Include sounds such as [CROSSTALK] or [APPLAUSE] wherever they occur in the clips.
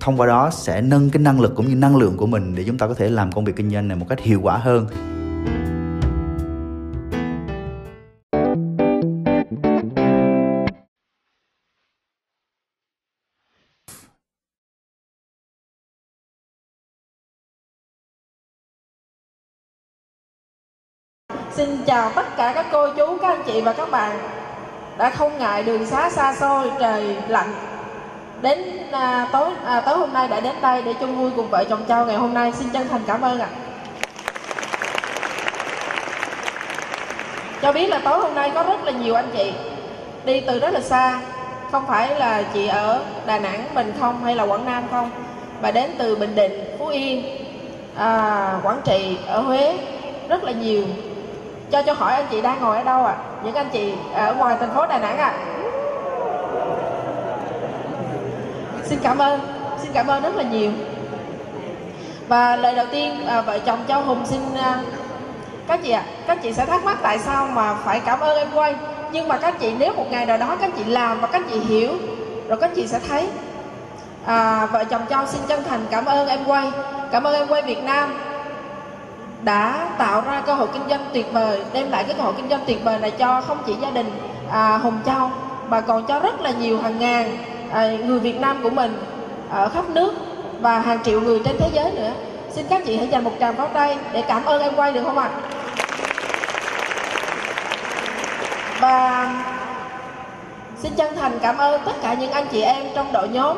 thông qua đó sẽ nâng cái năng lực cũng như năng lượng của mình để chúng ta có thể làm công việc kinh doanh này một cách hiệu quả hơn. Xin chào tất cả các cô chú, các anh chị và các bạn. Đã không ngại đường xá xa xôi, trời lạnh đến à, tối à, tối hôm nay đã đến đây để chung vui cùng vợ chồng trao ngày hôm nay xin chân thành cảm ơn ạ. Cho biết là tối hôm nay có rất là nhiều anh chị đi từ rất là xa, không phải là chị ở Đà Nẵng, Bình không hay là Quảng Nam không, mà đến từ Bình Định, Phú Yên, à, Quảng Trị, ở Huế rất là nhiều. Cho cho hỏi anh chị đang ngồi ở đâu ạ? À? Những anh chị ở ngoài thành phố Đà Nẵng ạ? À? Xin cảm ơn. Xin cảm ơn rất là nhiều. Và lời đầu tiên à, vợ chồng Châu Hùng xin à, các chị ạ à, các chị sẽ thắc mắc tại sao mà phải cảm ơn em quay nhưng mà các chị nếu một ngày nào đó các chị làm và các chị hiểu rồi các chị sẽ thấy. À, vợ chồng Châu xin chân thành cảm ơn em quay. Cảm ơn em quay Việt Nam đã tạo ra cơ hội kinh doanh tuyệt vời đem lại cái cơ hội kinh doanh tuyệt vời này cho không chỉ gia đình à, Hùng Châu mà còn cho rất là nhiều hàng ngàn À, người Việt Nam của mình ở khắp nước và hàng triệu người trên thế giới nữa. Xin các chị hãy dành một tràng pháo tay để cảm ơn em quay được không ạ? Và xin chân thành cảm ơn tất cả những anh chị em trong đội nhóm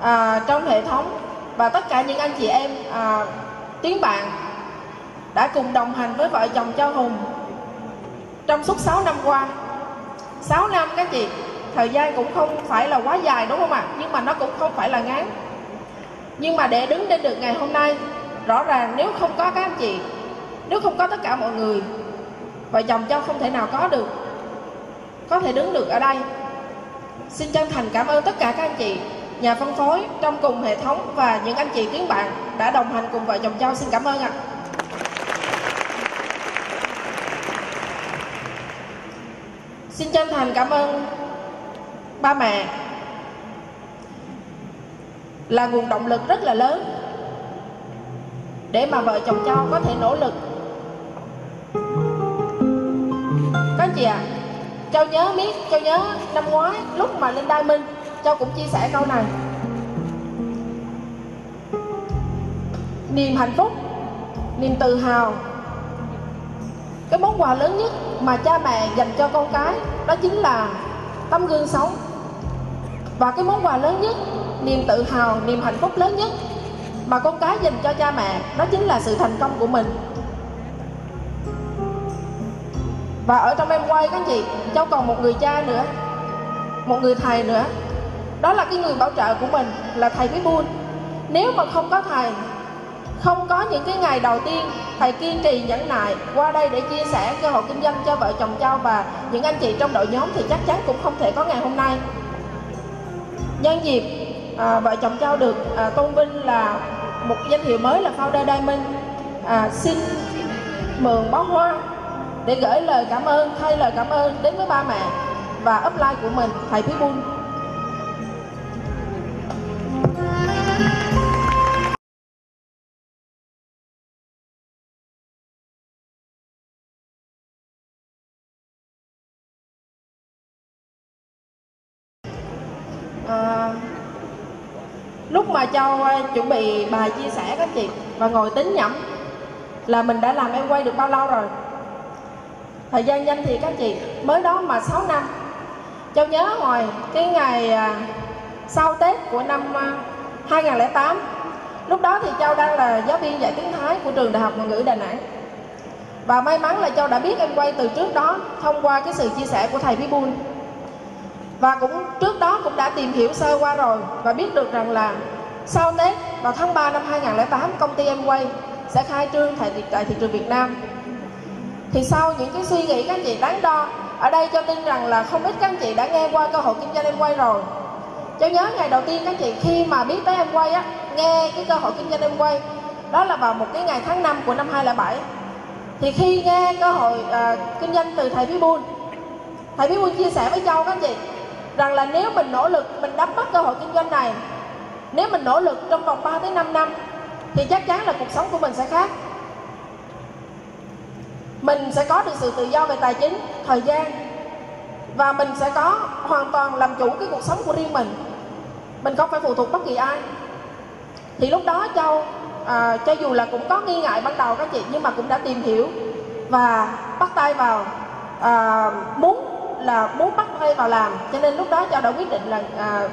à, trong hệ thống và tất cả những anh chị em à, tiếng bạn đã cùng đồng hành với vợ chồng Châu Hùng trong suốt 6 năm qua. 6 năm các chị thời gian cũng không phải là quá dài, đúng không ạ? Nhưng mà nó cũng không phải là ngắn. Nhưng mà để đứng lên được ngày hôm nay, rõ ràng nếu không có các anh chị, nếu không có tất cả mọi người vợ chồng châu không thể nào có được, có thể đứng được ở đây. Xin chân thành cảm ơn tất cả các anh chị, nhà phân phối trong cùng hệ thống và những anh chị tiếng bạn đã đồng hành cùng vợ chồng châu. Xin cảm ơn ạ. Xin chân thành cảm ơn ba mẹ. Là nguồn động lực rất là lớn để mà vợ chồng châu có thể nỗ lực. Các chị ạ à, châu nhớ biết châu nhớ năm ngoái lúc mà lên đai minh châu cũng chia sẻ câu này. Niềm hạnh phúc niềm tự hào. Cái món quà lớn nhất mà cha mẹ dành cho con cái đó chính là tấm gương sống và cái món quà lớn nhất, niềm tự hào, niềm hạnh phúc lớn nhất mà con cái dành cho cha mẹ, đó chính là sự thành công của mình. Và ở trong em quay các chị, cháu còn một người cha nữa, một người thầy nữa. Đó là cái người bảo trợ của mình, là thầy Quý Buôn nếu mà không có thầy, không có những cái ngày đầu tiên thầy kiên trì nhẫn nại qua đây để chia sẻ cơ hội kinh doanh cho vợ chồng cháu và những anh chị trong đội nhóm thì chắc chắn cũng không thể có ngày hôm nay nhân dịp à, vợ chồng trao được à, tôn vinh là một danh hiệu mới là founder diamond à, xin mượn bó hoa để gửi lời cảm ơn thay lời cảm ơn đến với ba mẹ và upline của mình thầy Thúy Bun. Châu ờ, chuẩn bị bài chia sẻ các chị. Và ngồi tính nhẩm là mình đã làm em quay được bao lâu rồi. Thời gian nhanh thì các chị, mới đó mà 6 năm. Châu nhớ hồi cái ngày ờ, sau tết của năm ờ, 2008 lúc đó thì châu đang là giáo viên dạy tiếng thái của trường đại học ngoại ngữ đà nẵng. Và may mắn là châu đã biết em quay từ trước đó thông qua cái sự chia sẻ của thầy Bí và cũng trước đó cũng đã tìm hiểu sơ qua rồi và biết được rằng là sau Tết vào tháng 3 năm 2008 công ty Amway sẽ khai trương tại, tại thị trường Việt Nam. Thì sau những cái suy nghĩ các anh chị đáng đo ở đây cho tin rằng là không ít các anh chị đã nghe qua cơ hội kinh doanh em quay rồi. Cháu nhớ ngày đầu tiên các anh chị khi mà biết tới em quay á nghe cái cơ hội kinh doanh em quay đó là vào một cái ngày tháng 5 của năm 2007 thì khi nghe cơ hội uh, kinh doanh từ thầy Bí Bun thầy Bí Bun chia sẻ với Châu các anh chị rằng là nếu mình nỗ lực mình nắm bắt cơ hội kinh doanh này nếu mình nỗ lực trong vòng 3 tới 5 năm thì chắc chắn là cuộc sống của mình sẽ khác. Mình sẽ có được sự tự do về tài chính thời gian và mình sẽ có hoàn toàn làm chủ cái cuộc sống của riêng mình. Mình không phải phụ thuộc bất kỳ ai. Thì lúc đó châu à, cho dù là cũng có nghi ngại ban đầu các chị nhưng mà cũng đã tìm hiểu và bắt tay vào à, muốn là muốn bắt tay vào làm. Cho nên lúc đó châu đã quyết định là à,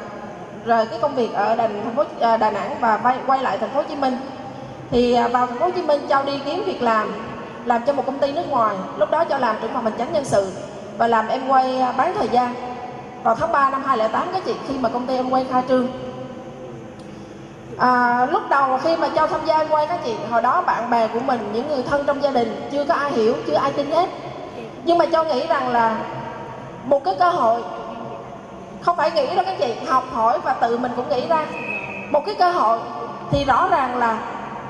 rời cái công việc ở đành thành phố à, Đà Nẵng và quay, quay lại thành phố Hồ Chí Minh. Thì à, vào thành phố Hồ Chí Minh châu đi kiếm việc làm làm cho một công ty nước ngoài lúc đó cho làm trưởng phòng hành chính nhân sự và làm em quay à, bán thời gian. Vào tháng 3 năm 2008 các chị khi mà công ty em quay khai trương. À, lúc đầu khi mà Châu tham gia em quay các chị hồi đó bạn bè của mình những người thân trong gia đình chưa có ai hiểu chưa ai tin hết. Nhưng mà Châu nghĩ rằng là một cái cơ hội không phải nghĩ đâu các chị, học hỏi và tự mình cũng nghĩ ra. Một cái cơ hội thì rõ ràng là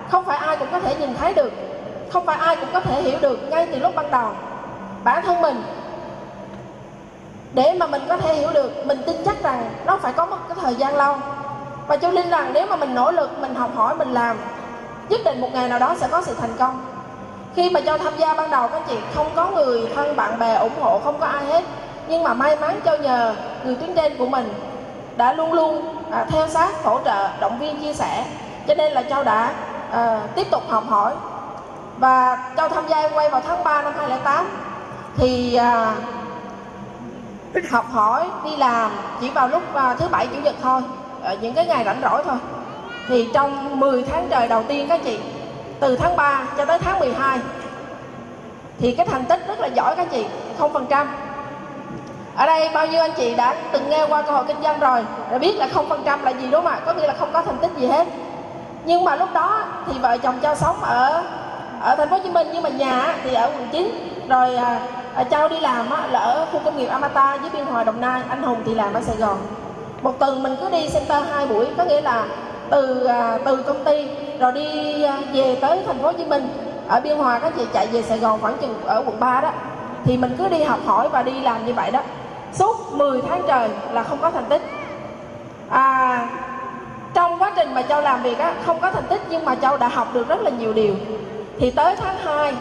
không phải ai cũng có thể nhìn thấy được, không phải ai cũng có thể hiểu được ngay từ lúc ban đầu. Bản thân mình, để mà mình có thể hiểu được, mình tin chắc rằng nó phải có một cái thời gian lâu. Và cho linh rằng nếu mà mình nỗ lực, mình học hỏi, mình làm, nhất định một ngày nào đó sẽ có sự thành công. Khi mà cho tham gia ban đầu, các chị, không có người thân, bạn bè ủng hộ, không có ai hết nhưng mà may mắn cho nhờ người tuyến trên của mình đã luôn luôn à, theo sát hỗ trợ động viên chia sẻ. Cho nên là châu đã à, tiếp tục học hỏi. Và châu tham gia quay vào tháng 3 năm 2008 thì à, học hỏi đi làm chỉ vào lúc à, thứ bảy chủ nhật thôi à, những cái ngày rảnh rỗi thôi. Thì trong 10 tháng trời đầu tiên các chị từ tháng 3 cho tới tháng 12 thì cái thành tích rất là giỏi các chị không phần trăm ở đây bao nhiêu anh chị đã từng nghe qua cơ hội kinh doanh rồi đã biết là không phần trăm là gì đúng không ạ? Có nghĩa là không có thành tích gì hết. Nhưng mà lúc đó thì vợ chồng cho sống ở ở thành phố hồ chí minh nhưng mà nhà thì ở quận 9 rồi à, à cháu đi làm á, là ở khu công nghiệp amata với biên hòa đồng nai anh hùng thì làm ở sài gòn. Một tuần mình cứ đi center hai buổi có nghĩa là từ à, từ công ty rồi đi à, về tới thành phố hồ chí minh. Ở biên hòa các chị chạy về sài gòn khoảng chừng ở quận 3 đó. Thì mình cứ đi học hỏi và đi làm như vậy đó suốt 10 tháng trời là không có thành tích. À, trong quá trình mà châu làm việc á không có thành tích nhưng mà châu đã học được rất là nhiều điều. Thì tới tháng 2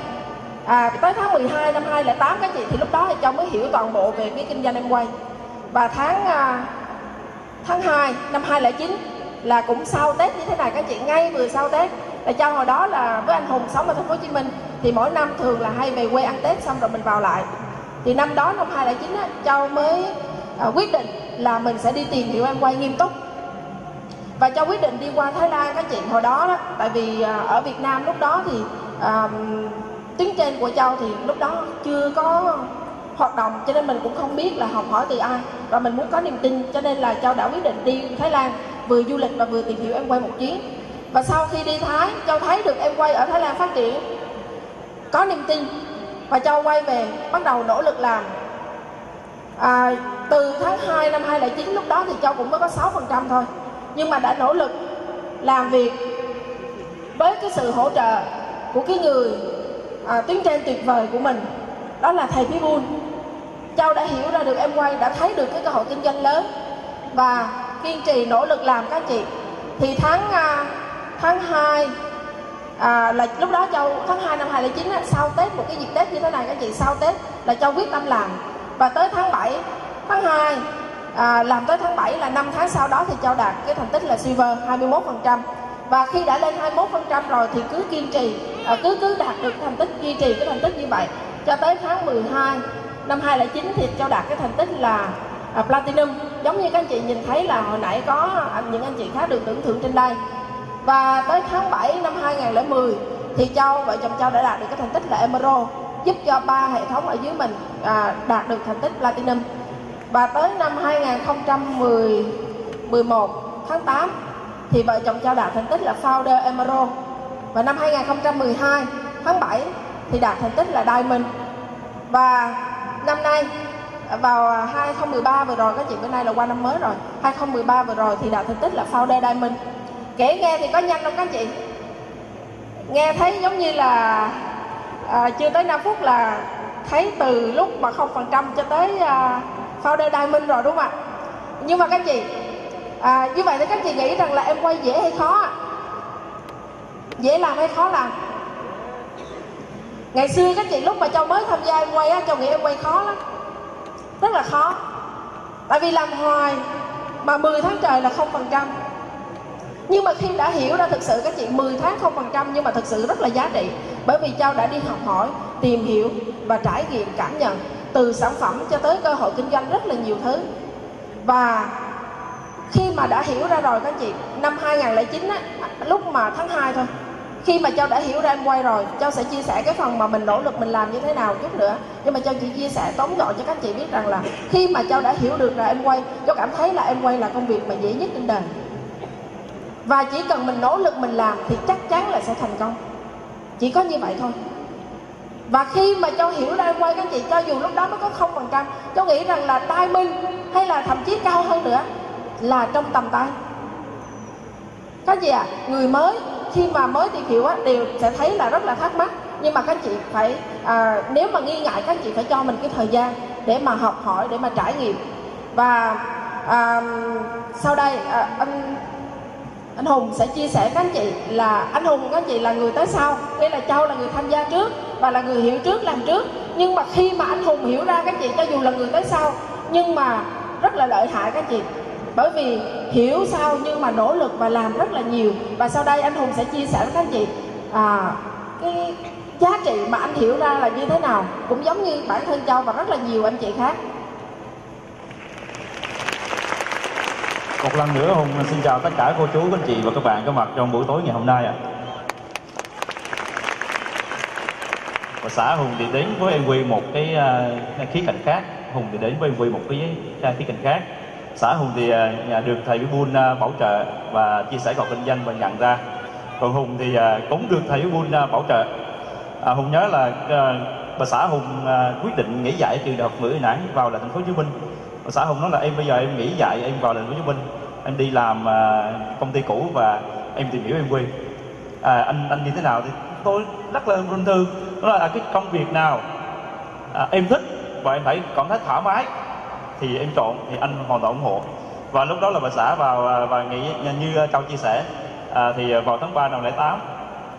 à, tới tháng 12 năm 2008 các chị thì lúc đó thì châu mới hiểu toàn bộ về cái kinh doanh em quay. Và tháng à, tháng 2 năm 2009 là cũng sau Tết như thế này các chị ngay vừa sau Tết là châu hồi đó là với anh Hùng sống ở thành phố Hồ Chí Minh. Thì mỗi năm thường là hay về quê ăn Tết xong rồi mình vào lại thì năm đó năm 2009 á, châu mới à, quyết định là mình sẽ đi tìm hiểu em quay nghiêm túc. Và châu quyết định đi qua Thái Lan các chị hồi đó đó. Tại vì à, ở Việt Nam lúc đó thì à, tuyến trên của châu thì lúc đó chưa có hoạt động cho nên mình cũng không biết là học hỏi từ ai. Và mình muốn có niềm tin cho nên là châu đã quyết định đi Thái Lan vừa du lịch và vừa tìm hiểu em quay một chuyến. Và sau khi đi Thái châu thấy được em quay ở Thái Lan phát triển có niềm tin và châu quay về bắt đầu nỗ lực làm. À, từ tháng 2 năm 2009 lúc đó thì châu cũng mới có 6% thôi. Nhưng mà đã nỗ lực làm việc với cái sự hỗ trợ của cái người à, tuyến trên tuyệt vời của mình. Đó là thầy Pibun Châu đã hiểu ra được em quay đã thấy được cái cơ hội kinh doanh lớn. Và kiên trì nỗ lực làm các chị. Thì tháng à, tháng 2 à, là lúc đó Châu tháng 2 năm 2009 á, sau Tết một cái dịp Tết như thế này các chị sau Tết là Châu quyết tâm làm. Và tới tháng 7 tháng 2 à, làm tới tháng 7 là 5 tháng sau đó thì Châu đạt cái thành tích là silver 21% và khi đã lên 21% rồi thì cứ kiên trì à, cứ cứ đạt được thành tích duy trì cái thành tích như vậy. Cho tới tháng 12 năm 2009 thì Châu đạt cái thành tích là à, platinum. Giống như các anh chị nhìn thấy là hồi nãy có à, những anh chị khác được tưởng thưởng trên đây và tới tháng 7 năm 2010 thì Châu vợ chồng Châu đã đạt được cái thành tích là Emerald giúp cho ba hệ thống ở dưới mình à, đạt được thành tích Platinum. Và tới năm 2011 tháng 8 thì vợ chồng Châu đạt thành tích là Founder Emerald. Và năm 2012 tháng 7 thì đạt thành tích là Diamond. Và năm nay vào 2013 vừa rồi các chị bữa nay là qua năm mới rồi 2013 vừa rồi thì đạt thành tích là Founder Diamond kể nghe thì có nhanh không các chị? Nghe thấy giống như là à, chưa tới 5 phút là thấy từ lúc mà không phần trăm cho tới à, Founder Diamond rồi đúng không ạ? Nhưng mà các chị à, như vậy thì các chị nghĩ rằng là em quay dễ hay khó dễ làm hay khó làm? Ngày xưa các chị lúc mà châu mới tham gia em quay á châu nghĩ em quay khó lắm. Rất là khó. Tại vì làm hoài mà 10 tháng trời là không phần trăm nhưng mà khi đã hiểu ra thực sự các chị 10 tháng không phần trăm, nhưng mà thực sự rất là giá trị. Bởi vì châu đã đi học hỏi, tìm hiểu và trải nghiệm cảm nhận từ sản phẩm cho tới cơ hội kinh doanh rất là nhiều thứ. Và khi mà đã hiểu ra rồi các chị, năm 2009 á, lúc mà tháng 2 thôi, khi mà châu đã hiểu ra em quay rồi, châu sẽ chia sẻ cái phần mà mình nỗ lực mình làm như thế nào chút nữa. Nhưng mà châu chỉ chia sẻ, tóm gọn cho các chị biết rằng là khi mà châu đã hiểu được là em quay, châu cảm thấy là em quay là công việc mà dễ nhất trên đời và chỉ cần mình nỗ lực mình làm thì chắc chắn là sẽ thành công. Chỉ có như vậy thôi. Và khi mà châu hiểu ra quay các chị cho dù lúc đó nó có không phần trăm châu nghĩ rằng là tai minh hay là thậm chí cao hơn nữa là trong tầm tay. Các chị ạ? À, người mới khi mà mới tìm hiểu á, đều sẽ thấy là rất là thắc mắc. Nhưng mà các chị phải à, nếu mà nghi ngại các chị phải cho mình cái thời gian để mà học hỏi để mà trải nghiệm. Và à, sau đây à, anh anh Hùng sẽ chia sẻ các anh chị là anh Hùng các anh chị là người tới sau. Nghĩa là Châu là người tham gia trước và là người hiểu trước làm trước. Nhưng mà khi mà anh Hùng hiểu ra các anh chị cho dù là người tới sau nhưng mà rất là lợi hại các anh chị. Bởi vì hiểu sao nhưng mà nỗ lực và làm rất là nhiều. Và sau đây anh Hùng sẽ chia sẻ với các anh chị à, cái giá trị mà anh hiểu ra là như thế nào. Cũng giống như bản thân Châu và rất là nhiều anh chị khác. Một lần nữa Hùng xin chào tất cả cô chú, anh chị và các bạn có mặt trong buổi tối ngày hôm nay ạ. À. Và xã Hùng thì đến với em Quy một cái uh, khía cạnh khác, Hùng thì đến với em Quy một cái uh, khía cạnh khác. Xã Hùng thì à, uh, được thầy Bun uh, bảo trợ và chia sẻ còn kinh doanh và nhận ra. Còn Hùng thì uh, cũng được thầy Bun uh, bảo trợ. À, Hùng nhớ là uh, bà xã Hùng uh, quyết định nghỉ dạy trường đại học Mười Nẵng vào là thành phố Hồ Chí Minh xã hùng nói là em bây giờ em nghỉ dạy em vào thành phố hồ chí minh em đi làm uh, công ty cũ và em tìm hiểu em quê. À, anh anh như thế nào thì tôi rất là rung thư. Đó là cái công việc nào à, em thích và em phải cảm thấy thoải mái thì em chọn thì anh hoàn toàn ủng hộ. Và lúc đó là bà xã vào à, và nghĩ như à, châu chia sẻ. À, thì vào tháng 3 năm 08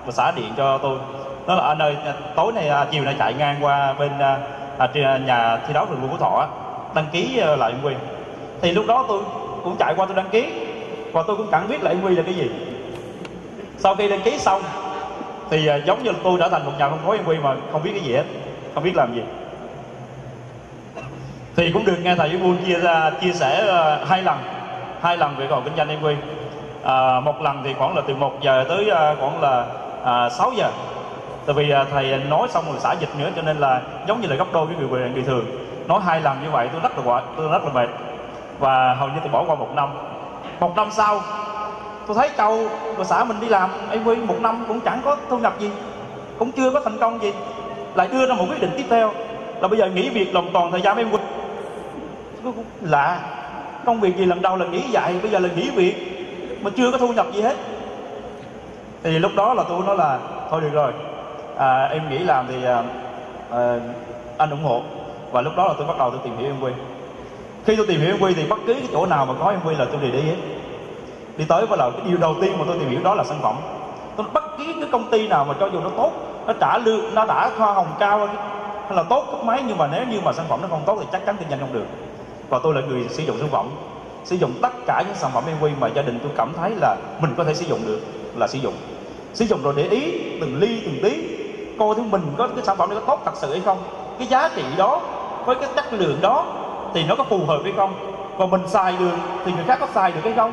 bà xã điện cho tôi. Nó là anh ơi tối nay chiều nay chạy ngang qua bên à, nhà thi đấu trường Phú Thọ đăng ký lại lại quyền. Thì lúc đó tôi cũng chạy qua tôi đăng ký và tôi cũng chẳng biết là quy là cái gì. Sau khi đăng ký xong thì ờ, giống như tôi đã thành một nhà phân phối quy mà không biết cái gì hết không biết làm gì. Thì cũng được nghe thầy Buôn chia ra chia sẻ uh, hai lần hai lần về còn kinh doanh em quy. À, một lần thì khoảng là từ 1 giờ tới uh, khoảng là uh, 6 giờ. Tại vì uh, thầy nói xong rồi xả dịch nữa cho nên là giống như là gấp đôi cái người người thường nói hai lần như vậy tôi rất là gọi tôi rất là mệt. Và hầu như tôi bỏ qua một năm. Một năm sau tôi thấy cầu của xã mình đi làm anh quy một năm cũng chẳng có thu nhập gì cũng chưa có thành công gì. Lại đưa ra một quyết định tiếp theo là bây giờ nghỉ việc lòng toàn thời gian em quy lạ công việc gì lần đầu là nghỉ dạy bây giờ là nghỉ việc mà chưa có thu nhập gì hết. Thì lúc đó là tôi nói là thôi được rồi à, em nghĩ làm thì à, à, anh ủng hộ và lúc đó là tôi bắt đầu tôi tìm hiểu em quy. Khi tôi tìm hiểu em quy thì bất cứ cái chỗ nào mà có em quy là tôi đều đi hết. Đi tới và là cái điều đầu tiên mà tôi tìm hiểu đó là sản phẩm. Tôi bất cứ cái công ty nào mà cho dù nó tốt, nó trả lương, nó đã hoa hồng cao hay là tốt cấp máy nhưng mà nếu như mà sản phẩm nó không tốt thì chắc chắn kinh doanh không được. Và tôi là người sử dụng sản phẩm. Sử dụng tất cả những sản phẩm em quy mà gia đình tôi cảm thấy là mình có thể sử dụng được là sử dụng. Sử dụng rồi để ý từng ly, từng tí, coi thứ mình có cái sản phẩm này có tốt thật sự hay không. Cái giá trị đó với cái chất lượng đó thì nó có phù hợp hay không? Và mình xài được thì người khác có xài được hay không?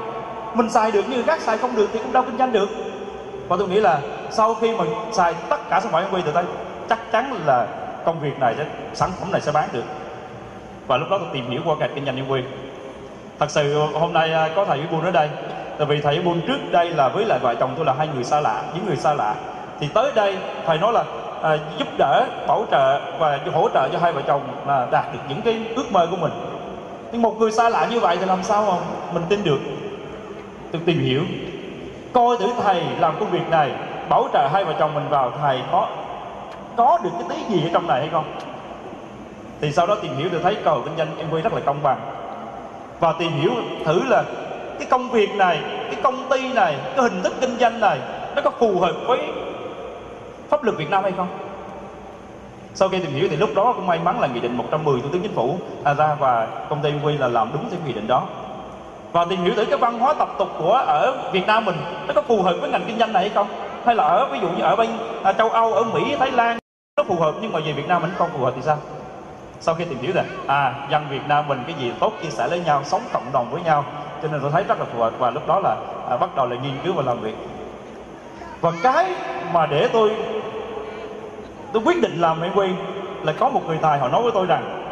Mình xài được như người khác xài không được thì cũng đâu kinh doanh được. Và tôi nghĩ là sau khi mà xài tất cả sản phẩm quay từ đây chắc chắn là công việc này sẽ, sản phẩm này sẽ bán được. Và lúc đó tôi tìm hiểu qua ngành kinh doanh quay. Thật sự hôm nay à, có thầy buôn ở đây. Tại vì thầy buôn trước đây là với lại vợ chồng tôi là hai người xa lạ, những người xa lạ. Thì tới đây thầy nói là à, giúp đỡ bảo trợ và hỗ trợ cho hai vợ chồng là đạt được những cái ước mơ của mình. Nhưng một người xa lạ như vậy thì làm sao mà mình tin được? Tôi tìm hiểu. Coi thử thầy làm công việc này bảo trợ hai vợ chồng mình vào thầy có có được cái tí gì ở trong này hay không? Thì sau đó tìm hiểu tôi thấy cầu kinh doanh MV rất là công bằng. Và tìm hiểu thử là cái công việc này cái công ty này cái hình thức kinh doanh này nó có phù hợp với pháp luật Việt Nam hay không? Sau khi tìm hiểu thì lúc đó cũng may mắn là nghị định 110 thủ tướng chính phủ à, ra và công ty quy là làm đúng theo nghị định đó. Và tìm hiểu thử cái văn hóa tập tục của ở Việt Nam mình nó có phù hợp với ngành kinh doanh này hay không? Hay là ở ví dụ như ở bên à, châu Âu ở Mỹ Thái Lan nó phù hợp nhưng mà về Việt Nam mình không phù hợp thì sao? Sau khi tìm hiểu là à dân Việt Nam mình cái gì tốt chia sẻ với nhau sống cộng đồng với nhau cho nên tôi thấy rất là phù hợp và lúc đó là à, bắt đầu là nghiên cứu và làm việc và cái mà để tôi tôi quyết định làm MV là có một người tài họ nói với tôi rằng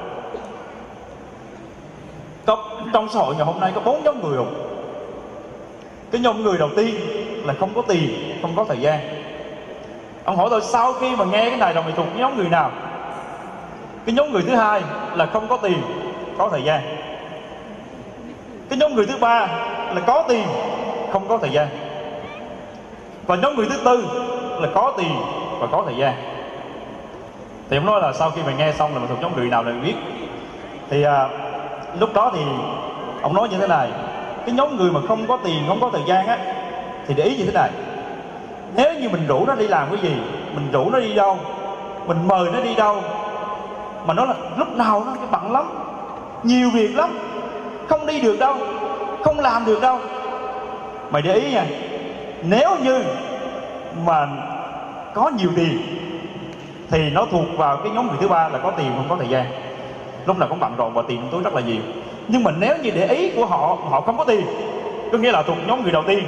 trong xã hội ngày hôm nay có bốn nhóm người không? Cái nhóm người đầu tiên là không có tiền, không có thời gian. Ông hỏi tôi, sau khi mà nghe cái này rồi mày thuộc nhóm người nào? Cái nhóm người thứ hai là không có tiền, có thời gian. Cái nhóm người thứ ba là có tiền, không có thời gian và nhóm người thứ tư là có tiền và có thời gian. Thì ông nói là sau khi mình nghe xong là mình thuộc nhóm người nào là mình biết. Thì à, lúc đó thì ông nói như thế này cái nhóm người mà không có tiền không có thời gian á thì để ý như thế này. Nếu như mình rủ nó đi làm cái gì mình rủ nó đi đâu mình mời nó đi đâu mà nó là lúc nào nó cái bận lắm nhiều việc lắm không đi được đâu không làm được đâu. Mày để ý nha nếu như mà có nhiều tiền, thì nó thuộc vào cái nhóm người thứ ba là có tiền không có thời gian. Lúc nào cũng bận rộn và tiền túi rất là nhiều. Nhưng mà nếu như để ý của họ họ không có tiền, có nghĩa là thuộc nhóm người đầu tiên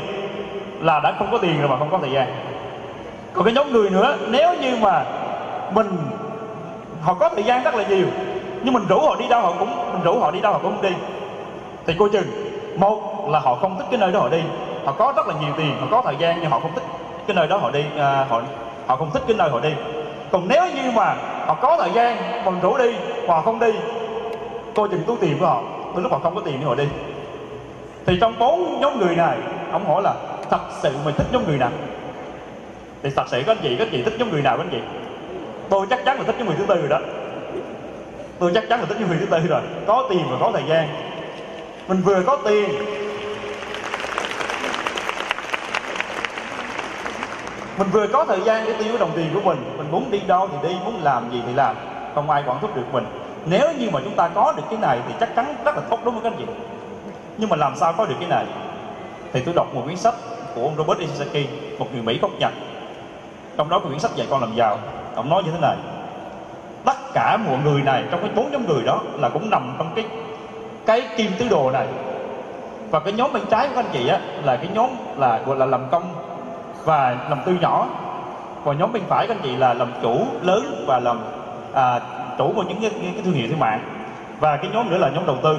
là đã không có tiền rồi mà không có thời gian. Còn cái nhóm người nữa, nếu như mà mình, họ có thời gian rất là nhiều, nhưng mình rủ họ đi đâu họ cũng, mình rủ họ đi đâu họ cũng không đi, thì coi chừng, một là họ không thích cái nơi đó họ đi họ có rất là nhiều tiền họ có thời gian nhưng họ không thích cái nơi đó họ đi à, họ họ không thích cái nơi họ đi. Còn nếu như mà họ có thời gian còn rủ đi họ không đi coi chừng túi tiền của họ tôi lúc họ không có tiền để họ đi. Thì trong bốn nhóm người này ông hỏi là thật sự mình thích nhóm người nào? Thì thật sự các anh chị các anh chị thích nhóm người nào các anh chị? Tôi chắc chắn là thích nhóm người thứ tư rồi đó. Tôi chắc chắn là thích nhóm người thứ tư rồi. Có tiền và có thời gian. Mình vừa có tiền mình vừa có thời gian để tiêu cái đồng tiền của mình. Mình muốn đi đâu thì đi, muốn làm gì thì làm. Không ai quản thúc được mình. Nếu như mà chúng ta có được cái này thì chắc chắn rất là tốt, đúng không các anh chị? Nhưng mà làm sao có được cái này? Thì tôi đọc một quyển sách của ông Robert Isaki một người Mỹ gốc Nhật. Trong đó có quyển sách dạy con làm giàu. Ông nói như thế này, tất cả mọi người này, trong cái bốn nhóm người đó là cũng nằm trong cái cái kim tứ đồ này. Và cái nhóm bên trái của anh chị á, là cái nhóm là, gọi là làm công và làm tư nhỏ. Còn nhóm bên phải các anh chị là làm chủ lớn và làm à, chủ của những cái, cái thương hiệu thương mại. Và cái nhóm nữa là nhóm đầu tư.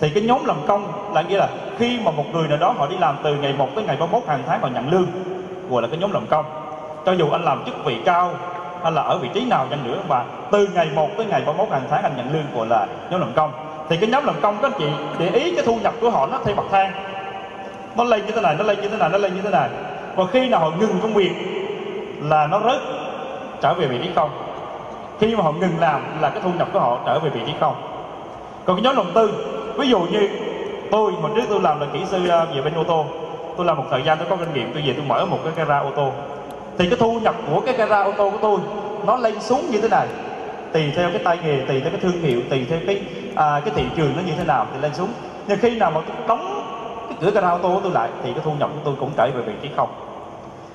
Thì cái nhóm làm công là nghĩa là khi mà một người nào đó họ đi làm từ ngày 1 tới ngày 31 hàng tháng họ nhận lương gọi là cái nhóm làm công. Cho dù anh làm chức vị cao hay là ở vị trí nào chăng nữa và từ ngày 1 tới ngày 31 hàng tháng anh nhận lương gọi là nhóm làm công. Thì cái nhóm làm công các anh chị để ý cái thu nhập của họ nó theo bậc thang. Nó lên như thế này nó lên như thế này nó lên như thế này và khi nào họ ngừng công việc là nó rớt trở về vị trí không. Khi mà họ ngừng làm là cái thu nhập của họ trở về vị trí không. Còn cái nhóm đầu tư ví dụ như tôi hồi trước tôi làm là kỹ sư à, về bên ô tô. Tôi làm một thời gian tôi có kinh nghiệm tôi về tôi mở một cái gara ô tô. Thì cái thu nhập của cái gara ô tô của tôi nó lên xuống như thế này. Tùy theo cái tay nghề tùy theo cái thương hiệu tùy theo cái à, cái thị trường nó như thế nào thì lên xuống. Nhưng khi nào mà tôi đóng cái cửa gara ô tô của tôi lại thì cái thu nhập của tôi cũng trở về vị trí không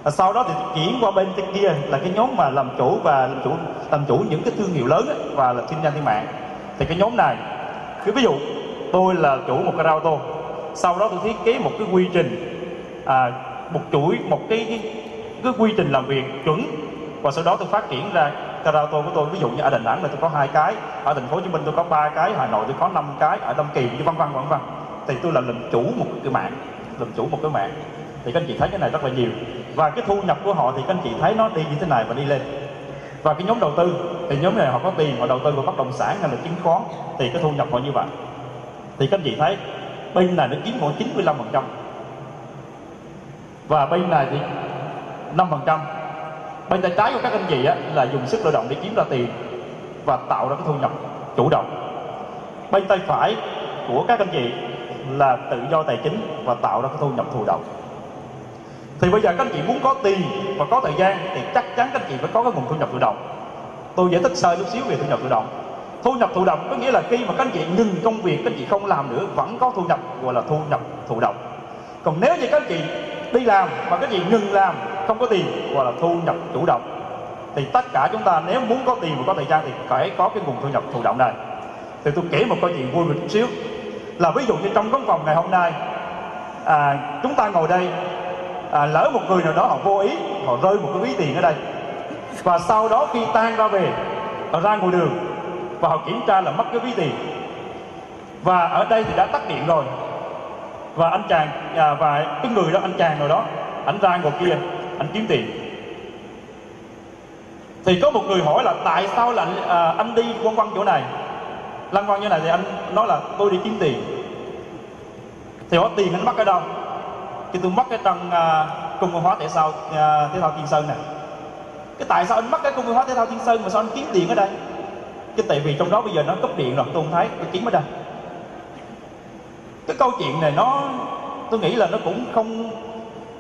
và sau đó thì chuyển qua bên kia là cái nhóm mà làm chủ và làm chủ làm chủ những cái thương hiệu lớn ấy, và là kinh doanh trên mạng thì cái nhóm này cái ví dụ tôi là chủ một cái ô tô sau đó tôi thiết kế một cái quy trình à, một chuỗi một cái, cái cái quy trình làm việc chuẩn. Và sau đó tôi phát triển ra gara của tôi. Ví dụ như ở đà nẵng là tôi có hai cái ở thành phố hồ chí minh tôi có ba cái hà nội tôi có năm cái ở đông kỳ như vân vân vân vân. Thì tôi là làm chủ một cái mạng làm chủ một cái mạng. Thì các anh chị thấy cái này rất là nhiều và cái thu nhập của họ thì các anh chị thấy nó đi như thế này và đi lên. Và cái nhóm đầu tư thì nhóm này họ có tiền họ đầu tư vào bất động sản hay là chứng khoán thì cái thu nhập họ như vậy. Thì các anh chị thấy bên này nó chiếm khoảng 95 phần trăm. Và bên này thì 5 phần trăm. Bên tay trái của các anh chị á, là dùng sức lao động để kiếm ra tiền và tạo ra cái thu nhập chủ động. Bên tay phải của các anh chị là tự do tài chính và tạo ra cái thu nhập thụ động thì bây giờ các anh chị muốn có tiền và có thời gian thì chắc chắn các anh chị phải có cái nguồn thu nhập tự động. Tôi giải thích sơ chút xíu về thu nhập tự động. Thu nhập thụ động có nghĩa là khi mà các anh chị ngừng công việc các anh chị không làm nữa vẫn có thu nhập gọi là thu nhập thụ động. Còn nếu như các anh chị đi làm mà các anh chị ngừng làm không có tiền gọi là thu nhập chủ động thì tất cả chúng ta nếu muốn có tiền và có thời gian thì phải có cái nguồn thu nhập thụ động này. Thì tôi kể một câu chuyện vui một chút xíu. Là ví dụ như trong căn phòng ngày hôm nay à, chúng ta ngồi đây à, lỡ một người nào đó họ vô ý họ rơi một cái ví tiền ở đây. Và sau đó khi tan ra về họ ra ngoài đường và họ kiểm tra là mất cái ví tiền. Và ở đây thì đã tắt điện rồi. Và anh chàng à, và cái người đó anh chàng rồi đó anh ra ngồi kia anh kiếm tiền. Thì có một người hỏi là tại sao là anh, à, anh đi quanh quanh chỗ này? Lăn quanh như này thì anh nói là tôi đi kiếm tiền. Thì hỏi tiền anh mất ở đâu? Thì tôi mất cái trong uh, à, cung văn hóa thể thao uh, thể thao thiên sơn này cái tại sao anh mất cái cung văn hóa thể thao thiên sơn mà sao anh kiếm tiền ở đây? Cái tại vì trong đó bây giờ nó cấp điện rồi tôi không thấy tôi kiếm ở đây. Cái câu chuyện này nó tôi nghĩ là nó cũng không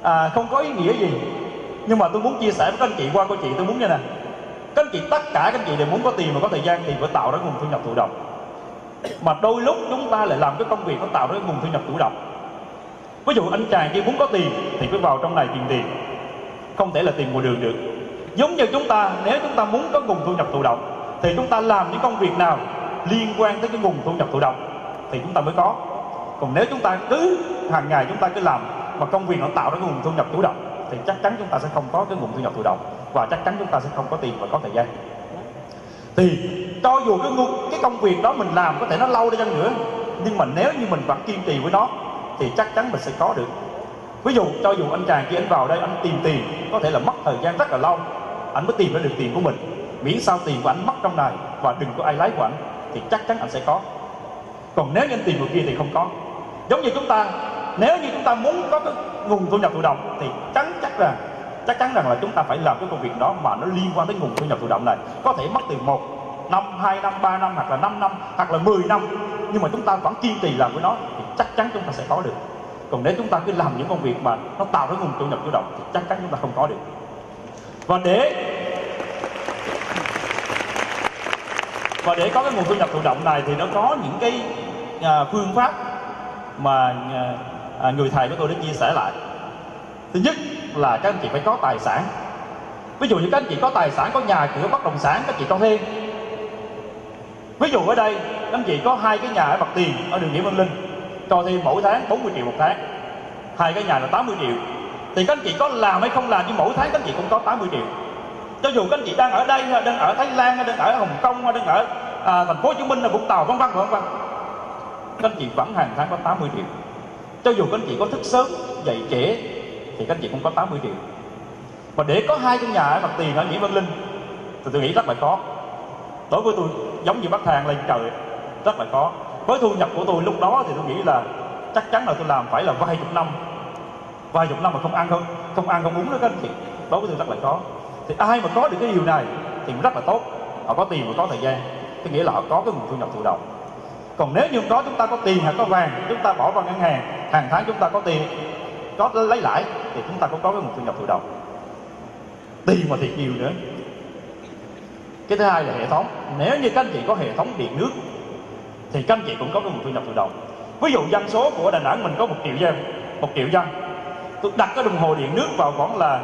à, không có ý nghĩa gì. Nhưng mà tôi muốn chia sẻ với các anh chị qua câu chuyện tôi muốn như này các anh chị tất cả các anh chị đều muốn có tiền và có thời gian thì phải tạo ra nguồn thu nhập thụ động. Mà đôi lúc chúng ta lại làm cái công việc nó tạo ra nguồn thu nhập thụ động ví dụ anh chàng kia muốn có tiền thì phải vào trong này tìm tiền. Không thể là tiền ngoài đường được. Giống như chúng ta, nếu chúng ta muốn có nguồn thu nhập thụ động, thì chúng ta làm những công việc nào liên quan tới cái nguồn thu nhập thụ động thì chúng ta mới có. Còn nếu chúng ta cứ, hàng ngày chúng ta cứ làm mà công việc nó tạo ra nguồn thu nhập chủ động, thì chắc chắn chúng ta sẽ không có cái nguồn thu nhập thụ động và chắc chắn chúng ta sẽ không có tiền và có thời gian. Thì cho dù cái cái công việc đó mình làm có thể nó lâu đi chăng nữa, nhưng mà nếu như mình vẫn kiên trì với nó thì chắc chắn mình sẽ có được. Ví dụ, cho dù anh chàng kia anh vào đây anh tìm tiền, có thể là mất thời gian rất là lâu, anh mới tìm ra được tiền của mình. Miễn sao tiền của anh mất trong này và đừng có ai lấy của anh, thì chắc chắn anh sẽ có. Còn nếu như anh tìm người kia thì không có. Giống như chúng ta, nếu như chúng ta muốn có cái nguồn thu nhập thụ động, thì chắc chắc là chắc chắn rằng là chúng ta phải làm cái công việc đó mà nó liên quan tới nguồn thu nhập thụ động này. Có thể mất từ một năm, hai năm, ba năm hoặc là 5 năm hoặc là 10 năm. Nhưng mà chúng ta vẫn kiên trì làm với nó thì chắc chắn chúng ta sẽ có được. Còn nếu chúng ta cứ làm những công việc mà nó tạo ra nguồn thu nhập chủ động thì chắc chắn chúng ta không có được. Và để và để có cái nguồn thu nhập thụ động này thì nó có những cái à, phương pháp mà à, à, người thầy của tôi đã chia sẻ lại. Thứ nhất là các anh chị phải có tài sản. Ví dụ như các anh chị có tài sản có nhà cửa bất động sản các chị cho thêm ví dụ ở đây các anh chị có hai cái nhà ở mặt tiền ở đường Nguyễn Văn Linh cho thêm mỗi tháng 40 triệu một tháng. Hai cái nhà là 80 triệu. Thì các anh chị có làm hay không làm nhưng mỗi tháng các anh chị cũng có 80 triệu. Cho dù các anh chị đang ở đây đang ở Thái Lan hay đang ở Hồng Kông hay đang ở à, thành phố Hồ Chí Minh là Vũng Tàu vân vân vân vân. Các anh chị vẫn hàng tháng có 80 triệu. Cho dù các anh chị có thức sớm dậy trễ thì các anh chị cũng có 80 triệu. Và để có hai căn nhà ở mặt tiền ở Nguyễn Văn Linh thì tôi nghĩ rất là khó đối với tôi, giống như bắt thang lên trời, rất là khó. Với thu nhập của tôi lúc đó thì tôi nghĩ là chắc chắn là tôi làm phải là vài chục năm. Vài chục năm mà không ăn không không ăn không uống nữa các anh chị. Đối với tôi rất là khó. Thì ai mà có được cái điều này thì rất là tốt. Họ có tiền và có thời gian. Có nghĩa là họ có cái nguồn thu nhập thụ động. Còn nếu như có chúng ta có tiền hay có vàng, chúng ta bỏ vào ngân hàng hàng tháng chúng ta có tiền, có lấy lãi, thì chúng ta cũng có cái nguồn thu nhập thụ động. Tiền mà thiệt nhiều nữa cái thứ hai là hệ thống. Nếu như các anh chị có hệ thống điện nước, thì các anh chị cũng có cái nguồn thu nhập tự động ví dụ dân số của đà nẵng mình có một triệu dân, một triệu dân. Tôi đặt cái đồng hồ điện nước vào khoảng là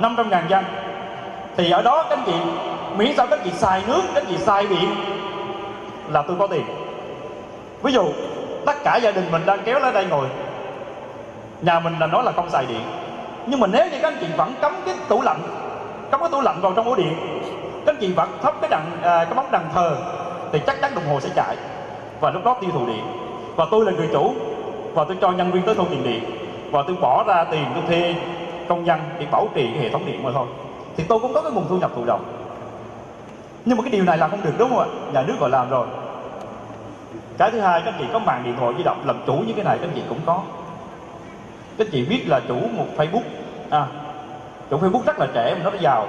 500 ngàn dân. Thì ở đó các anh chị, miễn sao các anh chị xài nước, các anh chị xài điện là tôi có tiền. Ví dụ, tất cả gia đình mình đang kéo lên đây ngồi. Nhà mình là nói là không xài điện. Nhưng mà nếu như các anh chị vẫn cấm cái tủ lạnh, cấm cái tủ lạnh vào trong ổ điện các anh chị vẫn thắp cái đằng à, cái bóng đằng thờ thì chắc chắn đồng hồ sẽ chạy. Và lúc đó tiêu thụ điện. Và tôi là người chủ và tôi cho nhân viên tới thu tiền điện. Và tôi bỏ ra tiền tôi thuê công nhân để bảo trì cái hệ thống điện mà thôi. Thì tôi cũng có cái nguồn thu nhập thụ động. Nhưng mà cái điều này là không được đúng không ạ? Nhà nước gọi làm rồi. Cái thứ hai các chị có mạng điện thoại di động làm chủ như cái này các chị cũng có. Các chị biết là chủ một facebook à chủ facebook rất là trẻ mà nó giàu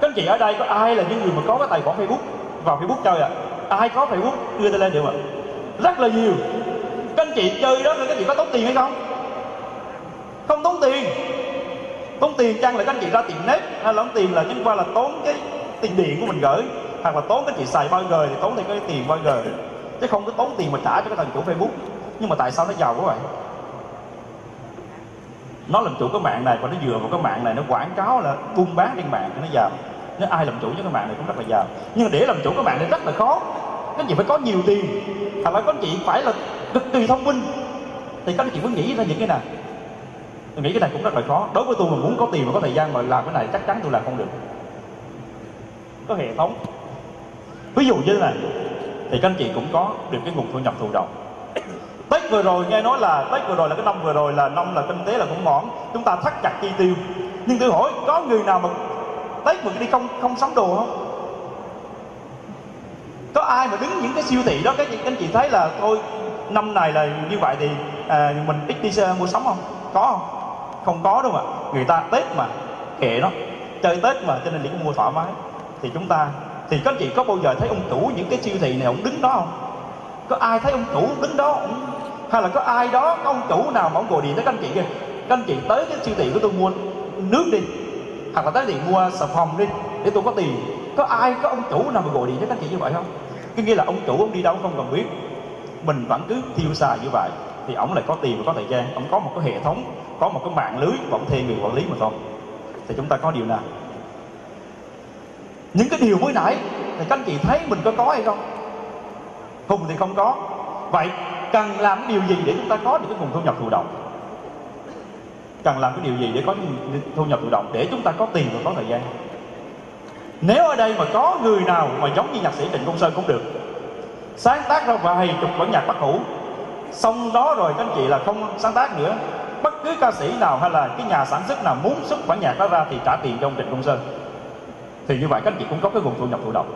các anh chị ở đây có ai là những người mà có cái tài khoản facebook vào facebook chơi ạ à? ai có facebook đưa tay lên được ạ à? rất là nhiều. Các anh chị chơi đó, các anh chị có tốn tiền hay không? Không tốn tiền. Tốn tiền chăng là các anh chị ra tiền nếp hay là tốn tiền là chẳng qua là tốn cái tiền điện của mình gửi, hoặc là tốn các anh chị xài bao giờ thì tốn thêm cái tiền bao giờ chứ không có tốn tiền mà trả cho cái thằng chủ facebook. Nhưng mà tại sao nó giàu quá vậy? Nó làm chủ cái mạng này và nó dựa vào cái mạng này, nó quảng cáo là buôn bán trên mạng nó giàu nếu ai làm chủ cho các bạn này cũng rất là giàu. Nhưng để làm chủ các bạn này rất là khó. Các anh chị phải có nhiều tiền. Hoặc là các anh chị phải là cực kỳ thông minh. Thì các anh chị mới nghĩ ra những cái này tôi nghĩ cái này cũng rất là khó. Đối với tôi mà muốn có tiền và có thời gian mà làm cái này, chắc chắn tôi làm không được. Có hệ thống. Ví dụ như thế này. Thì các anh chị cũng có được cái nguồn thu nhập thụ động. Tết vừa rồi, nghe nói là Tết vừa rồi là cái năm vừa rồi là năm là kinh tế là cũng mỏng chúng ta thắt chặt chi tiêu. Nhưng tôi hỏi, có người nào mà Tết mà đi không không sắm đồ không? Có ai mà đứng những cái siêu thị đó các anh chị thấy là thôi năm này là như vậy thì à, mình ít đi à, mua sắm không? Có không? Không có đâu mà. Người ta tết mà kệ nó. Chơi tết mà cho nên cũng mua thoải mái. Thì chúng ta thì các anh chị có bao giờ thấy ông chủ những cái siêu thị này ông đứng đó không? Có ai thấy ông chủ đứng đó ông... hay là có ai đó có ông chủ nào mà ông gọi điện tới các anh chị kìa? Các anh chị tới cái siêu thị của tôi mua nước đi hoặc là tới điện mua xà phòng đi, để tôi có tiền. Có ai, có ông chủ nào mà gọi điện cho các chị như vậy không? Cái nghĩa là ông chủ, ông đi đâu không cần biết. Mình vẫn cứ tiêu xài như vậy, thì ông lại có tiền và có thời gian. Ông có một cái hệ thống, có một cái mạng lưới và ông thuê người quản lý mà thôi. Thì chúng ta có điều nào? Những cái điều mới nãy, thì các anh chị thấy mình có có hay không? Hùng thì không có. Vậy, cần làm điều gì để chúng ta có được cái nguồn thu nhập thụ động? Cần làm cái điều gì để có thu nhập thụ động để chúng ta có tiền và có thời gian. Nếu ở đây mà có người nào mà giống như nhạc sĩ Trịnh Công Sơn cũng được, sáng tác ra vài chục bản nhạc bất hủ xong đó rồi các anh chị là không sáng tác nữa, bất cứ ca sĩ nào hay là cái nhà sản xuất nào muốn xuất bản nhạc đó ra thì trả tiền cho ông Trịnh Công Sơn. Thì như vậy các anh chị cũng có cái nguồn thu nhập thụ động.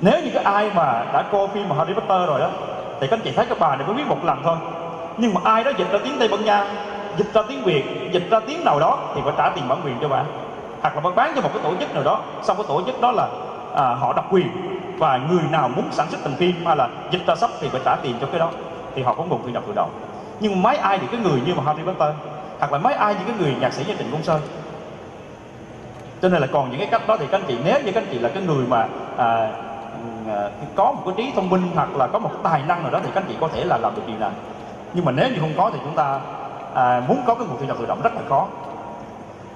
Nếu như cái ai mà đã coi phim mà Harry Potter rồi đó thì các anh chị thấy cái bà này mới biết một lần thôi. Nhưng mà ai đó dịch ra tiếng Tây Ban Nha dịch ra tiếng Việt dịch ra tiếng nào đó thì phải trả tiền bản quyền cho bạn. Hoặc là bạn bán cho một cái tổ chức nào đó xong cái tổ chức đó là à, họ độc quyền và người nào muốn sản xuất thành phim hay là dịch ra sách thì phải trả tiền cho cái đó thì họ có nguồn quyền đọc thụ động nhưng mấy ai thì cái người như mà Harry Potter hoặc là mấy ai như cái người nhạc sĩ như Trịnh Công Sơn. Cho nên là còn những cái cách đó thì các anh chị nếu như các anh chị là cái người mà à, à, có một cái trí thông minh hoặc là có một tài năng nào đó thì các anh chị có thể là làm được điều này. Nhưng mà nếu như không có thì chúng ta à, muốn có cái nguồn thu nhập tự động rất là khó.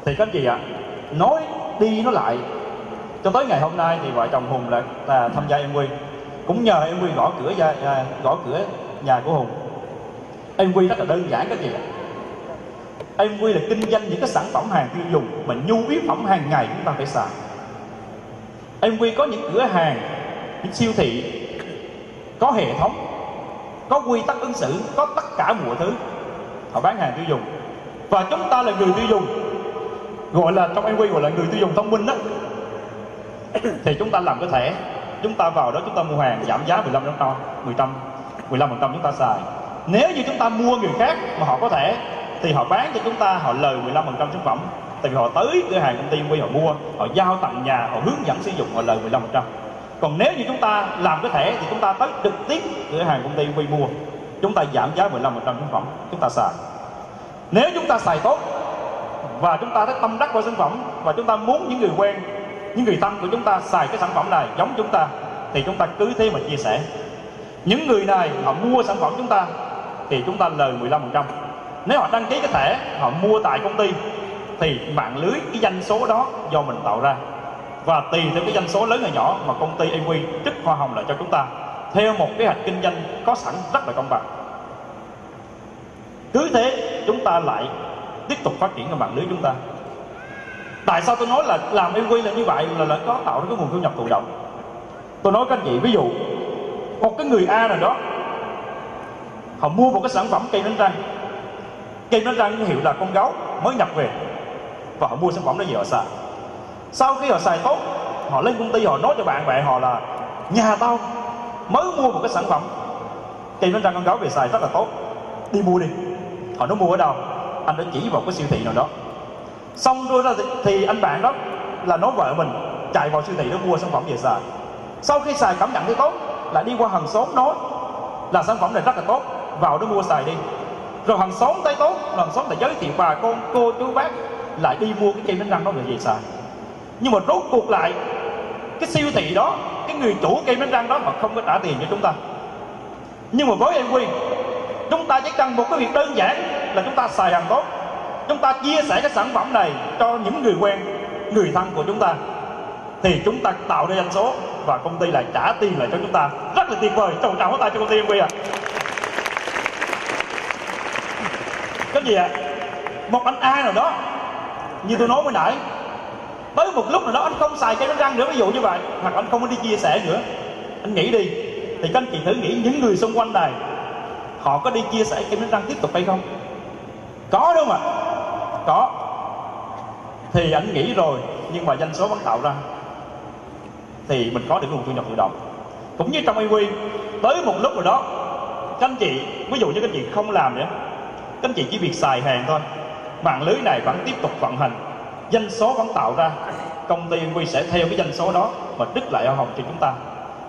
Thì các anh chị ạ à, nói đi nó lại. Cho tới ngày hôm nay thì vợ chồng hùng là là tham gia em quy cũng nhờ em quy gõ cửa ra à, gõ cửa nhà của hùng. Em quy rất là đơn giản các chị ạ. Em quy là kinh doanh những cái sản phẩm hàng tiêu dùng mà nhu yếu phẩm hàng ngày chúng ta phải xài. Em quy có những cửa hàng những siêu thị có hệ thống có quy tắc ứng xử có tất cả mọi thứ họ bán hàng tiêu dùng. Và chúng ta là người tiêu dùng, gọi là trong em quy gọi là người tiêu dùng thông minh đó. Thì chúng ta làm cái thẻ, chúng ta vào đó chúng ta mua hàng giảm giá 15 đến 15 15 phần trăm chúng ta xài. Nếu như chúng ta mua người khác mà họ có thẻ, thì họ bán cho chúng ta, họ lời 15 phần trăm sản phẩm. Tại vì họ tới cửa hàng công ty quy họ mua, họ giao tận nhà, họ hướng dẫn sử dụng, họ lời 15 phần trăm. Còn nếu như chúng ta làm cái thẻ thì chúng ta tới trực tiếp cửa hàng công ty quy mua chúng ta giảm giá 15% sản phẩm, chúng ta xài. Nếu chúng ta xài tốt và chúng ta thấy tâm đắc vào sản phẩm và chúng ta muốn những người quen, những người thân của chúng ta xài cái sản phẩm này giống chúng ta, thì chúng ta cứ thế mà chia sẻ. Những người này họ mua sản phẩm chúng ta, thì chúng ta lời 15% nếu họ đăng ký cái thẻ họ mua tại công ty, thì mạng lưới cái doanh số đó do mình tạo ra. Và tùy theo cái doanh số lớn hay nhỏ mà công ty EQ trích hoa hồng lại cho chúng ta theo một kế hoạch kinh doanh có sẵn rất là công bằng. Cứ thế chúng ta lại tiếp tục phát triển cái mạng lưới chúng ta. Tại sao tôi nói là làm EQ là như vậy? Là, là có tạo ra cái nguồn thu nhập thụ động. Tôi nói các anh chị ví dụ một cái người A nào đó họ mua một cái sản phẩm cây nến răng cây nến răng hiệu là con gấu mới nhập về và họ mua sản phẩm đó về họ xài. Sau khi họ xài tốt họ lên công ty họ nói cho bạn bè họ là nhà tao mới mua một cái sản phẩm. Kem đánh răng con gấu về xài rất là tốt. Đi mua đi. Họ nó mua ở đâu? Anh đã chỉ vào cái siêu thị nào đó. Xong rồi ra thì anh bạn đó là nói vợ mình chạy vào siêu thị đó mua sản phẩm về xài sau khi xài cảm nhận thấy tốt, lại đi qua hàng xóm nói là sản phẩm này rất là tốt, vào đó mua xài đi. Rồi hàng xóm thấy tốt, hàng xóm lại giới thiệu bà con, cô, chú, bác lại đi mua cái kem đánh răng đó về xài nhưng mà rốt cuộc lại, cái siêu thị đó cái người chủ cây bánh răng đó mà không có trả tiền cho chúng ta. Nhưng mà với em quy, chúng ta chỉ cần một cái việc đơn giản là chúng ta xài hàng tốt. Chúng ta chia sẻ cái sản phẩm này cho những người quen, người thân của chúng ta. Thì chúng ta tạo ra doanh số và công ty lại trả tiền lại cho chúng ta. Rất là tuyệt vời. Trồng trọng tay cho công ty em quy ạ. Cái gì ạ? Một anh A nào đó, như tôi nói mới nãy tới một lúc nào đó anh không xài cái đánh răng nữa, ví dụ như vậy. Hoặc anh không có đi chia sẻ nữa. Anh nghĩ đi. Thì các anh chị thử nghĩ những người xung quanh này họ có đi chia sẻ kem đánh răng tiếp tục hay không? Có đúng không ạ? Có. Thì anh nghĩ rồi, nhưng mà doanh số vẫn tạo ra. Thì mình có được nguồn thu nhập tự động. Cũng như trong EQ tới một lúc rồi đó, các anh chị, ví dụ như các anh chị không làm nữa các anh chị chỉ việc xài hàng thôi. Mạng lưới này vẫn tiếp tục vận hành doanh số vẫn tạo ra. Công ty quy sẽ theo cái doanh số đó mà đứt lại hoa hồng cho chúng ta.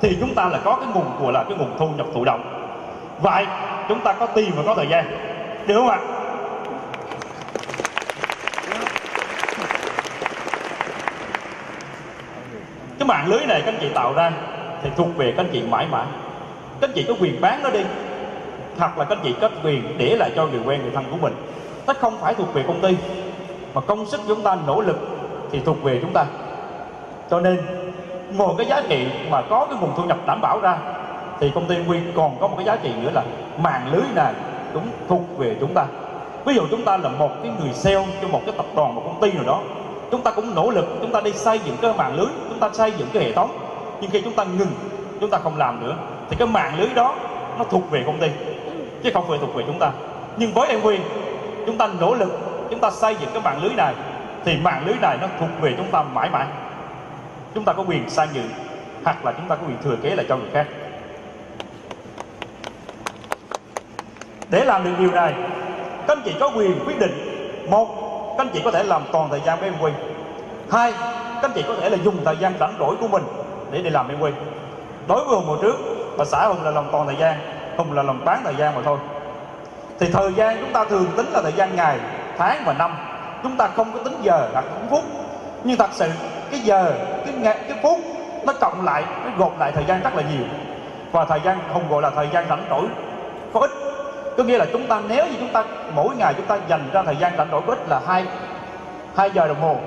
Thì chúng ta là có cái nguồn của là cái nguồn thu nhập thụ động. Vậy, chúng ta có tiền và có thời gian. Được không ạ? Cái mạng lưới này các anh chị tạo ra thì thuộc về các anh chị mãi mãi. Các anh chị có quyền bán nó đi, hoặc là các anh chị có quyền để lại cho người quen, người thân của mình. Nó không phải thuộc về công ty mà công sức chúng ta, nỗ lực thì thuộc về chúng ta. Cho nên một cái giá trị mà có cái nguồn thu nhập đảm bảo ra, thì công ty Nguyên còn có một cái giá trị nữa là mạng lưới này cũng thuộc về chúng ta. Ví dụ chúng ta là một cái người sale cho một cái tập đoàn, một công ty nào đó, chúng ta cũng nỗ lực chúng ta đi xây dựng cái mạng lưới, chúng ta xây dựng cái hệ thống. Nhưng khi chúng ta ngừng, chúng ta không làm nữa, thì cái mạng lưới đó nó thuộc về công ty, chứ không phải thuộc về chúng ta. Nhưng với em Nguyên chúng ta nỗ lực chúng ta xây dựng cái mạng lưới này, thì mạng lưới này nó thuộc về chúng ta mãi mãi. Chúng ta có quyền sang dự, hoặc là chúng ta có quyền thừa kế lại cho người khác. Để làm được điều này, các anh chị có quyền quyết định, một, các anh chị có thể làm toàn thời gian với em quy. Hai, các anh chị có thể là dùng thời gian rảnh rỗi của mình để đi làm em quy. Đối với hùng hồi trước, bà xã hùng là làm toàn thời gian, hùng là làm bán thời gian mà thôi. Thì thời gian chúng ta thường tính là thời gian ngày tháng và năm. Chúng ta không có tính giờ là tính phút. Nhưng thật sự cái giờ cái ngày cái phút nó cộng lại nó gộp lại thời gian rất là nhiều. Và thời gian không gọi là thời gian rảnh rỗi có ích có nghĩa là chúng ta nếu như chúng ta mỗi ngày chúng ta dành ra thời gian rảnh rỗi có ích là hai hai giờ đồng hồ.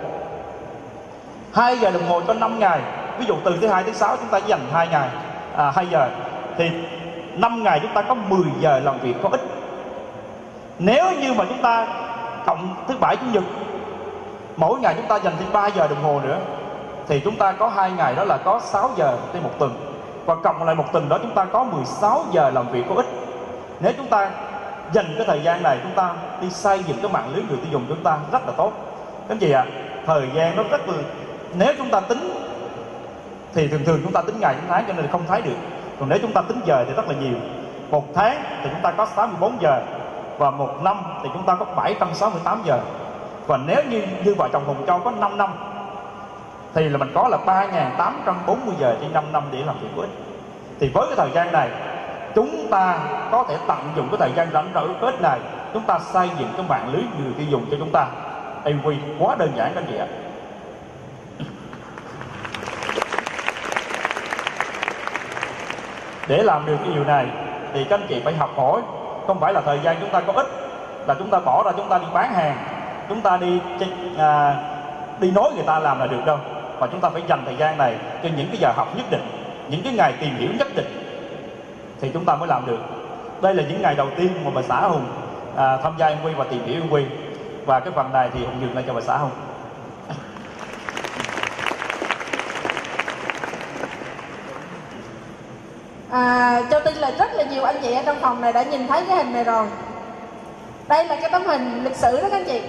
Hai giờ đồng hồ cho 5 ngày. Ví dụ từ thứ hai tới sáu chúng ta dành hai ngày à, 2 giờ. Thì 5 ngày chúng ta có 10 giờ làm việc có ích nếu như mà chúng ta cộng thứ bảy chủ nhật mỗi ngày chúng ta dành thêm 3 giờ đồng hồ nữa thì chúng ta có hai ngày đó là có 6 giờ trên một tuần và cộng lại một tuần đó chúng ta có 16 giờ làm việc có ích nếu chúng ta dành cái thời gian này chúng ta đi xây dựng cái mạng lưới người tiêu dùng chúng ta rất là tốt cái gì ạ à, thời gian nó rất là nếu chúng ta tính thì thường thường chúng ta tính ngày tính tháng cho nên không thấy được còn nếu chúng ta tính giờ thì rất là nhiều một tháng thì chúng ta có 64 giờ và một năm thì chúng ta có 768 giờ. Và nếu như như vợ chồng Hùng Châu có 5 năm, thì là mình có là 3.840 giờ trên 5 năm để làm việc của ích thì với cái thời gian này, chúng ta có thể tận dụng cái thời gian rảnh rỗi kết này, chúng ta xây dựng cái mạng lưới người tiêu dùng cho chúng ta. MV quá đơn giản, các anh chị ạ. Để làm được cái điều này, thì các anh chị phải học hỏi không phải là thời gian chúng ta có ít là chúng ta bỏ ra chúng ta đi bán hàng chúng ta đi à, đi nói người ta làm là được đâu. Và chúng ta phải dành thời gian này cho những cái giờ học nhất định những cái ngày tìm hiểu nhất định thì chúng ta mới làm được. Đây là những ngày đầu tiên mà bà xã hùng à, tham gia em quy và tìm hiểu em quy. Và cái phần này thì hùng dừng lại cho bà xã hùng. À, cho tin là rất là nhiều anh chị ở trong phòng này đã nhìn thấy cái hình này rồi. Đây là cái tấm hình lịch sử đó các anh chị.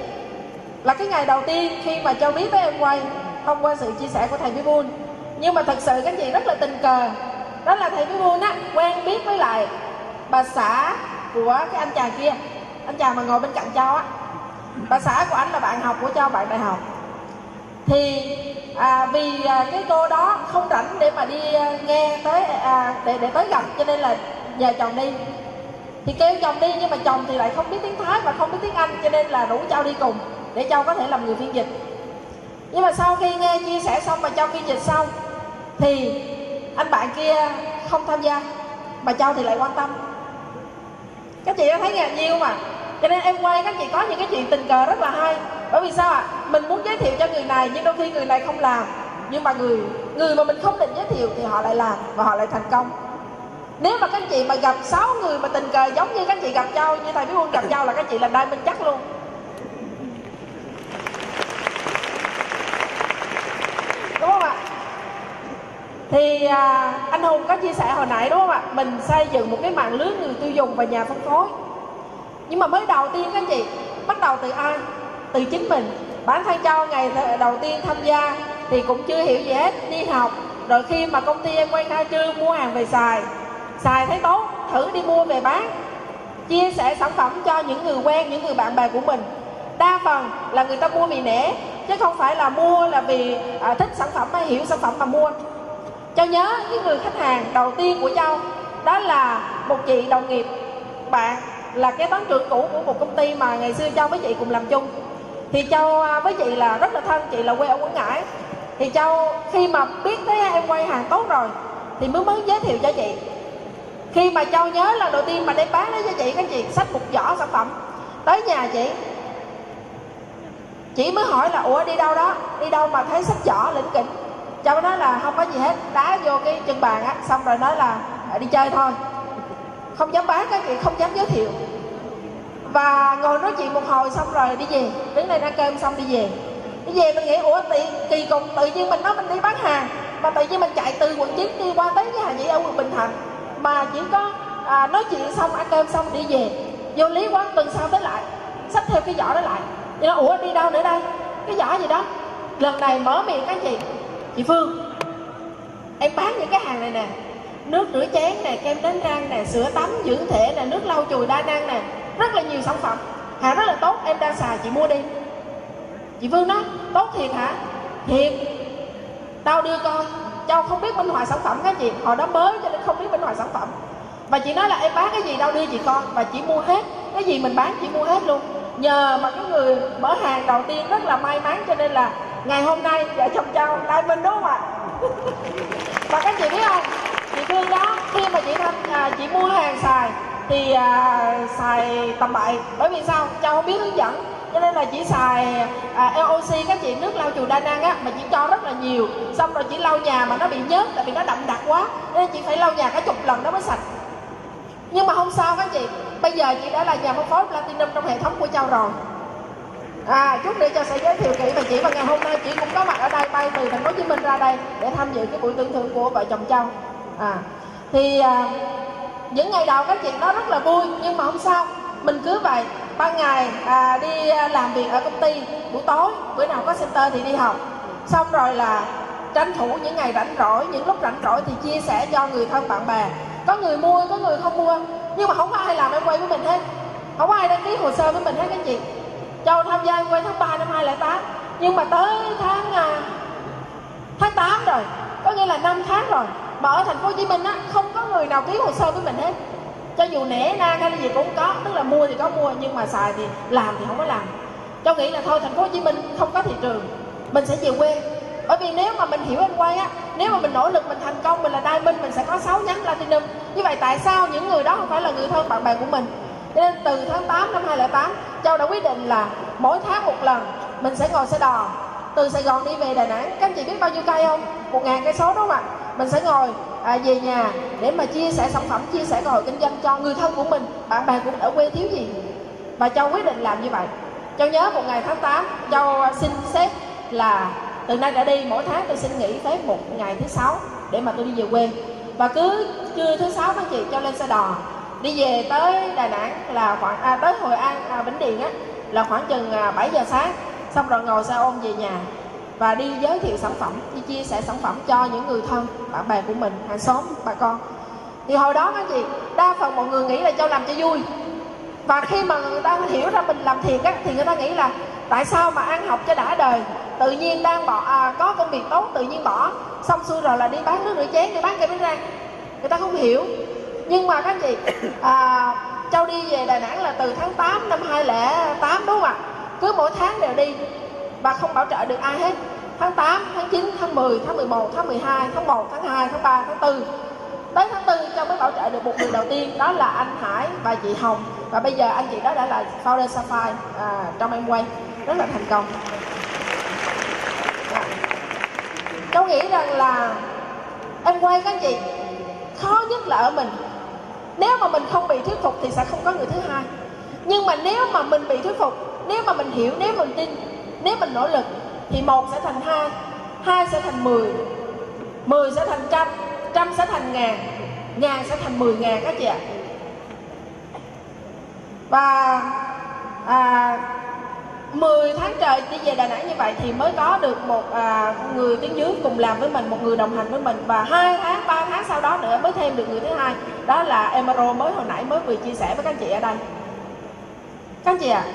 Là cái ngày đầu tiên khi mà châu biết tới em quay thông qua sự chia sẻ của thầy Bibun nhưng mà thật sự các anh chị rất là tình cờ. Đó là thầy Bibun á quen biết với lại bà xã của cái anh chàng kia. Anh chàng mà ngồi bên cạnh châu á. Bà xã của anh là bạn học của châu bạn đại học. Thì à, vì à, cái cô đó không rảnh để mà đi à, nghe tới à, để để tới gặp cho nên là nhờ chồng đi. Thì kêu chồng đi nhưng mà chồng thì lại không biết tiếng thái và không biết tiếng anh cho nên là rủ cháu đi cùng để cháu có thể làm người phiên dịch. Nhưng mà sau khi nghe chia sẻ xong và châu phiên dịch xong thì anh bạn kia không tham gia mà cháu thì lại quan tâm. Các chị đã thấy ngạc nhiên mà. Cho nên em quay các chị có những cái chuyện tình cờ rất là hay bởi vì sao ạ? À? mình muốn giới thiệu cho người này nhưng đôi khi người này không làm. Nhưng mà người người mà mình không định giới thiệu thì họ lại làm và họ lại thành công. Nếu mà các anh chị mà gặp sáu người mà tình cờ giống như các anh chị gặp nhau như thầy biết quân gặp nhau là các anh chị làm đai minh chắc luôn. Đúng không ạ? Thì à, anh hùng có chia sẻ hồi nãy đúng không ạ? Mình xây dựng một cái mạng lưới người tiêu dùng và nhà phân phối. Nhưng mà mới đầu tiên các anh chị bắt đầu từ ai? Từ chính mình. Bản thân châu ngày đầu tiên tham gia thì cũng chưa hiểu gì hết đi học. Rồi khi mà công ty em quay khai trương mua hàng về xài xài thấy tốt thử đi mua về bán. Chia sẻ sản phẩm cho những người quen những người bạn bè của mình. Đa phần là người ta mua vì nể chứ không phải là mua là vì à, thích sản phẩm hay hiểu sản phẩm mà mua. Cho nhớ cái người khách hàng đầu tiên của châu đó là một chị đồng nghiệp. Bạn là cái toán trưởng cũ của một công ty mà ngày xưa châu với chị cùng làm chung thì châu à, với chị là rất là thân, chị là quê ở quảng ngãi. Thì châu, khi mà biết tới em quay hàng tốt rồi, thì mới mới giới thiệu cho chị. Khi mà châu nhớ lần đầu tiên mà đem bán đó cho chị các chị sách một giỏ sản phẩm tới nhà chị. Chị mới hỏi là, ủa, đi đâu đó? Đi đâu mà thấy sách giỏ lĩnh kỉnh? Châu nói là, không có gì hết, đá vô cái chân bàn á, xong rồi nói là à, đi chơi thôi. Không dám bán các chị không dám giới thiệu và ngồi nói chuyện một hồi xong rồi đi về. Đứng đây ăn cơm xong đi về. Đi về mình nghĩ ủa tự kỳ cục tự nhiên mình nói mình đi bán hàng mà tự nhiên mình chạy từ quận 9 đi qua tới nhà chị ở quận bình thạnh mà chỉ có à, nói chuyện xong ăn cơm xong đi về. Vô lý quá tuần sau tới lại xách theo cái giỏ đó lại. Thì nó ủa đi đâu nữa đây? Cái giỏ gì đó? Lần này mở miệng các chị chị phương em bán những cái hàng này nè nước rửa chén nè kem đánh răng nè sữa tắm dưỡng thể nè nước lau chùi đa năng nè rất là nhiều sản phẩm. Hàng rất là tốt. Em đang xài chị mua đi. Chị vương nói tốt thiệt hả? Thiệt. Tao đưa coi châu không biết minh họa sản phẩm các chị họ đó mới cho nên không biết minh họa sản phẩm. Và chị nói là em bán cái gì đâu đi chị con. Và chị mua hết. Cái gì mình bán chị mua hết luôn. Nhờ mà cái người mở hàng đầu tiên rất là may mắn cho nên là ngày hôm nay vợ chồng châu lai minh đúng không ạ? [LAUGHS] Và các chị biết không? Chị thương đó khi mà chị tham à, chị mua hàng xài thì à, xài tầm bậy. Bởi vì sao? Châu không biết hướng dẫn cho nên là chỉ xài à, LOC các chị nước lau chùi đa năng á mà chỉ cho rất là nhiều. Xong rồi chỉ lau nhà mà nó bị nhớt tại vì nó đậm đặc quá nên chị phải lau nhà cả chục lần nó mới sạch. Nhưng mà không sao các chị bây giờ chị đã là nhà phân phối platinum trong hệ thống của châu rồi. À chút nữa cho sẽ giới thiệu kỹ về chị và ngày hôm nay chị cũng có mặt ở đây bay từ thành phố hồ chí minh ra đây để tham dự cái buổi tưởng thưởng của vợ chồng châu à thì à, những ngày đầu các chị nó rất là vui nhưng mà không sao. Mình cứ vậy ban ngày à, đi làm việc ở công ty buổi tối bữa nào có center thì đi học. Xong rồi là tranh thủ những ngày rảnh rỗi những lúc rảnh rỗi thì chia sẻ cho người thân bạn bè. Có người mua có người không mua. Nhưng mà không có ai làm em quay với mình hết. Không có ai đăng ký hồ sơ với mình hết các chị. Cho tham gia em quay tháng 3 năm 2008 nhưng mà tới tháng à, tháng 8 rồi có nghĩa là 5 tháng rồi mà ở thành phố Hồ Chí Minh á, không có người nào ký hồ sơ với mình hết. Cho dù nể nang hay là gì cũng có, tức là mua thì có mua, nhưng mà xài thì làm thì không có làm. Châu nghĩ là thôi, thành phố Hồ Chí Minh không có thị trường, mình sẽ về quê. Bởi vì nếu mà mình hiểu anh quay á, nếu mà mình nỗ lực mình thành công, mình là diamond, mình sẽ có 6 nhánh platinum. Như vậy tại sao những người đó không phải là người thân bạn bè của mình? Cho nên từ tháng 8 năm 2008 Châu đã quyết định là mỗi tháng một lần, mình sẽ ngồi xe đò. Từ Sài Gòn đi về Đà Nẵng, các anh chị biết bao nhiêu cây không? Một ngàn cây số đúng không ạ? Mình sẽ ngồi à, về nhà để mà chia sẻ sản phẩm chia sẻ cơ hội kinh doanh cho người thân của mình bạn bè của mình ở quê thiếu gì. Và châu quyết định làm như vậy. Châu nhớ một ngày tháng 8 châu xin sếp là từ nay đã đi mỗi tháng tôi xin nghỉ phép một ngày thứ sáu để mà tôi đi về quê. Và cứ trưa thứ sáu các chị cho lên xe đò đi về tới đà nẵng là khoảng à, tới hội an à, vĩnh điện á là khoảng chừng à, 7 giờ sáng. Xong rồi ngồi xe ôm về nhà và đi giới thiệu sản phẩm đi chia sẻ sản phẩm cho những người thân bạn bè của mình hàng xóm bà con. Thì hồi đó các chị đa phần mọi người nghĩ là cho làm cho vui. Và khi mà người ta hiểu ra mình làm thiệt á thì người ta nghĩ là tại sao mà ăn học cho đã đời? Tự nhiên đang bỏ à, có công việc tốt tự nhiên bỏ. Xong xuôi rồi là đi bán nước rửa chén đi bán cây bánh răng người ta không hiểu. Nhưng mà các chị [COUGHS] à, châu đi về đà nẵng là từ tháng 8 năm 2008 đúng không ạ? Cứ mỗi tháng đều đi và không bảo trợ được ai hết. Tháng 8, tháng 9, tháng 10, tháng 11, tháng 12, tháng 1, tháng 2, tháng 3, tháng 4 tới tháng 4 cho mới bảo trợ được một người đầu tiên đó là anh Hải và chị Hồng. Và bây giờ anh chị đó đã là founder Sapphire à, trong em quay. Rất là thành công. Dạ. cháu nghĩ rằng là em quay các chị khó nhất là ở mình. Nếu mà mình không bị thuyết phục thì sẽ không có người thứ hai. Nhưng mà nếu mà mình bị thuyết phục nếu mà mình hiểu nếu mình tin nếu mình nỗ lực thì một sẽ thành hai hai sẽ thành mười mười sẽ thành trăm trăm sẽ thành ngàn ngàn sẽ thành mười ngàn các chị ạ. Và à, 10 tháng trời đi về Đà Nẵng như vậy thì mới có được một à, người tiếng dưới cùng làm với mình một người đồng hành với mình. Và hai tháng ba tháng sau đó nữa mới thêm được người thứ hai đó là Emaro mới hồi nãy mới vừa chia sẻ với các anh chị ở đây. Các anh chị ạ. à,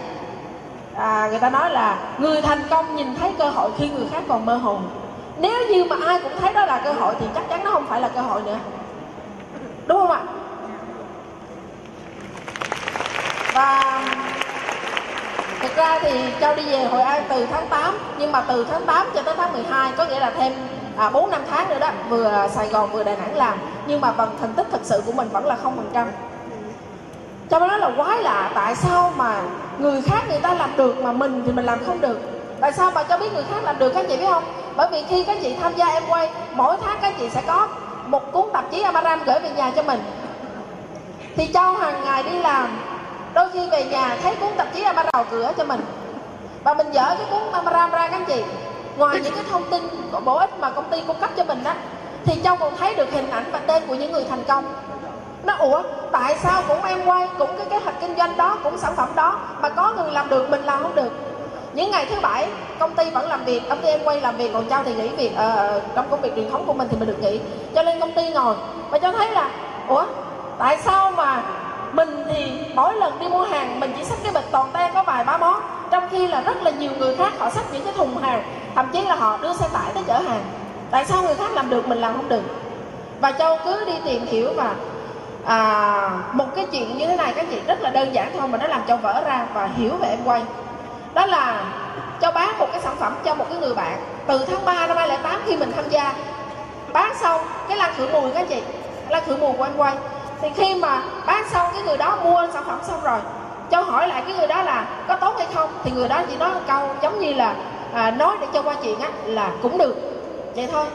à, người ta nói là người thành công nhìn thấy cơ hội khi người khác còn mơ hồ. Nếu như mà ai cũng thấy đó là cơ hội thì chắc chắn nó không phải là cơ hội nữa. Đúng không ạ? Và thực ra thì Châu đi về Hội An từ tháng 8 nhưng mà từ tháng 8 cho tới tháng 12 có nghĩa là thêm à, 4 năm tháng nữa đó vừa Sài Gòn vừa Đà Nẵng làm. Nhưng mà bằng thành tích thực sự của mình vẫn là không phần trăm cho nên là quái lạ, tại sao mà người khác người ta làm được mà mình thì mình làm không được? Tại sao mà cho biết người khác làm được các chị biết không? Bởi vì khi các chị tham gia em quay, mỗi tháng các chị sẽ có một cuốn tạp chí Amaram gửi về nhà cho mình. Thì Châu hàng ngày đi làm, đôi khi về nhà thấy cuốn tạp chí Amaram vào cửa cho mình. Và mình dở cái cuốn Amaram ra các chị. Ngoài những cái thông tin bổ ích mà công ty cung cấp cho mình đó thì Châu còn thấy được hình ảnh và tên của những người thành công nó ủa tại sao cũng em quay cũng cái kế hoạch kinh doanh đó cũng sản phẩm đó mà có người làm được mình làm không được? Những ngày thứ bảy công ty vẫn làm việc công ty em quay làm việc còn trao thì nghỉ việc ờ, ờ, trong công việc truyền thống của mình thì mình được nghỉ. Cho nên công ty ngồi và cho thấy là ủa tại sao mà mình thì mỗi lần đi mua hàng mình chỉ xách cái bịch toàn te có vài ba món trong khi là rất là nhiều người khác họ xách những cái thùng hàng thậm chí là họ đưa xe tải tới chở hàng. Tại sao người khác làm được mình làm không được? Và châu cứ đi tìm hiểu và à, một cái chuyện như thế này các chị rất là đơn giản thôi mà nó làm cho vỡ ra và hiểu về em quay. Đó là cho bán một cái sản phẩm cho một cái người bạn. Từ tháng 3 năm 2008 khi mình tham gia bán xong cái lan khử mùi các chị lan khử mùi của anh quay. Thì khi mà bán xong cái người đó mua sản phẩm xong rồi cho hỏi lại cái người đó là có tốt hay không thì người đó chỉ nói một câu giống như là à, nói để cho qua chuyện á là cũng được. Vậy thôi.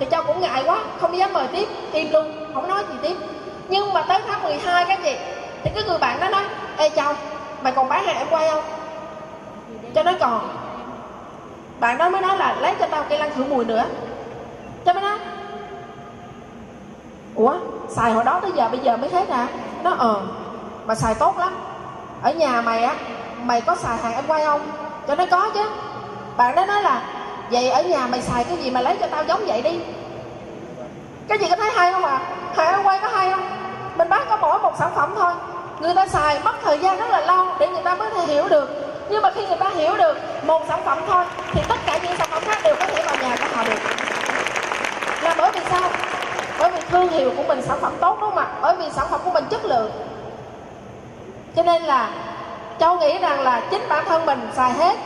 Thì cho cũng ngại quá không dám mời tiếp im luôn không nói gì tiếp nhưng mà tới tháng 12 các chị, thì cái người bạn đó nói, ê chồng mày còn bán hàng em quay không? Cho nó còn. Bạn đó mới nói là lấy cho tao cây lăn khử mùi nữa. Cho mới nói, ủa, xài hồi đó tới giờ bây giờ mới hết à nó ờ mà xài tốt lắm. Ở nhà mày á, mày có xài hàng em quay không? Cho nó có chứ. Bạn đó nói là, vậy ở nhà mày xài cái gì mà lấy cho tao giống vậy đi? Cái gì có thấy hay không à? Hàng em quay có hay không? Mình bán có mỗi một sản phẩm thôi. Người ta xài mất thời gian rất là lâu để người ta mới thể hiểu được. Nhưng mà khi người ta hiểu được một sản phẩm thôi, thì tất cả những sản phẩm khác đều có thể vào nhà của họ được. Là bởi vì sao? Bởi vì thương hiệu của mình sản phẩm tốt, đúng không ạ? Bởi vì sản phẩm của mình chất lượng. Cho nên là châu nghĩ rằng là chính bản thân mình xài hết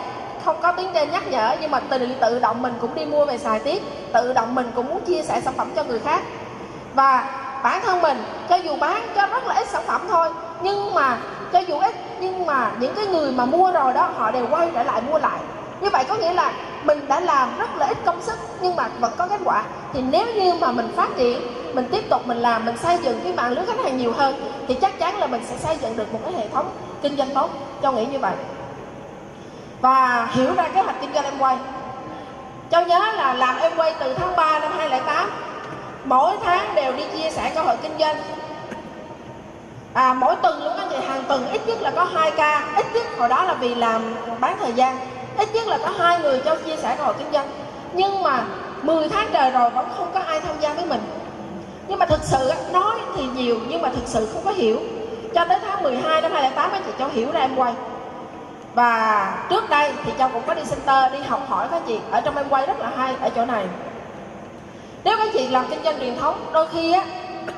không có tiếng trên nhắc nhở, nhưng mà tự tự động mình cũng đi mua về xài tiếp. Tự động mình cũng muốn chia sẻ sản phẩm cho người khác. Và bản thân mình, cho dù bán cho rất là ít sản phẩm thôi, nhưng mà, cho dù ít, nhưng mà những cái người mà mua rồi đó, họ đều quay trở lại mua lại. Như vậy có nghĩa là mình đã làm rất là ít công sức, nhưng mà vẫn có kết quả. Thì nếu như mà mình phát triển, mình tiếp tục mình làm, mình xây dựng cái mạng lưới khách hàng nhiều hơn, thì chắc chắn là mình sẽ xây dựng được một cái hệ thống kinh doanh tốt. Cho nghĩ như vậy và hiểu ra kế hoạch kinh doanh em quay cho nhớ là làm em quay từ tháng 3 năm 2008 mỗi tháng đều đi chia sẻ cơ hội kinh doanh. À, mỗi tuần luôn anh chị hàng tuần ít nhất là có hai ca ít nhất hồi đó là vì làm bán thời gian ít nhất là có hai người cho chia sẻ cơ hội kinh doanh. Nhưng mà 10 tháng trời rồi vẫn không có ai tham gia với mình. Nhưng mà thực sự nói thì nhiều nhưng mà thực sự không có hiểu. Cho tới tháng 12 năm 2008 anh chị cho hiểu ra em quay và trước đây thì châu cũng có đi center đi học hỏi các chị. Ở trong em quay rất là hay ở chỗ này. Nếu các chị làm kinh doanh truyền thống đôi khi á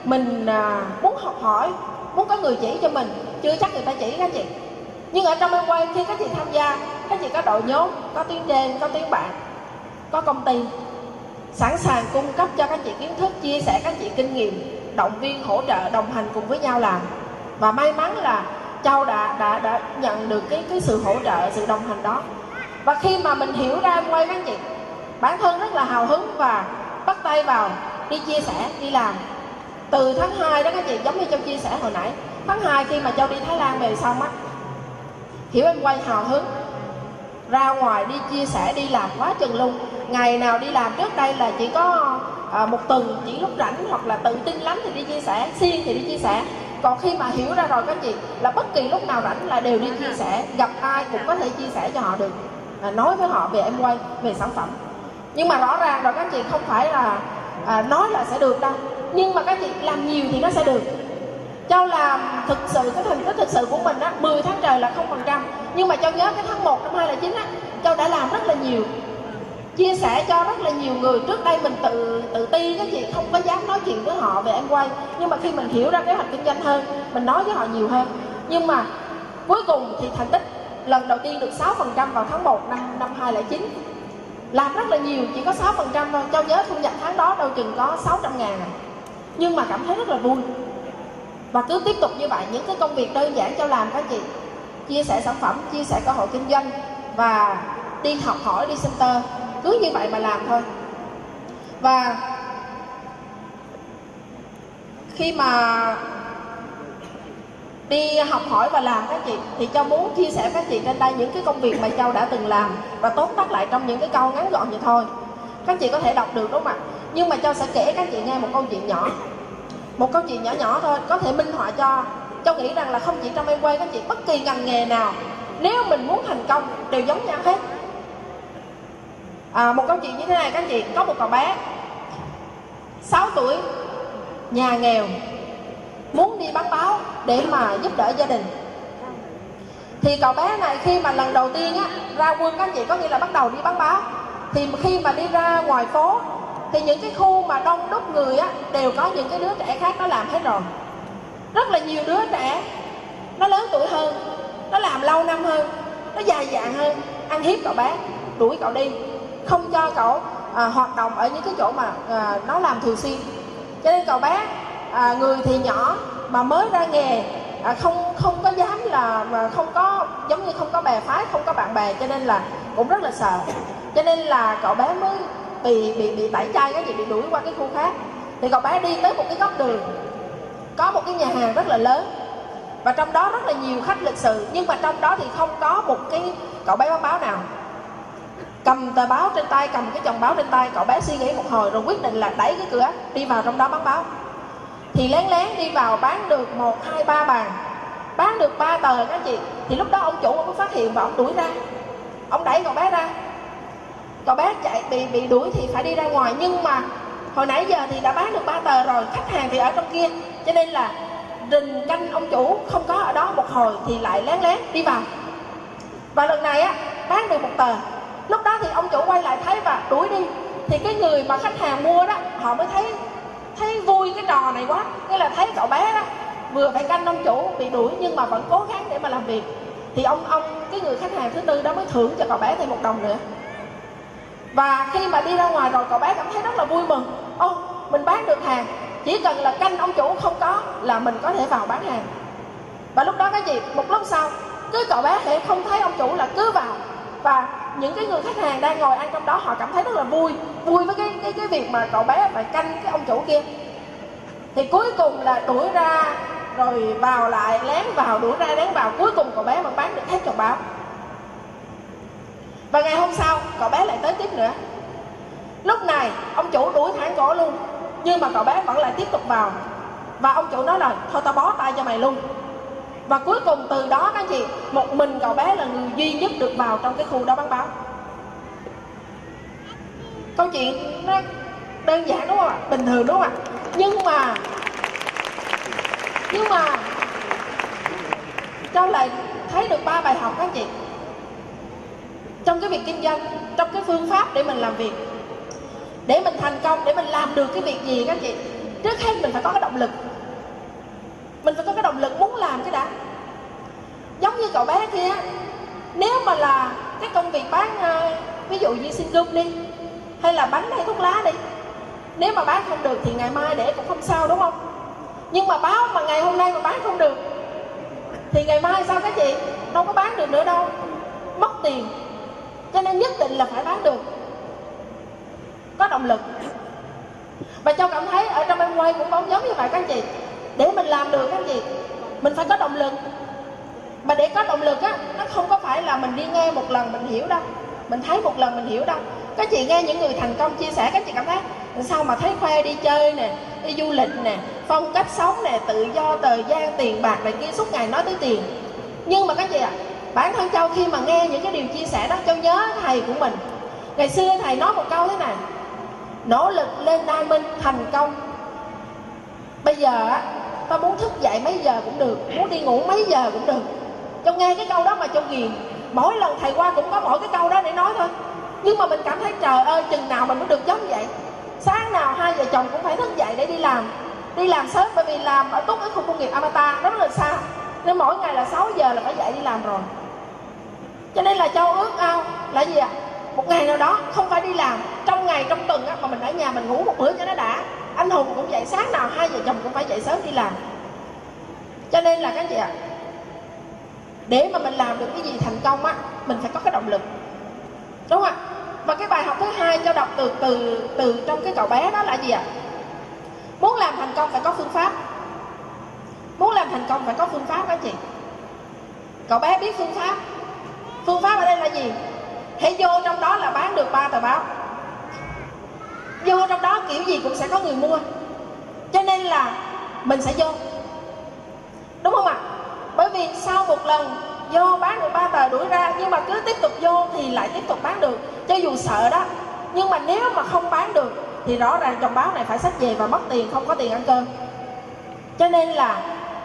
mình à, muốn học hỏi muốn có người chỉ cho mình chưa chắc người ta chỉ các chị. Nhưng ở trong em quay khi các chị tham gia các chị có đội nhóm có tiếng trên có tiếng bạn có công ty sẵn sàng cung cấp cho các chị kiến thức chia sẻ các chị kinh nghiệm động viên hỗ trợ đồng hành cùng với nhau làm. Và may mắn là châu đã đã đã nhận được cái cái sự hỗ trợ sự đồng hành đó. Và khi mà mình hiểu ra em quay các chị bản thân rất là hào hứng và bắt tay vào đi chia sẻ đi làm. Từ tháng 2 đó các chị giống như châu chia sẻ hồi nãy tháng 2 khi mà châu đi Thái Lan về xong á hiểu em quay hào hứng ra ngoài đi chia sẻ đi làm quá chừng luôn. Ngày nào đi làm trước đây là chỉ có à, một tuần chỉ lúc rảnh hoặc là tự tin lắm thì đi chia sẻ siêng thì đi chia sẻ còn khi mà hiểu ra rồi các chị là bất kỳ lúc nào rảnh là đều đi chia sẻ. Gặp ai cũng có thể chia sẻ cho họ được. À, nói với họ về em quay về sản phẩm. Nhưng mà rõ ràng rồi các chị không phải là à, nói là sẽ được đâu. Nhưng mà các chị làm nhiều thì nó sẽ được. Cho làm thực sự cái thành tích thực sự của mình á 10 tháng trời là không phần trăm. Nhưng mà cho nhớ cái tháng 1 năm 2009 á cho đã làm rất là nhiều chia sẻ cho rất là nhiều người. Trước đây mình tự tự ti cái chị, không có dám nói chuyện với họ về em quay. Nhưng mà khi mình hiểu ra kế hoạch kinh doanh hơn, mình nói với họ nhiều hơn. Nhưng mà cuối cùng thì thành tích lần đầu tiên được 6% vào tháng 1 năm năm 2009 làm rất là nhiều, chỉ có 6% thôi. Cho nhớ thu nhập tháng đó đâu chừng có 600 ngàn à. nhưng mà cảm thấy rất là vui. Và cứ tiếp tục như vậy, những cái công việc đơn giản cho làm các chị. Chia sẻ sản phẩm, chia sẻ cơ hội kinh doanh và đi học hỏi, đi center cứ như vậy mà làm thôi. Và khi mà đi học hỏi và làm các chị, thì châu muốn chia sẻ các chị trên đây những cái công việc mà châu đã từng làm và tóm tắt lại trong những cái câu ngắn gọn vậy thôi. Các chị có thể đọc được đúng không ạ? Nhưng mà châu sẽ kể các chị nghe một câu chuyện nhỏ. Một câu chuyện nhỏ nhỏ thôi, có thể minh họa cho châu nghĩ rằng là không chỉ trong em quay các chị, bất kỳ ngành nghề nào, nếu mình muốn thành công đều giống nhau hết à, một câu chuyện như thế này các chị. Có một cậu bé 6 tuổi nhà nghèo muốn đi bán báo để mà giúp đỡ gia đình. Thì cậu bé này khi mà lần đầu tiên á ra quân các chị có nghĩa là bắt đầu đi bán báo. Thì khi mà đi ra ngoài phố thì những cái khu mà đông đúc người á đều có những cái đứa trẻ khác nó làm hết rồi. Rất là nhiều đứa trẻ nó lớn tuổi hơn nó làm lâu năm hơn nó dài dạn hơn ăn hiếp cậu bé đuổi cậu đi không cho cậu à, hoạt động ở những cái chỗ mà à, nó làm thường xuyên. Cho nên cậu bé à, người thì nhỏ mà mới ra nghề à, không không có dám là mà không có giống như không có bè phái không có bạn bè cho nên là cũng rất là sợ. Cho nên là cậu bé mới bị bị bị tẩy chay cái gì bị đuổi qua cái khu khác. Thì cậu bé đi tới một cái góc đường có một cái nhà hàng rất là lớn và trong đó rất là nhiều khách lịch sự nhưng mà trong đó thì không có một cái cậu bé bán báo nào cầm tờ báo trên tay, cầm cái chồng báo trên tay, cậu bé suy nghĩ một hồi rồi quyết định là đẩy cái cửa, đi vào trong đó bán báo. Thì lén lén đi vào bán được một, hai, ba bàn. Bán được ba tờ các chị. Thì lúc đó ông chủ ông mới phát hiện và ông đuổi ra. Ông đẩy cậu bé ra. Cậu bé chạy, bị bị đuổi thì phải đi ra ngoài. Nhưng mà hồi nãy giờ thì đã bán được ba tờ rồi, khách hàng thì ở trong kia. Cho nên là rình canh ông chủ không có ở đó một hồi thì lại lén lén đi vào. Và lần này á, bán được một tờ lúc đó thì ông chủ quay lại thấy và đuổi đi. Thì cái người mà khách hàng mua đó, họ mới thấy thấy vui cái trò này quá. Nghĩa là thấy cậu bé đó vừa phải canh ông chủ bị đuổi nhưng mà vẫn cố gắng để mà làm việc. Thì ông ông, cái người khách hàng thứ tư đó mới thưởng cho cậu bé thêm một đồng nữa. Và khi mà đi ra ngoài rồi, cậu bé cảm thấy rất là vui mừng. Ô, mình bán được hàng. Chỉ cần là canh ông chủ không có là mình có thể vào bán hàng. Và lúc đó cái gì? Một lúc sau, cứ cậu bé thể không thấy ông chủ là cứ vào và những cái người khách hàng đang ngồi ăn trong đó, họ cảm thấy rất là vui. Vui với cái cái cái việc mà cậu bé phải canh cái ông chủ kia. Thì cuối cùng là đuổi ra, rồi vào lại, lén vào, đuổi ra, lén vào. Cuối cùng cậu bé vẫn bán được hết chồng báo và ngày hôm sau, cậu bé lại tới tiếp nữa. Lúc này, ông chủ đuổi thẳng cổ luôn. Nhưng mà cậu bé vẫn lại tiếp tục vào. Và ông chủ nói là, thôi tao bó tay cho mày luôn và cuối cùng từ đó các chị, một mình cậu bé là người duy nhất được vào trong cái khu đó bán báo. Câu chuyện nó đơn giản đúng không ạ? Bình thường đúng không ạ? Nhưng mà nhưng mà cháu lại thấy được ba bài học các chị. Trong cái việc kinh doanh, trong cái phương pháp để mình làm việc, để mình thành công, để mình làm được cái việc gì các chị, trước hết mình phải có cái động lực mình phải có cái động lực muốn làm cái đã. Giống như cậu bé kia, nếu mà là cái công việc bán ờ, ví dụ như xin gum đi, hay là bánh hay thuốc lá đi, nếu mà bán không được thì ngày mai để cũng không sao, đúng không? Nhưng mà báo mà ngày hôm nay mà bán không được, thì ngày mai sao các chị đâu có bán được nữa đâu. Mất tiền. Cho nên nhất định là phải bán được. Có động lực. Và châu cảm thấy ở trong em quay cũng bóng giống như vậy các chị để mình làm được các chị mình phải có động lực. Mà để có động lực á nó không có phải là mình đi nghe một lần mình hiểu đâu. Mình thấy một lần mình hiểu đâu. Các chị nghe những người thành công chia sẻ các chị cảm thấy sao mà thấy khoe đi chơi nè đi du lịch nè phong cách sống nè tự do thời gian tiền bạc này kia suốt ngày nói tới tiền. Nhưng mà các chị ạ à, bản thân châu khi mà nghe những cái điều chia sẻ đó châu nhớ thầy của mình. Ngày xưa thầy nói một câu thế này nỗ lực lên đai minh thành công. Bây giờ á tao muốn thức dậy mấy giờ cũng được muốn đi ngủ mấy giờ cũng được. Châu nghe cái câu đó mà châu ghiền. Mỗi lần thầy qua cũng có mỗi cái câu đó để nói thôi. Nhưng mà mình cảm thấy trời ơi chừng nào mình mới được giống vậy. Sáng nào hai vợ chồng cũng phải thức dậy để đi làm. Đi làm sớm bởi vì làm ở tốt ở khu công nghiệp Amata rất là xa. Nên mỗi ngày là 6 giờ là phải dậy đi làm rồi. Cho nên là châu ước ao là gì ạ? À? một ngày nào đó không phải đi làm. Trong ngày trong tuần á, mà mình ở nhà mình ngủ một bữa cho nó đã anh hùng cũng dậy sáng nào hai vợ chồng cũng phải dậy sớm đi làm. Cho nên là các chị ạ à, để mà mình làm được cái gì thành công á mình phải có cái động lực. Đúng không ạ? Và cái bài học thứ hai cho đọc từ từ từ trong cái cậu bé đó là gì ạ? Muốn làm thành công phải có phương pháp. Muốn làm thành công phải có phương pháp đó chị. Cậu bé biết phương pháp. Phương pháp ở đây là gì? Hãy vô trong đó là bán được ba tờ báo vô trong đó kiểu gì cũng sẽ có người mua. Cho nên là mình sẽ vô. Đúng không ạ? Bởi vì sau một lần vô bán được ba tờ đuổi ra, nhưng mà cứ tiếp tục vô thì lại tiếp tục bán được. Cho dù sợ đó, nhưng mà nếu mà không bán được thì rõ ràng trong báo này phải sách về và mất tiền, không có tiền ăn cơm. Cho nên là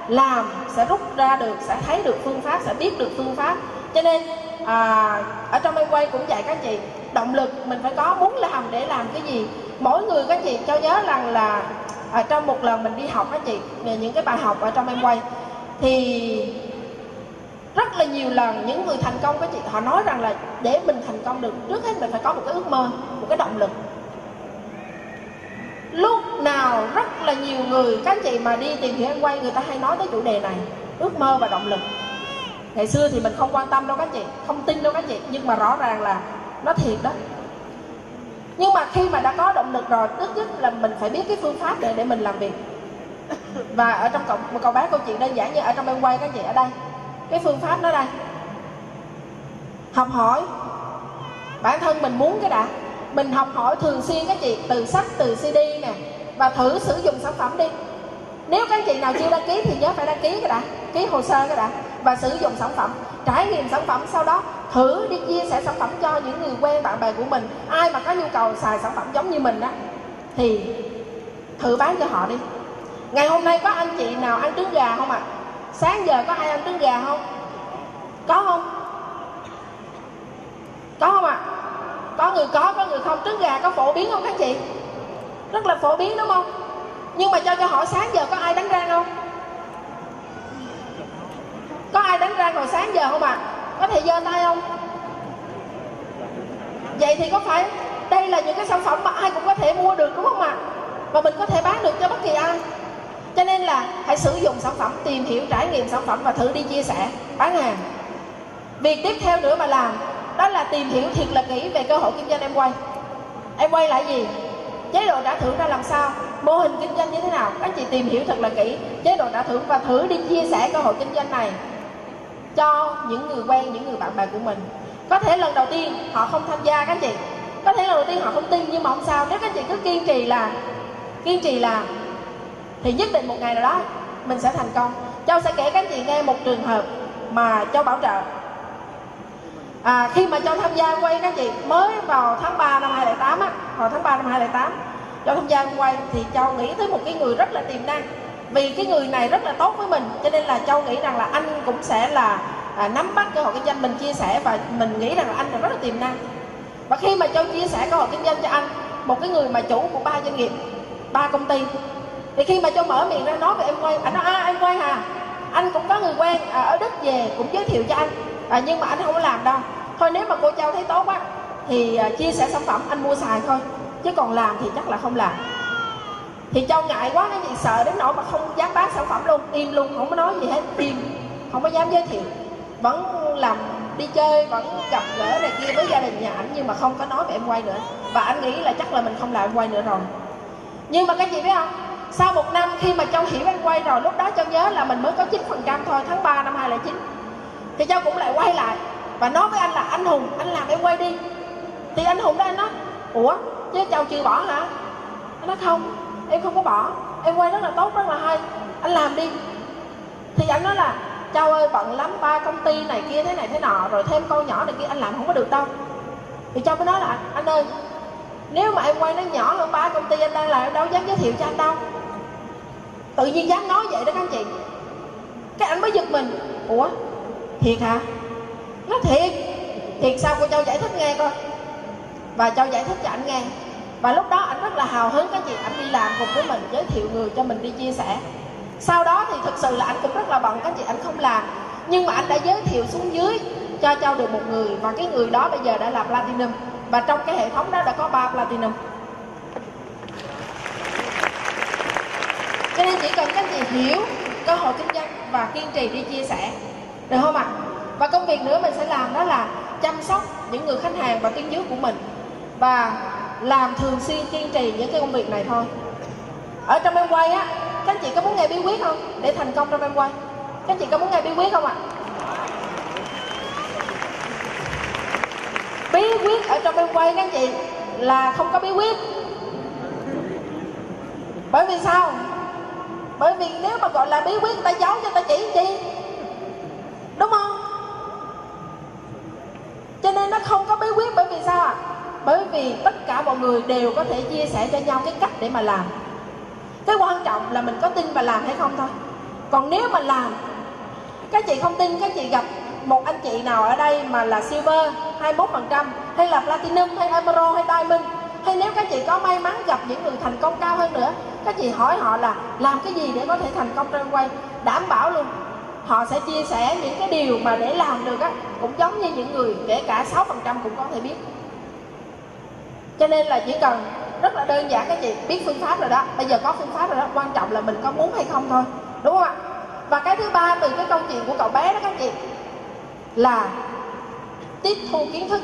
làm sẽ rút ra được, sẽ thấy được phương pháp, sẽ biết được phương pháp. Cho nên à, ở trong em quay cũng dạy các chị. Động lực mình phải có muốn làm để làm cái gì? Mỗi người các chị cho nhớ rằng là ở trong một lần mình đi học các chị về những cái bài học ở trong em quay thì rất là nhiều lần những người thành công các chị họ nói rằng là để mình thành công được trước hết mình phải có một cái ước mơ một cái động lực. Lúc nào rất là nhiều người các chị mà đi tìm hiểu em quay người ta hay nói tới chủ đề này ước mơ và động lực ngày xưa thì mình không quan tâm đâu các chị, không tin đâu các chị. Nhưng mà rõ ràng là nó thiệt đó. Nhưng mà khi mà đã có động lực rồi tức nhất là mình phải biết cái phương pháp để để mình làm việc. [COUGHS] Và ở trong cộng một câu bán câu chuyện đơn giản như ở trong em quay các chị ở đây. Cái phương pháp nó đây. Học hỏi. Bản thân mình muốn cái đã. Mình học hỏi thường xuyên các chị, từ sách, từ cd nè, và thử sử dụng sản phẩm đi. Nếu các chị nào chưa đăng ký thì nhớ phải đăng ký cái đã, ký hồ sơ cái đã và sử dụng sản phẩm, trải nghiệm sản phẩm. Sau đó, thử đi chia sẻ sản phẩm cho những người quen bạn bè của mình. Ai mà có nhu cầu xài sản phẩm giống như mình đó thì thử bán cho họ đi. Ngày hôm nay có anh chị nào ăn trứng gà không ạ? À? sáng giờ có ai ăn trứng gà không? Có không? Có không ạ? À? có người có có người không. Trứng gà có phổ biến không các chị? Rất là phổ biến, đúng không? Nhưng mà cho cho họ sáng giờ có ai đánh răng không? Có ai đánh răng hồi sáng giờ không ạ? À? có thể giơ tay không? Vậy thì có phải đây là những cái sản phẩm mà ai cũng có thể mua được, đúng không ạ? À? và mình có thể bán được cho bất kỳ ai. Cho nên là hãy sử dụng sản phẩm, tìm hiểu, trải nghiệm sản phẩm và thử đi chia sẻ, bán hàng. Việc tiếp theo nữa mà làm, đó là tìm hiểu thiệt là kỹ về cơ hội kinh doanh em quay em quay lại gì? Chế độ trả thưởng ra làm sao? Mô hình kinh doanh như thế nào? Các chị tìm hiểu thật là kỹ. Chế độ trả thưởng và thử đi chia sẻ cơ hội kinh doanh này cho những người quen những người bạn bè của mình. Có thể lần đầu tiên họ không tham gia các chị. Có thể lần đầu tiên họ không tin nhưng mà không sao. Nếu các chị cứ kiên trì là kiên trì là thì nhất định một ngày nào đó mình sẽ thành công. Châu sẽ kể các chị nghe một trường hợp mà châu bảo trợ. À, khi mà châu tham gia quay các chị mới vào tháng 3 năm 2008 á vào tháng 3 năm 2008 châu tham gia quay thì châu nghĩ tới một cái người rất là tiềm năng vì cái người này rất là tốt với mình cho nên là châu nghĩ rằng là anh cũng sẽ là à, nắm bắt cơ hội kinh doanh. Mình chia sẻ và mình nghĩ rằng là anh là rất là tiềm năng. Và khi mà châu chia sẻ cơ hội kinh doanh cho anh một cái người mà chủ của ba doanh nghiệp ba công ty thì khi mà châu mở miệng ra nói về em quay anh à, nói à em quay hà anh cũng có người quen à, ở đức về cũng giới thiệu cho anh à, nhưng mà anh không có làm đâu. Thôi nếu mà cô châu thấy tốt quá thì à, chia sẻ sản phẩm anh mua xài thôi chứ còn làm thì chắc là không làm thì châu ngại quá cái gì sợ đến nỗi mà không dám bán sản phẩm luôn. Im luôn không có nói gì hết. Im, không có dám giới thiệu. Vẫn làm đi chơi, vẫn gặp gỡ này kia với gia đình nhà ảnh, nhưng mà không có nói về em quay nữa. Và anh nghĩ là chắc là mình không làm em quay nữa rồi. Nhưng mà các chị biết không? Sau một năm khi mà châu hiểu em quay rồi, lúc đó châu nhớ là mình mới có 9 phần trăm thôi, tháng 3 năm 2009 thì châu cũng lại quay lại và nói với anh là, anh hùng, anh làm em quay đi. Thì anh hùng đó anh nói, ủa? Chứ châu chưa bỏ hả? Anh nói, không em không có bỏ. Em quay rất là tốt, rất là hay. Anh làm đi. Thì anh nói là, châu ơi, bận lắm, ba công ty này kia thế này thế nọ, rồi thêm con nhỏ này kia, anh làm không có được đâu. Thì châu mới nói là, anh ơi, nếu mà em quay nó nhỏ hơn ba công ty, anh đang làm, em đâu dám giới thiệu cho anh đâu. Tự nhiên dám nói vậy đó các anh chị. Cái anh mới giật mình. Ủa? Thiệt hả? Nó thiệt. Thiệt sao? Cô châu giải thích nghe coi. Và châu giải thích cho anh nghe và lúc đó anh rất là hào hứng cái chị anh đi làm cùng với mình, giới thiệu người cho mình đi chia sẻ. Sau đó thì thực sự là anh cũng rất là bận các chị anh không làm. Nhưng mà anh đã giới thiệu xuống dưới cho trao được một người, và cái người đó bây giờ đã là platinum. Và trong cái hệ thống đó đã có ba platinum. Cho nên chỉ cần các chị hiểu cơ hội kinh doanh và kiên trì đi chia sẻ. Được không ạ? Và công việc nữa mình sẽ làm đó là chăm sóc những người khách hàng và tuyến dưới của mình. Và làm thường xuyên kiên trì những cái công việc này thôi. Ở trong em quay á, các anh chị có muốn nghe bí quyết không? Để thành công trong em quay. Các anh chị có muốn nghe bí quyết không ạ? Bí quyết ở trong em quay, các anh chị, là không có bí quyết. Bởi vì sao? Bởi vì nếu mà gọi là bí quyết, người ta giấu cho ta chỉ chi? Đúng không? Cho nên nó không có bí quyết bởi vì sao ạ? à? Bởi vì tất cả mọi người đều có thể chia sẻ cho nhau cái cách để mà làm. Cái quan trọng là mình có tin và làm hay không thôi. Còn nếu mà làm, các chị không tin, các chị gặp một anh chị nào ở đây mà là silver 21% hay là platinum, hay emerald, hay diamond, hay nếu các chị có may mắn gặp những người thành công cao hơn nữa, các chị hỏi họ là làm cái gì để có thể thành công trên quay? Đảm bảo luôn, họ sẽ chia sẻ những cái điều mà để làm được á, cũng giống như những người kể cả 6% cũng có thể biết cho nên là chỉ cần rất là đơn giản các chị biết phương pháp rồi đó. Bây giờ có phương pháp rồi đó, quan trọng là mình có muốn hay không thôi. Đúng không ạ? Và cái thứ ba từ cái câu chuyện của cậu bé đó các chị, là tiếp thu kiến thức.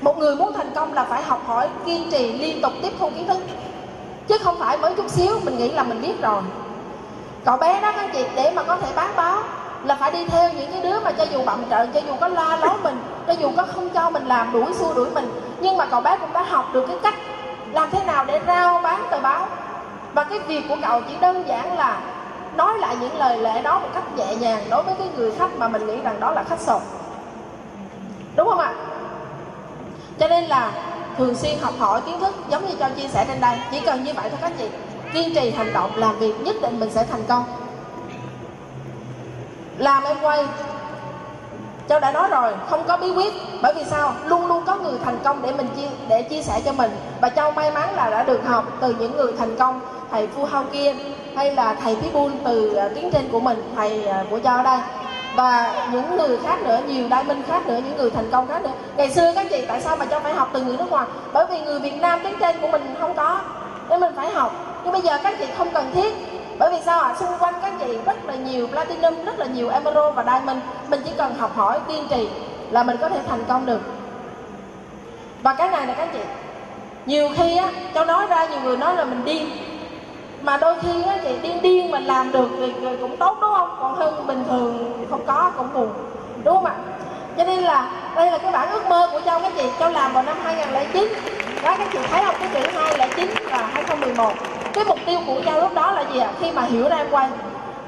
Một người muốn thành công là phải học hỏi, kiên trì liên tục tiếp thu kiến thức. Chứ không phải mới chút xíu, mình nghĩ là mình biết rồi. Cậu bé đó các chị, để mà có thể bán báo là phải đi theo những cái đứa mà cho dù bậm trợn cho dù có la lối mình, cho dù có không cho mình làm đuổi xua đuổi mình. Nhưng mà cậu bé cũng đã học được cái cách làm thế nào để rao bán tờ báo. Và cái việc của cậu chỉ đơn giản là nói lại những lời lẽ đó một cách nhẹ nhàng đối với cái người khách mà mình nghĩ rằng đó là khách sộp đúng không ạ? Cho nên là thường xuyên học hỏi kiến thức, giống như cho chia sẻ trên đây. Chỉ cần như vậy thôi các chị. Kiên trì hành động, làm việc, nhất định mình sẽ thành công làm em quay. Châu đã nói rồi không có bí quyết bởi vì sao? Luôn luôn có người thành công để mình chia để chia sẻ cho mình. Và Châu may mắn là đã được học từ những người thành công thầy Phu Hao kia, hay là thầy Thí Buôn từ à, tuyến trên của mình thầy à, của Châu đây. Và những người khác nữa nhiều đại minh khác nữa những người thành công khác nữa. Ngày xưa các chị tại sao mà Châu phải học từ người nước ngoài? Bởi vì người Việt Nam tuyến trên của mình không có nên mình phải học. Nhưng bây giờ các chị không cần thiết bởi vì sao ạ? À? xung quanh các chị rất là nhiều platinum, rất là nhiều emerald và diamond. Mình chỉ cần học hỏi, kiên trì là mình có thể thành công được. Và cái này là các chị, nhiều khi á, cháu nói ra nhiều người nói là mình điên. Mà đôi khi á, chị điên điên mình làm được thì cũng tốt, đúng không? Còn hơn bình thường không có, cũng buồn, đúng không ạ? Cho nên là đây là cái bản ước mơ của châu các chị. Châu làm vào năm 2009 đó, các chị thấy không? Cái chữ 209 và 2011 cái mục tiêu của Châu lúc đó là gì ạ? Khi mà hiểu ra em quay.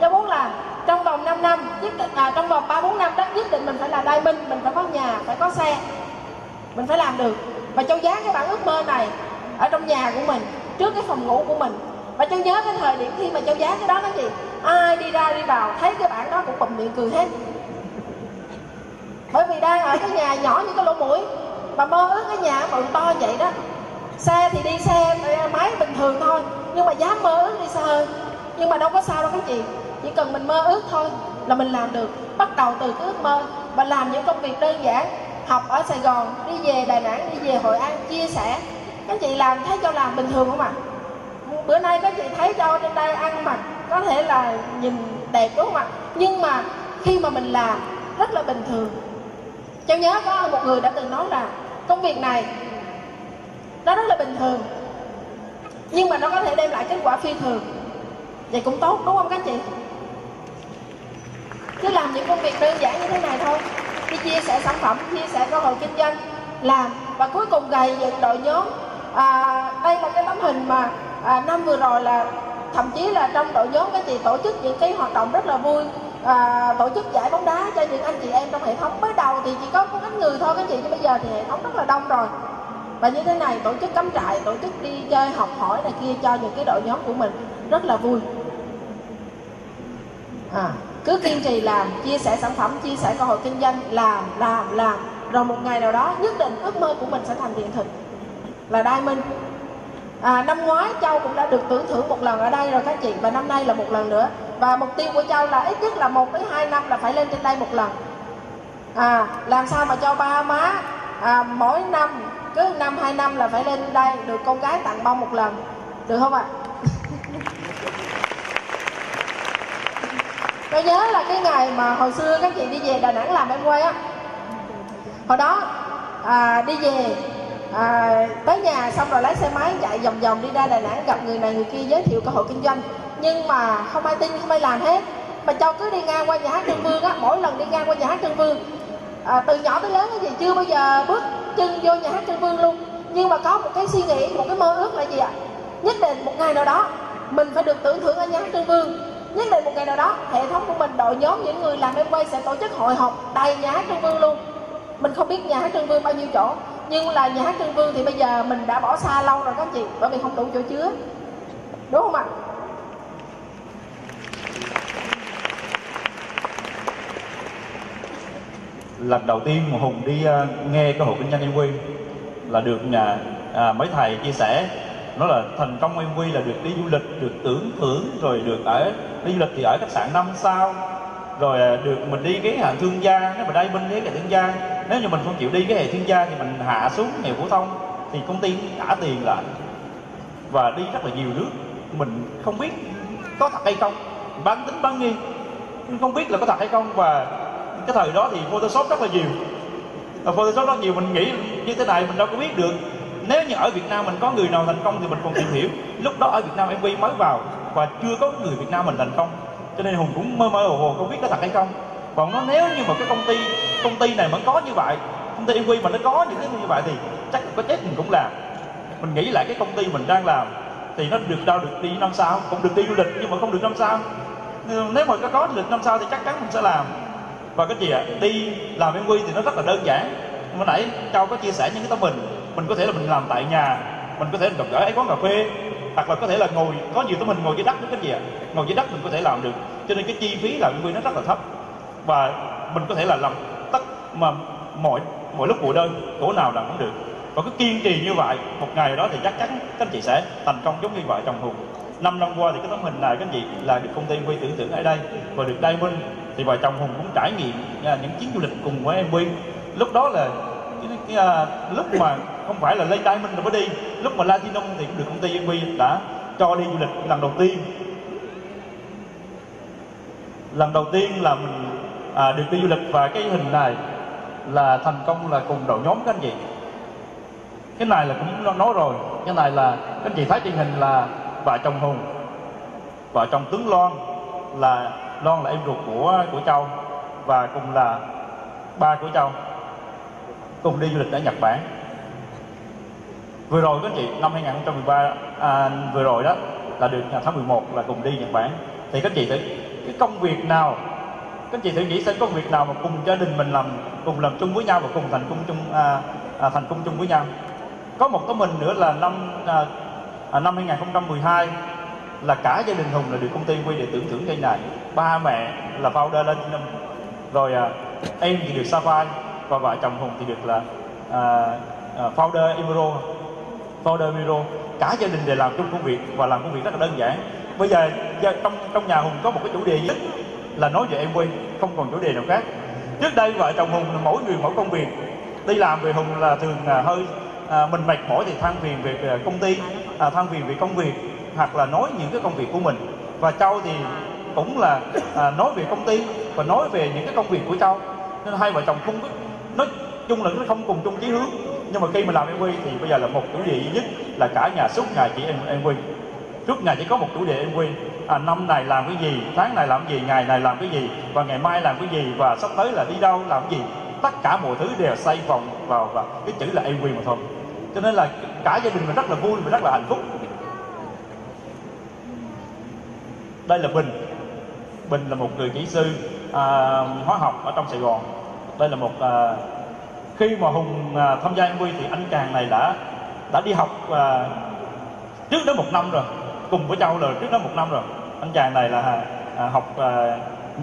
Châu muốn là trong vòng 5 năm nhất định à, trong vòng ba bốn năm đó nhất định mình phải là đai minh mình phải có nhà phải có xe. Mình phải làm được. Và châu dán cái bản ước mơ này ở trong nhà của mình trước cái phòng ngủ của mình. Và châu nhớ cái thời điểm khi mà châu dán cái đó nó gì? ai đi ra đi vào thấy cái bản đó cũng bụm miệng cười hết. Bởi vì đang ở cái nhà nhỏ như cái lỗ mũi mà mơ ước cái nhà bự to vậy đó xe thì đi xe ờ, máy bình thường thôi. Nhưng mà dám mơ ước đi xa hơn nhưng mà đâu có sao đâu các chị. Chỉ cần mình mơ ước thôi là mình làm được. Bắt đầu từ cái ước mơ và làm những công việc đơn giản. Học ở Sài Gòn, đi về Đà Nẵng, đi về Hội An, chia sẻ. Các chị làm thấy cho làm bình thường không ạ? Bữa nay các chị thấy cho trên đây ăn mặc có thể là nhìn đẹp đúng không ạ? Nhưng mà khi mà mình làm rất là bình thường. Cháu nhớ có một người đã từng nói là công việc này nó rất là bình thường. Nhưng mà nó có thể đem lại kết quả phi thường. Vậy cũng tốt đúng không các chị? Cứ làm những công việc đơn giản như thế này thôi. Đi chia sẻ sản phẩm chia sẻ cơ hội kinh doanh làm. Và cuối cùng gầy dựng đội nhóm. À, đây là cái tấm hình mà à, năm vừa rồi là thậm chí là trong đội nhóm các chị tổ chức những cái hoạt động rất là vui. À, tổ chức giải bóng đá cho những anh chị em trong hệ thống. Mới đầu thì chỉ có một ít người thôi các chị nhưng bây giờ thì hệ thống rất là đông rồi và như thế này tổ chức cắm trại tổ chức đi chơi học hỏi này kia cho những cái đội nhóm của mình. Rất là vui. À, cứ kiên trì làm chia sẻ sản phẩm chia sẻ cơ hội kinh doanh làm làm làm. Rồi một ngày nào đó nhất định ước mơ của mình sẽ thành hiện thực. Là đai minh à, năm ngoái châu cũng đã được tưởng thưởng một lần ở đây rồi các chị. Và năm nay là một lần nữa. Và mục tiêu của châu là ít nhất là một đến hai năm là phải lên trên đây một lần. À làm sao mà cho ba má à, mỗi năm cứ năm hai năm là phải lên đây được con gái tặng bông một lần. Được không ạ? À? tôi nhớ là cái ngày mà hồi xưa các chị đi về đà nẵng làm em quay á. Hồi đó à, đi về à, tới nhà xong rồi lái xe máy chạy vòng vòng đi ra đà nẵng gặp người này người kia giới thiệu cơ hội kinh doanh. Nhưng mà không ai tin không ai làm hết. Mà cho cứ đi ngang qua nhà hát trương vương á mỗi lần đi ngang qua nhà hát trương vương à, từ nhỏ tới lớn cái gì chưa bao giờ bước chân vô nhà hát trưng vương luôn. Nhưng mà có một cái suy nghĩ một cái mơ ước là gì ạ? Nhất định một ngày nào đó mình phải được tưởng thưởng ở nhà hát trưng vương. Nhất định một ngày nào đó hệ thống của mình đội nhóm những người làm em quay sẽ tổ chức hội họp đầy nhà hát trưng vương luôn. Mình không biết nhà hát trưng vương bao nhiêu chỗ nhưng là nhà hát trưng vương thì bây giờ mình đã bỏ xa lâu rồi các chị bởi vì không đủ chỗ chứa. Đúng không ạ? Lần đầu tiên mà hùng đi uh, nghe cơ hội kinh doanh em quy là được nhà à, mấy thầy chia sẻ. Nó là thành công em quy là được đi du lịch được tưởng thưởng rồi được ở đi du lịch thì ở khách sạn năm sao. Rồi à, được mình đi cái hạng thương gia nếu mà đây bên cái hệ thương gia. Nếu như mình không chịu đi cái hệ thương gia thì mình hạ xuống nghèo phổ thông thì công ty trả tiền lại. Và đi rất là nhiều nước. Mình không biết có thật hay không bán tính bán nghi không biết là có thật hay không. Và cái thời đó thì photoshop rất là nhiều. Và photoshop rất nhiều mình nghĩ như thế này mình đâu có biết được. Nếu như ở Việt Nam mình có người nào thành công thì mình còn tìm hiểu. Lúc đó ở Việt Nam MV mới vào và chưa có người Việt Nam mình thành công. Cho nên hùng cũng mơ mơ hồ hồ không biết có thật hay không. Còn nó nếu như mà cái công ty công ty này vẫn có như vậy, công ty MV mà nó có những cái như vậy thì chắc có chết mình cũng làm. Mình nghĩ lại cái công ty mình đang làm thì nó được đâu được đi năm sao. Cũng được đi du lịch nhưng mà không được năm sao. Nếu mà có có du lịch năm sao thì chắc chắn mình sẽ làm và cái gì ạ đi làm MV thì nó rất là đơn giản. Hồi nãy châu có chia sẻ những cái tấm hình. Mình có thể là mình làm tại nhà. Mình có thể gặp gỡ ấy quán cà phê. Hoặc là có thể là ngồi, có nhiều tấm hình ngồi dưới đất nữa cái gì ạ à? ngồi dưới đất mình có thể làm được. Cho nên cái chi phí làm MV nó rất là thấp. Và mình có thể là làm tất mà mọi mọi lúc buổi đơn, chỗ nào làm cũng được. Và cứ kiên trì như vậy, một ngày đó thì chắc chắn các anh chị sẽ thành công giống như vợ chồng hùng. Năm năm qua thì cái tấm hình này các anh chị là được công ty quy tưởng tượng ở đây và được Diamond thì vợ chồng hùng cũng trải nghiệm à, những chuyến du lịch cùng với MV lúc đó là cái, cái, à, lúc mà không phải là lên Diamond rồi mới đi lúc mà latinum thì cũng được công ty em quy đã cho đi du lịch lần đầu tiên. Lần đầu tiên là mình à, được đi du lịch và cái hình này là thành công là cùng đội nhóm các anh chị. Cái này là cũng nói rồi cái này là các anh chị thấy trên hình là vợ chồng hùng vợ chồng tướng loan là loan là em ruột của của châu và cùng là ba của châu. Cùng đi du lịch ở nhật bản. Vừa rồi các anh chị năm 2013 à, vừa rồi đó là được tháng 11 là cùng đi Nhật Bản. Thì các chị thử cái công việc nào các chị thử nghĩ xem công việc nào mà cùng gia đình mình làm cùng làm chung với nhau và cùng thành công chung à, à, thành công chung với nhau. Có một cái mình nữa là năm à, à, năm 2012 là cả gia đình Hùng là được công ty quy để tưởng thưởng cây này. Ba mẹ là founder lên rồi à, em thì được Sapphire và vợ chồng Hùng thì được là à, à, founder Euro founder Euro cả gia đình đều làm chung công việc và làm công việc rất là đơn giản. Bây giờ trong trong nhà Hùng có một cái chủ đề nhất là nói về em quy không còn chủ đề nào khác. Trước đây vợ chồng Hùng là mỗi người mỗi công việc. Đi làm về Hùng là thường à, hơi à, mình mệt mỏi thì than phiền về à, công ty à, than phiền về công việc hoặc là nói những cái công việc của mình. Và Châu thì cũng là à, nói về công ty và nói về những cái công việc của Châu. Nên hai vợ chồng không biết nói chung là nó không cùng chung chí hướng. Nhưng mà khi mà làm em quy thì bây giờ là một chủ đề duy nhất là cả nhà suốt ngày chỉ em em quy. Suốt ngày chỉ có một chủ đề MV à, năm này làm cái gì tháng này làm cái gì ngày này làm cái gì và ngày mai làm cái gì và sắp tới là đi đâu làm cái gì. Tất cả mọi thứ đều xây vòng vào và cái chữ là em quy mà thôi. Cho nên là cả gia đình mình rất là vui và rất là hạnh phúc. Đây là Bình. Bình là một người kỹ sư à, hóa học ở trong Sài Gòn. Đây là một à, khi mà Hùng à, tham gia MV thì anh chàng này đã đã đi học à, trước đó một năm rồi cùng với Châu rồi trước đó một năm rồi. Anh chàng này là à, học à,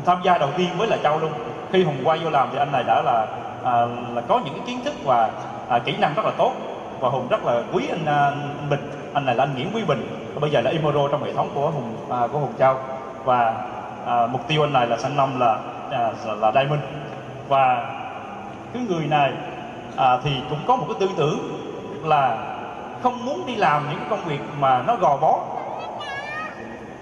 tham gia đầu tiên với là Châu luôn. Khi Hùng quay vô làm thì anh này đã là à, là có những cái kiến thức và à, kỹ năng rất là tốt. Và Hùng rất là quý anh, anh Bình. Anh này là anh Nguyễn Quý Bình bây giờ là Imoro trong hệ thống của Hùng à, của Hùng Châu. Và à, mục tiêu anh này là sang năm là à, là Diamond. Và cái người này à, thì cũng có một cái tư tưởng là không muốn đi làm những công việc mà nó gò bó.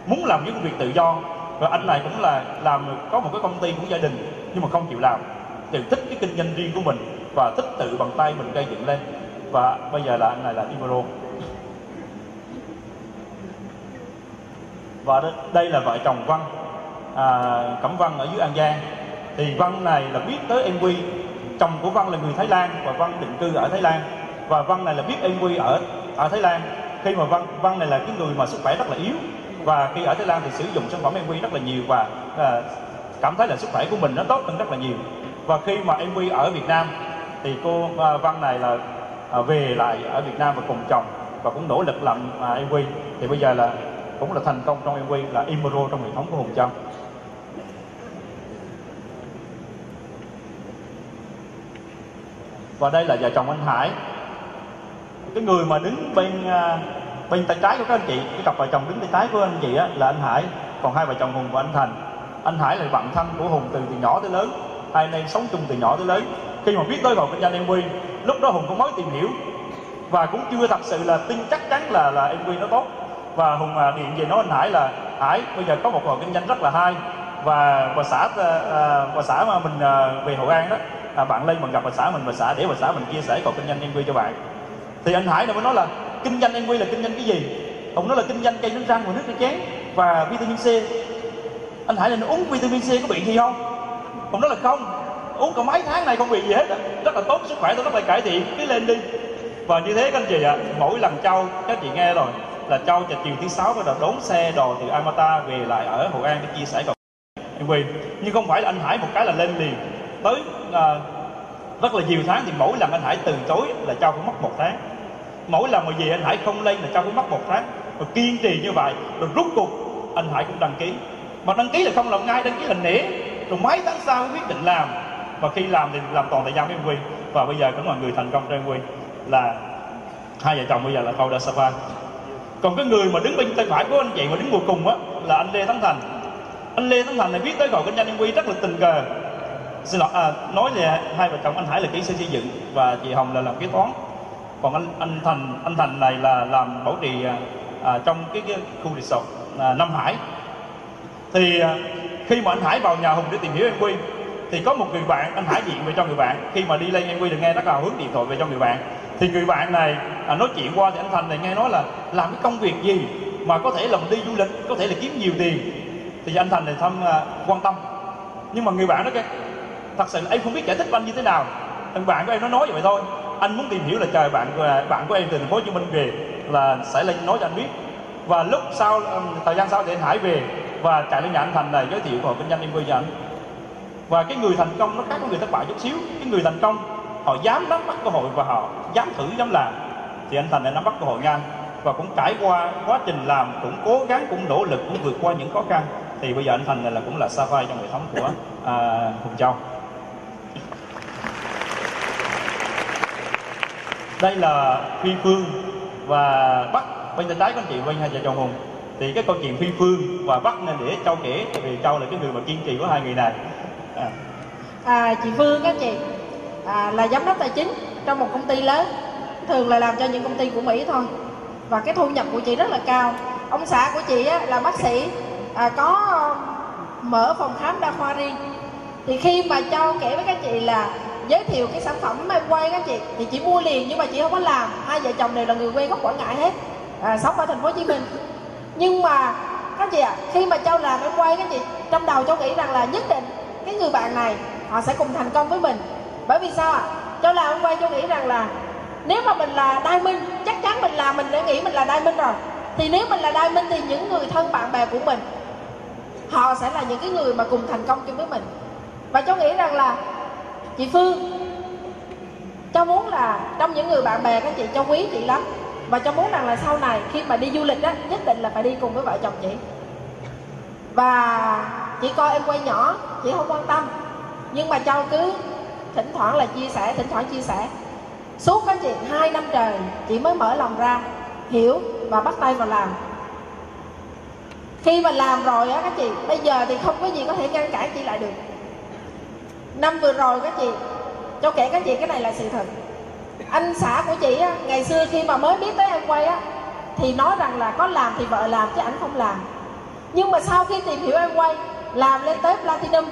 Muốn làm những công việc tự do. Và anh này cũng là làm có một cái công ty của gia đình nhưng mà không chịu làm. Thì thích cái kinh doanh riêng của mình và thích tự bằng tay mình gây dựng lên. Và bây giờ là anh này là Imoro. Và đây là vợ chồng Văn. À, Cẩm Văn ở dưới An Giang. Thì Văn này là biết tới Em quy, chồng của Văn là người Thái Lan và Văn định cư ở Thái Lan. Và Văn này là biết Em quy ở ở Thái Lan. Khi mà Văn Văn này là cái người mà sức khỏe rất là yếu. Và khi ở Thái Lan thì sử dụng sản phẩm Em quy rất là nhiều và à, cảm thấy là sức khỏe của mình nó tốt hơn rất là nhiều. Và khi mà Em quy ở Việt Nam thì cô à, Văn này là à, về lại ở Việt Nam và cùng chồng và cũng nỗ lực làm à, quy, thì bây giờ là cũng là thành công trong MV là Imoro trong hệ thống của Hùng Trâm. Và đây là vợ chồng anh Hải. Cái người mà đứng bên à, bên tay trái của các anh chị cái cặp vợ chồng đứng tay trái của anh chị á, là anh Hải. Còn hai vợ chồng Hùng và anh Thành. Anh Hải là bạn thân của Hùng từ từ nhỏ tới lớn. Hai anh em sống chung từ nhỏ tới lớn. Khi mà biết tới vào kinh doanh MV lúc đó Hùng cũng mới tìm hiểu. Và cũng chưa thật sự là tin chắc chắn là là MV nó tốt và Hùng à, điện về nói anh Hải là Hải bây giờ có một hộ kinh doanh rất là hay. Và bà xã à, à, bà xã mà mình về Hội An đó à, bạn lên mình gặp bà xã mình bà xã để bà xã mình chia sẻ còn kinh doanh MV cho bạn. Thì anh Hải này mới nói là kinh doanh MV là kinh doanh cái gì? Hùng nói là kinh doanh cây đánh răng và nước rửa chén và vitamin C. Anh Hải là uống vitamin C có bị gì không? Hùng nói là không uống cả mấy tháng này không bị gì hết rất là tốt sức khỏe tôi rất là cải thiện. Cứ lên đi. Và như thế các anh chị ạ à, mỗi lần châu các chị nghe rồi là châu vào chiều thứ sáu bắt đầu đón xe đò từ Amata về lại ở Hội An để chia sẻ cầu quyền nhưng không phải là anh Hải một cái là lên liền. Tới à, rất là nhiều tháng thì mỗi lần anh Hải từ chối là Châu cũng mất một tháng. Mỗi lần mà về anh Hải không lên là Châu cũng mất một tháng. Và kiên trì như vậy rồi rút cuộc anh Hải cũng đăng ký. Mà đăng ký là không làm ngay đăng ký hình nể. Rồi mấy tháng sau mới quyết định làm. Và khi làm thì làm toàn thời gian với Em MV và bây giờ cũng là người thành công trên MV là hai vợ chồng bây giờ là Khâu Đa Sapa còn cái người mà đứng bên tay phải của anh chị mà đứng cuối cùng á là anh Lê Thắng Thành. Anh Lê Thắng Thành này biết tới gọi kinh doanh Quy rất là tình cờ. Xin lỗi à, nói là hai vợ chồng anh Hải là kỹ sư xây dựng và chị Hồng là làm kế toán. Còn anh anh Thành anh Thành này là làm bảo trì à, à trong cái, cái khu resort à, Nam Hải. Thì à, khi mà anh Hải vào nhà Hùng để tìm hiểu MV thì có một người bạn anh Hải điện về cho người bạn. Khi mà đi lên anh Quy được nghe rất là hướng điện thoại về cho người bạn thì người bạn này à, nói chuyện qua thì anh Thành này nghe nói là làm cái công việc gì mà có thể là mình đi du lịch có thể là kiếm nhiều tiền. Thì anh Thành này thăm à, quan tâm. Nhưng mà người bạn đó cái thật sự là em không biết giải thích anh như thế nào. Thằng bạn của em nó nói vậy thôi. Anh muốn tìm hiểu là trời bạn của bạn của em từ thành phố Hồ Chí Minh về là sẽ lên nói cho anh biết. Và lúc sau thời gian sau thì anh Hải về và chạy lên nhà anh Thành này giới thiệu vào kinh doanh em cho anh. Và cái người thành công nó khác với người thất bại chút xíu. Cái người thành công họ dám nắm bắt cơ hội và họ dám thử dám làm. Thì anh Thành đã nắm bắt cơ hội ngang và cũng trải qua quá trình làm cũng cố gắng cũng nỗ lực cũng vượt qua những khó khăn. Thì bây giờ anh Thành này là cũng là sa vai trong hệ thống của à, Hùng Châu. Đây là Phi Phương và Bắc bên tay trái của anh chị Vinh hai vợ chồng Hùng. Thì cái câu chuyện Phi Phương và Bắc nên để Châu kể tại vì Châu là cái người mà kiên trì của hai người này. À, à chị Phương các chị à, là giám đốc tài chính trong một công ty lớn. Thường là làm cho những công ty của Mỹ thôi. Và cái thu nhập của chị rất là cao. Ông xã của chị á, là bác sĩ à, có mở phòng khám đa khoa riêng. Thì khi mà châu kể với các chị là giới thiệu cái sản phẩm mà quay các chị thì chị mua liền nhưng mà chị không có làm. Hai vợ chồng đều là người quê gốc quảng ngãi hết. À, sống ở thành phố hồ chí minh. Nhưng mà các chị ạ à, khi mà châu làm em quay các chị trong đầu châu nghĩ rằng là nhất định cái người bạn này họ sẽ cùng thành công với mình bởi vì sao ạ? À? cho là em quay châu nghĩ rằng là nếu mà mình là đai minh chắc chắn mình làm mình đã nghĩ mình là đai minh rồi. Thì nếu mình là đai minh thì những người thân bạn bè của mình, họ sẽ là những cái người mà cùng thành công chung với mình. Và cháu nghĩ rằng là chị phương, cháu muốn là trong những người bạn bè các chị, cháu quý chị lắm. Và cháu muốn rằng là sau này khi mà đi du lịch á, nhất định là phải đi cùng với vợ chồng chị. Và chị coi em quay nhỏ, chị không quan tâm. Nhưng mà cháu cứ thỉnh thoảng là chia sẻ thỉnh thoảng chia sẻ. Suốt các chị hai năm trời chị mới mở lòng ra hiểu và bắt tay vào làm. Khi mà làm rồi á các chị bây giờ thì không có gì có thể ngăn cản chị lại được. Năm vừa rồi các chị cho kể các chị cái này là sự thật. Anh xã của chị á, ngày xưa khi mà mới biết tới em quay á thì nói rằng là có làm thì vợ làm chứ ảnh không làm. Nhưng mà sau khi tìm hiểu em quay làm lên tới platinum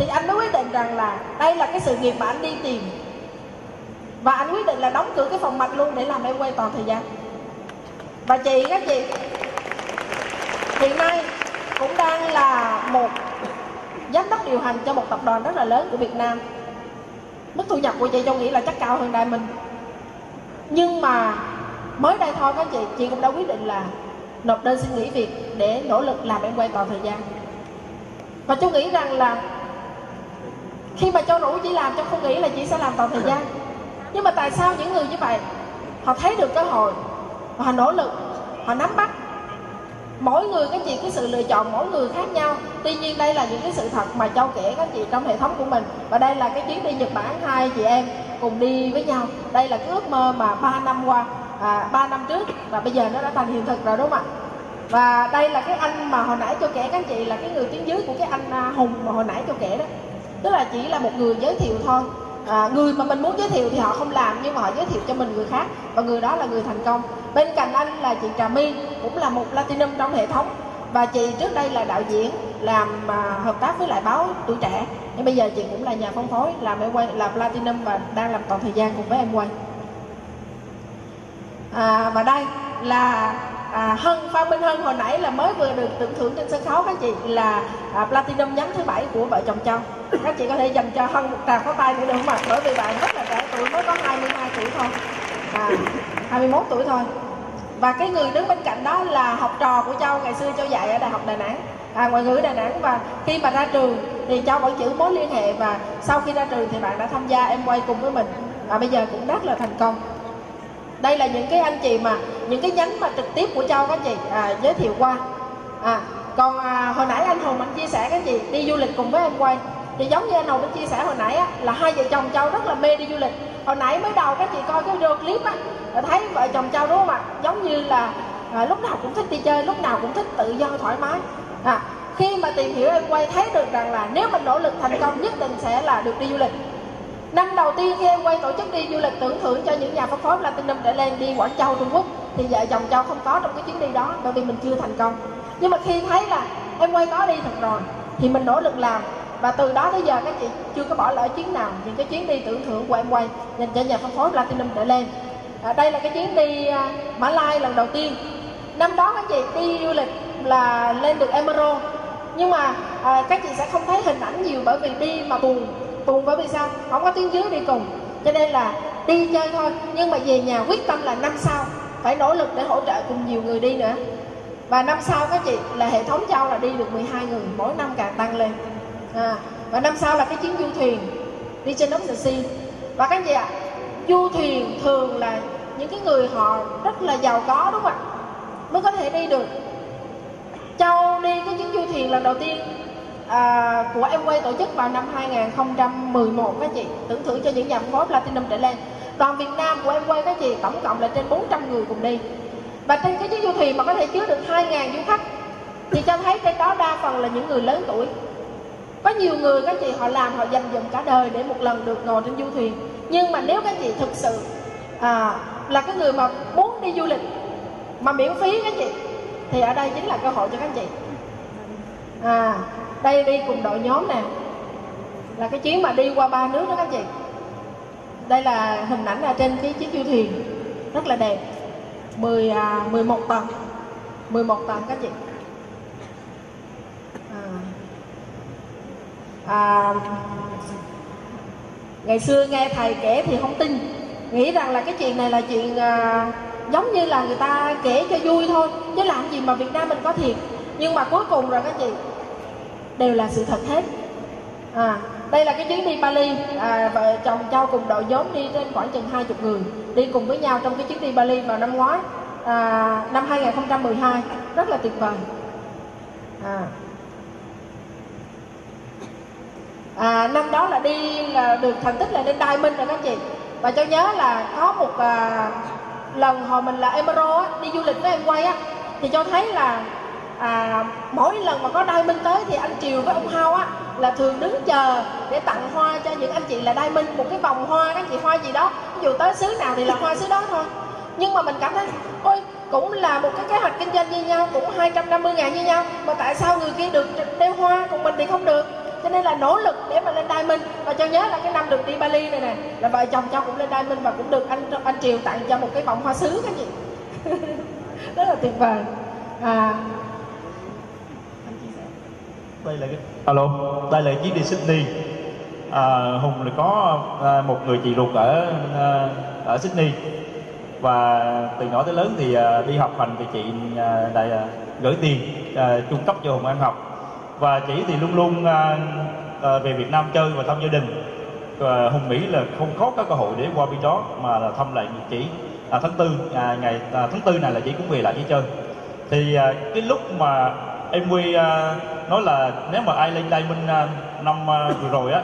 thì anh mới quyết định rằng là đây là cái sự nghiệp mà anh đi tìm. Và anh quyết định là đóng cửa cái phòng mạch luôn để làm em quay toàn thời gian. Và chị các chị, hiện nay cũng đang là một giám đốc điều hành cho một tập đoàn rất là lớn của Việt Nam. Mức thu nhập của chị Châu nghĩ là chắc cao hơn Diamond nhưng mà mới đây thôi các chị chị cũng đã quyết định là nộp đơn xin nghỉ việc để nỗ lực làm em quay toàn thời gian. Và Châu nghĩ rằng là khi mà Châu rủ chị làm Châu không nghĩ là chị sẽ làm toàn thời gian. Nhưng mà tại sao những người như vậy họ thấy được cơ hội và họ nỗ lực họ nắm bắt? Mỗi người các chị cái sự lựa chọn mỗi người khác nhau. Tuy nhiên đây là những cái sự thật mà châu kể các chị trong hệ thống của mình. Và đây là cái chuyến đi nhật bản hai chị em cùng đi với nhau. Đây là cái ước mơ mà ba năm qua à, 3 năm trước. Và bây giờ nó đã thành hiện thực rồi đúng không ạ? Và đây là cái anh mà hồi nãy cho kể các chị là cái người tuyến dưới của cái anh à, hùng mà hồi nãy cho kể đó tức là chỉ là một người giới thiệu thôi. À, người mà mình muốn giới thiệu thì họ không làm nhưng mà họ giới thiệu cho mình người khác và người đó là người thành công. Bên cạnh anh là chị Trà My cũng là một platinum trong hệ thống và chị trước đây là đạo diễn làm à, hợp tác với lại báo tuổi trẻ. Nhưng bây giờ chị cũng là nhà phân phối làm em quay là platinum và đang làm toàn thời gian cùng với em quay. À, và đây là à, Hân Phan Minh Hân hồi nãy là mới vừa được tưởng thưởng trên sân khấu. Các chị là à, platinum nhánh thứ bảy của vợ chồng Châu. Các chị có thể dành cho Hân một tràng pháo tay nữa được không ạ? Bởi vì bạn rất là trẻ tuổi mới có 22 tuổi thôi. À, 21 tuổi thôi. Và cái người đứng bên cạnh đó là học trò của Châu ngày xưa Châu dạy ở Đại học Đà Nẵng. À, ngoại ngữ Đà Nẵng và khi mà ra trường thì Châu vẫn giữ mối liên hệ và sau khi ra trường thì bạn đã tham gia em quay cùng với mình. Và bây giờ cũng rất là thành công đây là những cái anh chị mà những cái nhánh mà trực tiếp của châu các chị. À, giới thiệu qua. À, còn à, hồi nãy anh hùng anh chia sẻ các chị đi du lịch cùng với em quay thì giống như anh hùng anh chia sẻ hồi nãy á, là hai vợ chồng châu rất là mê đi du lịch. Hồi nãy mới đầu các chị coi cái video clip á thấy vợ chồng châu đúng không ạ? Giống như là à, lúc nào cũng thích đi chơi lúc nào cũng thích tự do thoải mái. À, khi mà tìm hiểu em quay thấy được rằng là nếu mình nỗ lực thành công nhất định sẽ là được đi du lịch năm đầu tiên khi em quay tổ chức đi du lịch tưởng thưởng cho những nhà phân phối platinum để lên đi quảng châu trung quốc thì vợ chồng châu không có trong cái chuyến đi đó bởi vì mình chưa thành công. Nhưng mà khi thấy là em quay có đi thật rồi thì mình nỗ lực làm. Và từ đó tới giờ các chị chưa có bỏ lỡ chuyến nào những cái chuyến đi tưởng thưởng của em quay dành cho nhà phân phối platinum để lên. À, đây là cái chuyến đi à, mã lai lần đầu tiên. Năm đó các chị đi du lịch là lên được emerald. Nhưng mà à, các chị sẽ không thấy hình ảnh nhiều bởi vì đi mà buồn cùng bởi vì sao? Không có tiếng dưới đi cùng. Cho nên là đi chơi thôi. Nhưng mà về nhà quyết tâm là năm sau phải nỗ lực để hỗ trợ cùng nhiều người đi nữa. Và năm sau các chị là hệ thống châu là đi được 12 người mỗi năm càng tăng lên. À, và năm sau là cái chuyến du thuyền đi trên ống the và các chị ạ du thuyền thường là những cái người họ rất là giàu có đúng không ạ? Mới có thể đi được. Châu đi cái chuyến du thuyền lần đầu tiên à, của em quay tổ chức vào năm 2011 các chị. Tưởng thưởng cho những nhà phân phối platinum trở lên. Toàn Việt Nam của em quay các chị tổng cộng là trên 400 người cùng đi. Và trên cái chiếc du thuyền mà có thể chứa được 2.000 du khách thì cho thấy trên đó đa phần là những người lớn tuổi. Có nhiều người các chị họ làm họ dành dụm cả đời để một lần được ngồi trên du thuyền. Nhưng mà nếu các chị thực sự à, là cái người mà muốn đi du lịch mà miễn phí các chị thì ở đây chính là cơ hội cho các chị. À đây đi cùng đội nhóm nè. Là cái chuyến mà đi qua ba nước đó các chị. Đây là hình ảnh là trên cái chiếc du thuyền. Rất là đẹp. 10 à, 11 tầng. 11 tầng các chị. À, à, ngày xưa nghe thầy kể thì không tin. Nghĩ rằng là cái chuyện này là chuyện à, giống như là người ta kể cho vui thôi. Chứ làm gì mà Việt Nam mình có thiệt. Nhưng mà cuối cùng rồi các chị đều là sự thật hết. À, đây là cái chuyến đi Bali. À, vợ chồng Châu cùng đội nhóm đi trên khoảng chừng 20 người đi cùng với nhau trong cái chuyến đi Bali vào năm ngoái à, năm 2012 rất là tuyệt vời. À. À, năm đó là đi là được thành tích là lên Diamond rồi các chị. Và cháu nhớ là có một à, lần hồi mình là Emerald á, đi du lịch với em quay á thì cho thấy là à, mỗi lần mà có Đai Minh tới thì anh Triều với ông Hao á là thường đứng chờ để tặng hoa cho những anh chị là Đai Minh một cái vòng hoa các chị hoa gì đó. Ví dụ tới xứ nào thì là hoa xứ đó thôi. Nhưng mà mình cảm thấy ôi cũng là một cái kế hoạch kinh doanh như nhau cũng 250 ngàn như nhau mà tại sao người kia được đeo hoa còn mình thì không được? Cho nên là nỗ lực để mà lên Đai Minh và cho nhớ là cái năm được đi Bali này nè là vợ chồng cho cũng lên Đai Minh và cũng được anh anh Triều tặng cho một cái vòng hoa sứ các chị. [LAUGHS] Rất là tuyệt vời. À, đây là cái alo. Đây là chuyến đi Sydney. À, hùng là có à, một người chị ruột ở à, ở Sydney. Và từ nhỏ tới lớn thì à, đi học hành thì chị à, đại à, gửi tiền à, trung cấp cho hùng ăn học. Và chị thì luôn luôn à, à, về Việt Nam chơi và thăm gia đình. Và hùng nghĩ là không có cái cơ hội để qua bên đó mà là thăm lại chị. À, tháng tư à, ngày à, tháng tư này là chị cũng về lại chị chơi. Thì à, cái lúc mà em quy à, nói là nếu mà ai lên đây minh năm à, vừa rồi á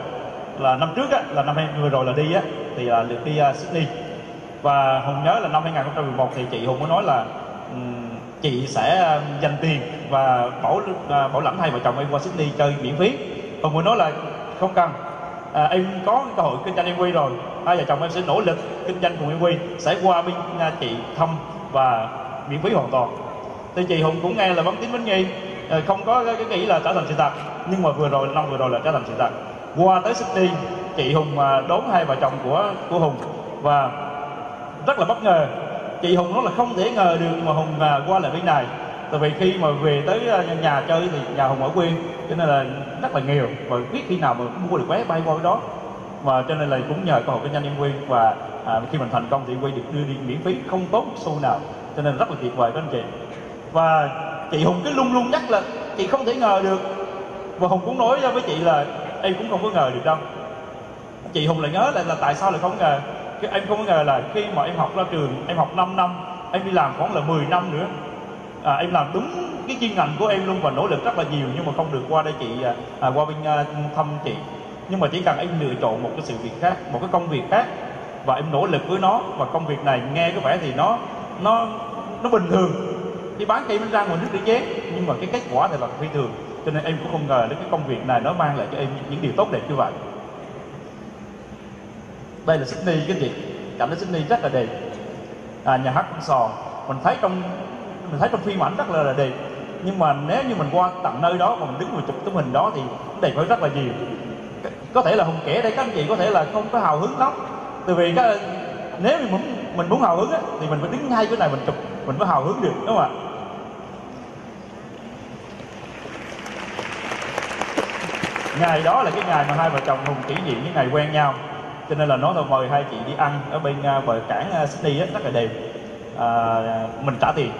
là năm trước á là năm vừa rồi là đi á thì là được đi à, Sydney. Và hùng nhớ là năm 2011 thì chị hùng có nói là chị sẽ dành tiền và bảo bảo lãnh hai vợ chồng em qua Sydney chơi miễn phí. Hùng mới nói là không cần. À, em có cơ hội kinh doanh em quy rồi. Hai vợ chồng em sẽ nỗ lực kinh doanh cùng em quy sẽ qua bên chị thăm và miễn phí hoàn toàn. Thì chị hùng cũng nghe là bắn tín bắn nghi Ờ, không có cái, cái nghĩ là trở thành sự thật nhưng mà vừa rồi năm vừa rồi là trở thành sự thật qua tới Sydney chị Hùng à, đón hai vợ chồng của của Hùng. Và rất là bất ngờ chị Hùng nói là không thể ngờ được mà Hùng à, qua lại bên này. Tại vì khi mà về tới à, nhà chơi thì nhà Hùng ở quê cho nên là rất là nghèo. Và biết khi nào mà mua được vé bay qua đó. Và cho nên là cũng nhờ cơ hội kinh doanh em quy và à, khi mình thành công thì em được đưa đi miễn phí không tốn xu nào. Cho nên rất là tuyệt vời các anh chị. Và chị hùng cứ luôn luôn nhắc là chị không thể ngờ được. Và hùng cũng nói với chị là em cũng không có ngờ được đâu. Chị hùng lại nhớ lại là tại sao lại không ngờ. Cái em không có ngờ là khi mà em học ra trường em học 5 năm em đi làm khoảng là 10 năm nữa. À, em làm đúng cái chuyên ngành của em luôn và nỗ lực rất là nhiều nhưng mà không được qua đây chị à, à, qua bên à, thăm chị. Nhưng mà chỉ cần em lựa chọn một cái sự việc khác một cái công việc khác và em nỗ lực với nó và công việc này nghe có vẻ thì nó nó nó bình thường đi bán cây bánh răng ngoài nước để chén nhưng mà cái kết quả thì là phi thường. Cho nên em cũng không ngờ đến cái công việc này nó mang lại cho em những điều tốt đẹp như vậy. Đây là Sydney cái gì? Cảnh ở Sydney rất là đẹp. À, nhà hát con sò. Mình thấy trong mình thấy trong phim ảnh rất là, là đẹp. Nhưng mà nếu như mình qua tận nơi đó mà mình đứng mà chụp tấm hình đó thì đẹp hơn rất là nhiều. Có thể là hùng kể đây các anh chị có thể là không có hào hứng lắm. Tại vì các, nếu mình muốn mình muốn hào hứng á, thì mình phải đứng ngay chỗ này mình chụp mình mới hào hứng được đúng không ạ? Ngày đó là cái ngày mà hai vợ chồng hùng kỷ niệm cái ngày quen nhau. Cho nên là nó thôi mời hai chị đi ăn ở bên à, bờ cảng à, Sydney ấy, rất là đẹp. À, mình trả tiền.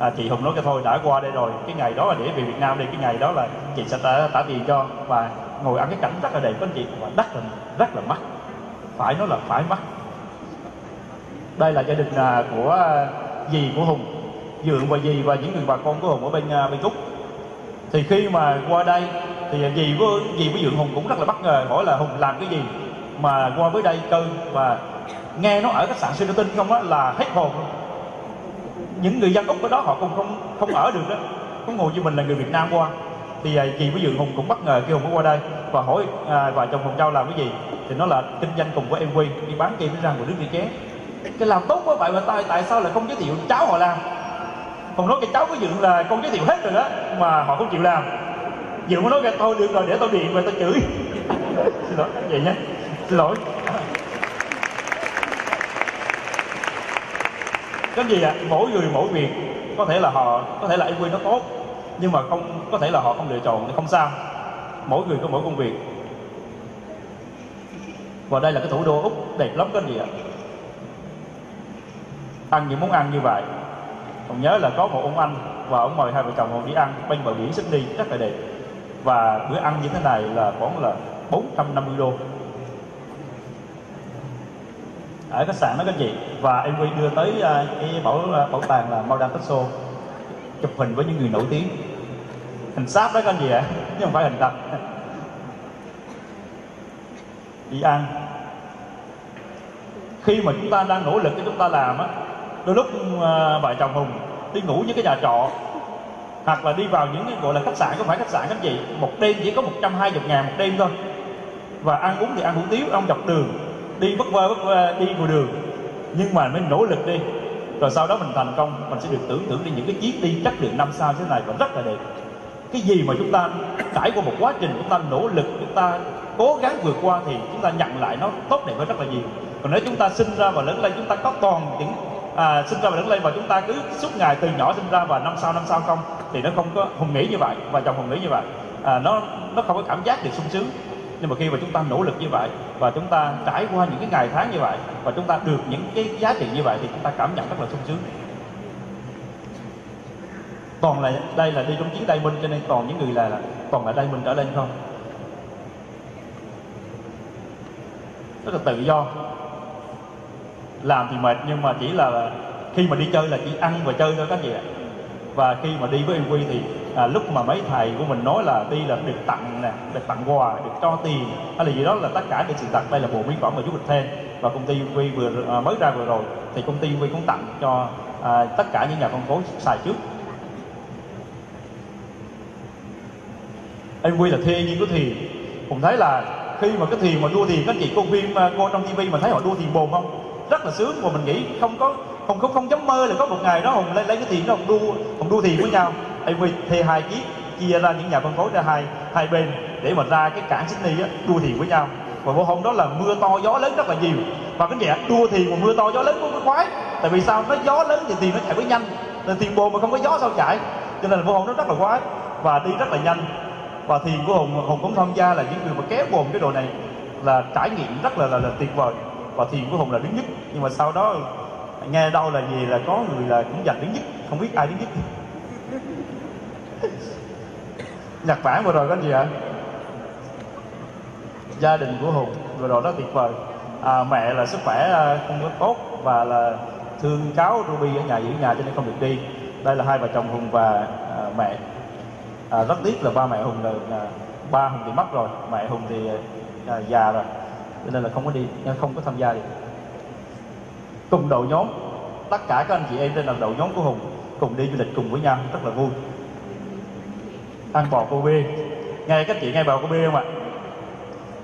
À, chị hùng nói cái thôi đã qua đây rồi cái ngày đó là để về việt nam đi cái ngày đó là chị sẽ trả, trả tiền cho và ngồi ăn cái cảnh rất là đẹp với anh chị. Và rất là rất là mắc. Phải nói là phải mắc. Đây là gia đình à, của dì của hùng dượng và dì và những người bà con của hùng ở bên à, bên úc thì khi mà qua đây thì dì của dì của dượng hùng cũng rất là bất ngờ hỏi là hùng làm cái gì mà qua với đây cơ? Và nghe nó ở khách sạn tinh không á là hết hồn những người dân úc ở đó họ cũng không không ở được đó có ngồi như mình là người việt nam qua. Thì chị dì với dượng hùng cũng bất ngờ khi hùng có qua đây và hỏi à, vợ chồng hùng châu làm cái gì. Thì nó là kinh doanh cùng với em quy đi bán kem răng của nước đi chén cái làm tốt quá vậy mà tại tại sao lại không giới thiệu cháu họ làm còn nói cái cháu của dựng là con giới thiệu hết rồi đó, mà họ không chịu làm. Dựng nói cái, thôi được rồi, để tôi điện và tôi chửi. [LAUGHS] Xin lỗi, vậy nhé. Xin lỗi. Cái gì ạ? À? mỗi người mỗi việc. Có thể là họ, có thể là em quy nó tốt, nhưng mà không, có thể là họ không lựa chọn thì không sao. Mỗi người có mỗi công việc. Và đây là cái thủ đô úc đẹp lắm, cái gì ạ? Ăn những món ăn như vậy. Còn nhớ là có một ông anh và ông mời hai vợ chồng ông đi ăn bên bờ biển Sydney, rất là đẹp. Và bữa ăn như thế này là khoảng là 450 đô. Ở khách sạn đó các chị. Và em quay đưa tới à, cái bảo à, bảo tàng là Madame Picasso chụp hình với những người nổi tiếng. Hình sáp đó các anh chị ạ, chứ không phải hình thật. Đi ăn. Khi mà chúng ta đang nỗ lực cho chúng ta làm á đôi lúc à, vợ chồng hùng đi ngủ những cái nhà trọ, hoặc là đi vào những cái gọi là khách sạn có phải khách sạn các chị một đêm chỉ có 120 ngàn một đêm thôi. Và ăn uống thì ăn hủ tiếu ông dọc đường, đi bất vơ bất vơ, đi ngoài đường. Nhưng mà mình nỗ lực đi, rồi sau đó mình thành công, mình sẽ được tưởng tượng đi những cái chuyến đi chất lượng năm sao thế này và rất là đẹp. Cái gì mà chúng ta [COUGHS] trải qua một quá trình chúng ta nỗ lực, chúng ta cố gắng vượt qua thì chúng ta nhận lại nó tốt đẹp hơn rất là nhiều. Còn nếu chúng ta sinh ra và lớn lên, chúng ta có toàn những à, sinh ra và lớn lên và chúng ta cứ suốt ngày từ nhỏ sinh ra và năm sau năm sau không thì nó không có hùng nghĩ như vậy và chồng hùng nghĩ như vậy. À, nó nó không có cảm giác được sung sướng. Nhưng mà khi mà chúng ta nỗ lực như vậy và chúng ta trải qua những cái ngày tháng như vậy và chúng ta được những cái giá trị như vậy thì chúng ta cảm nhận rất là sung sướng. Toàn là đây là đi trong chiến đây minh cho nên toàn những người là, là toàn là mình trở lên không? Rất là tự do làm thì mệt nhưng mà chỉ là khi mà đi chơi là chỉ ăn và chơi thôi các chị ạ. Và khi mà đi với em quy thì à, lúc mà mấy thầy của mình nói là đi là được tặng nè được tặng quà được cho tiền hay là gì đó là tất cả những sự tặng đây là bộ mỹ phẩm và du lịch thêm và công ty quy vừa à, mới ra vừa rồi thì công ty quy cũng tặng cho à, tất cả những nhà phân phối xài trước. Em quy là thuê nhiên có thiền. Cũng thấy là khi mà cái thiền mà đua thiền các chị cô phim à, cô trong tivi mà thấy họ đua thiền bồn không? Rất là sướng. Và mình nghĩ không có không không không dám mơ là có một ngày đó hùng lấy lấy cái tiền đó hùng đua hùng đua thuyền với nhau. Tại vì thì hai chiếc chia ra những nhà phân phối ra hai hai bên để mà ra cái cảng Sydney á đua thuyền với nhau. Và vô hôm đó là mưa to gió lớn rất là nhiều. Và cái gì đua thuyền mà mưa to gió lớn cũng khoái tại vì sao? Nó gió lớn thì tiền nó chạy với nhanh. Nên tiền bồ mà không có gió sao chạy. Cho nên là vô hôm nó rất là khoái và đi rất là nhanh. Và thiền của hùng hùng cũng tham gia là những người mà kéo bồn cái đồ này là trải nghiệm rất là là, là tuyệt vời và thiền của hùng là đứng nhất. Nhưng mà sau đó nghe đâu là gì là có người là cũng giành đứng nhất. Không biết ai đứng nhất. [LAUGHS] Nhật bản vừa rồi có gì ạ? Gia đình của hùng. Vừa rồi đó tuyệt vời. À, mẹ là sức khỏe à, không có tốt. Và là thương cháu ruby ở nhà giữ nhà cho nên không được đi. Đây là hai vợ chồng hùng và à, mẹ. À, rất tiếc là ba mẹ hùng là, à, ba hùng thì mất rồi. Mẹ hùng thì à, già rồi cho nên là không có đi không có tham gia được. Cùng đội nhóm tất cả các anh chị em trên là đội nhóm của hùng cùng đi du lịch cùng với nhau rất là vui. Ăn bò cô bê nghe các chị nghe bò cô bê không ạ?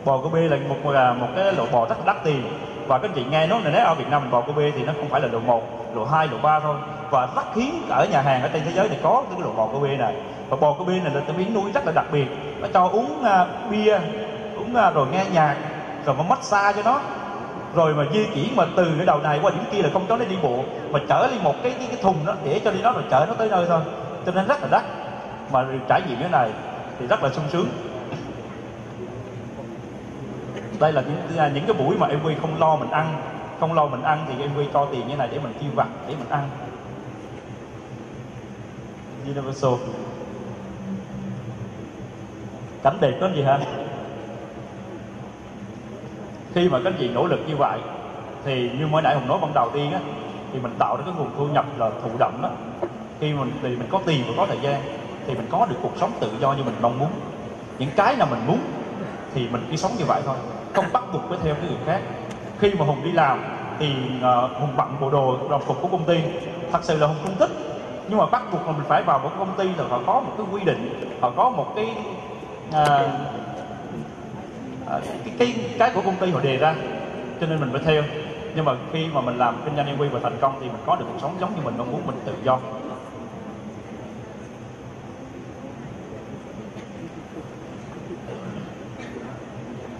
Bò cô bê là một là một cái loại bò rất là đắt tiền. Và các chị nghe nói là nếu ở Việt Nam mình bò cô bê thì nó không phải là độ 1, độ 2, độ 3 thôi. Và rất hiếm ở nhà hàng ở trên thế giới thì có cái loại bò cô bê này. Và bò cô bê này là cái miếng nuôi rất là đặc biệt. Nó cho uống uh, bia uống uh, rồi nghe nhạc rồi mà massage cho nó. Rồi mà di chuyển mà từ cái đầu này qua điểm kia là không cho nó đi bộ mà chở đi một cái cái, cái thùng đó để cho đi đó rồi chở nó tới nơi thôi. Cho nên rất là đắt. Mà trải nghiệm cái này thì rất là sung sướng. Đây là những à, những cái buổi mà em quy không lo mình ăn. Không lo mình ăn thì em quy cho tiền như này để mình tiêu vặt để mình ăn. Universal. Cảnh đẹp có gì hả? Khi mà các chị nỗ lực như vậy thì như mới nãy hùng nói ban đầu tiên á thì mình tạo ra cái nguồn thu nhập là thụ động đó. Khi mình thì mình có tiền và có thời gian thì mình có được cuộc sống tự do như mình mong muốn. Những cái nào mình muốn thì mình cứ sống như vậy thôi không bắt buộc phải theo cái người khác. Khi mà hùng đi làm thì uh, hùng bận bộ đồ đồng phục của công ty. Thật sự là hùng không thích nhưng mà bắt buộc là mình phải vào một công ty là họ có một cái quy định họ có một cái uh, Ờ, cái, cái cái của công ty họ đề ra cho nên mình phải theo. Nhưng mà khi mà mình làm kinh doanh em quy và thành công thì mình có được cuộc sống giống như mình mong muốn mình tự do.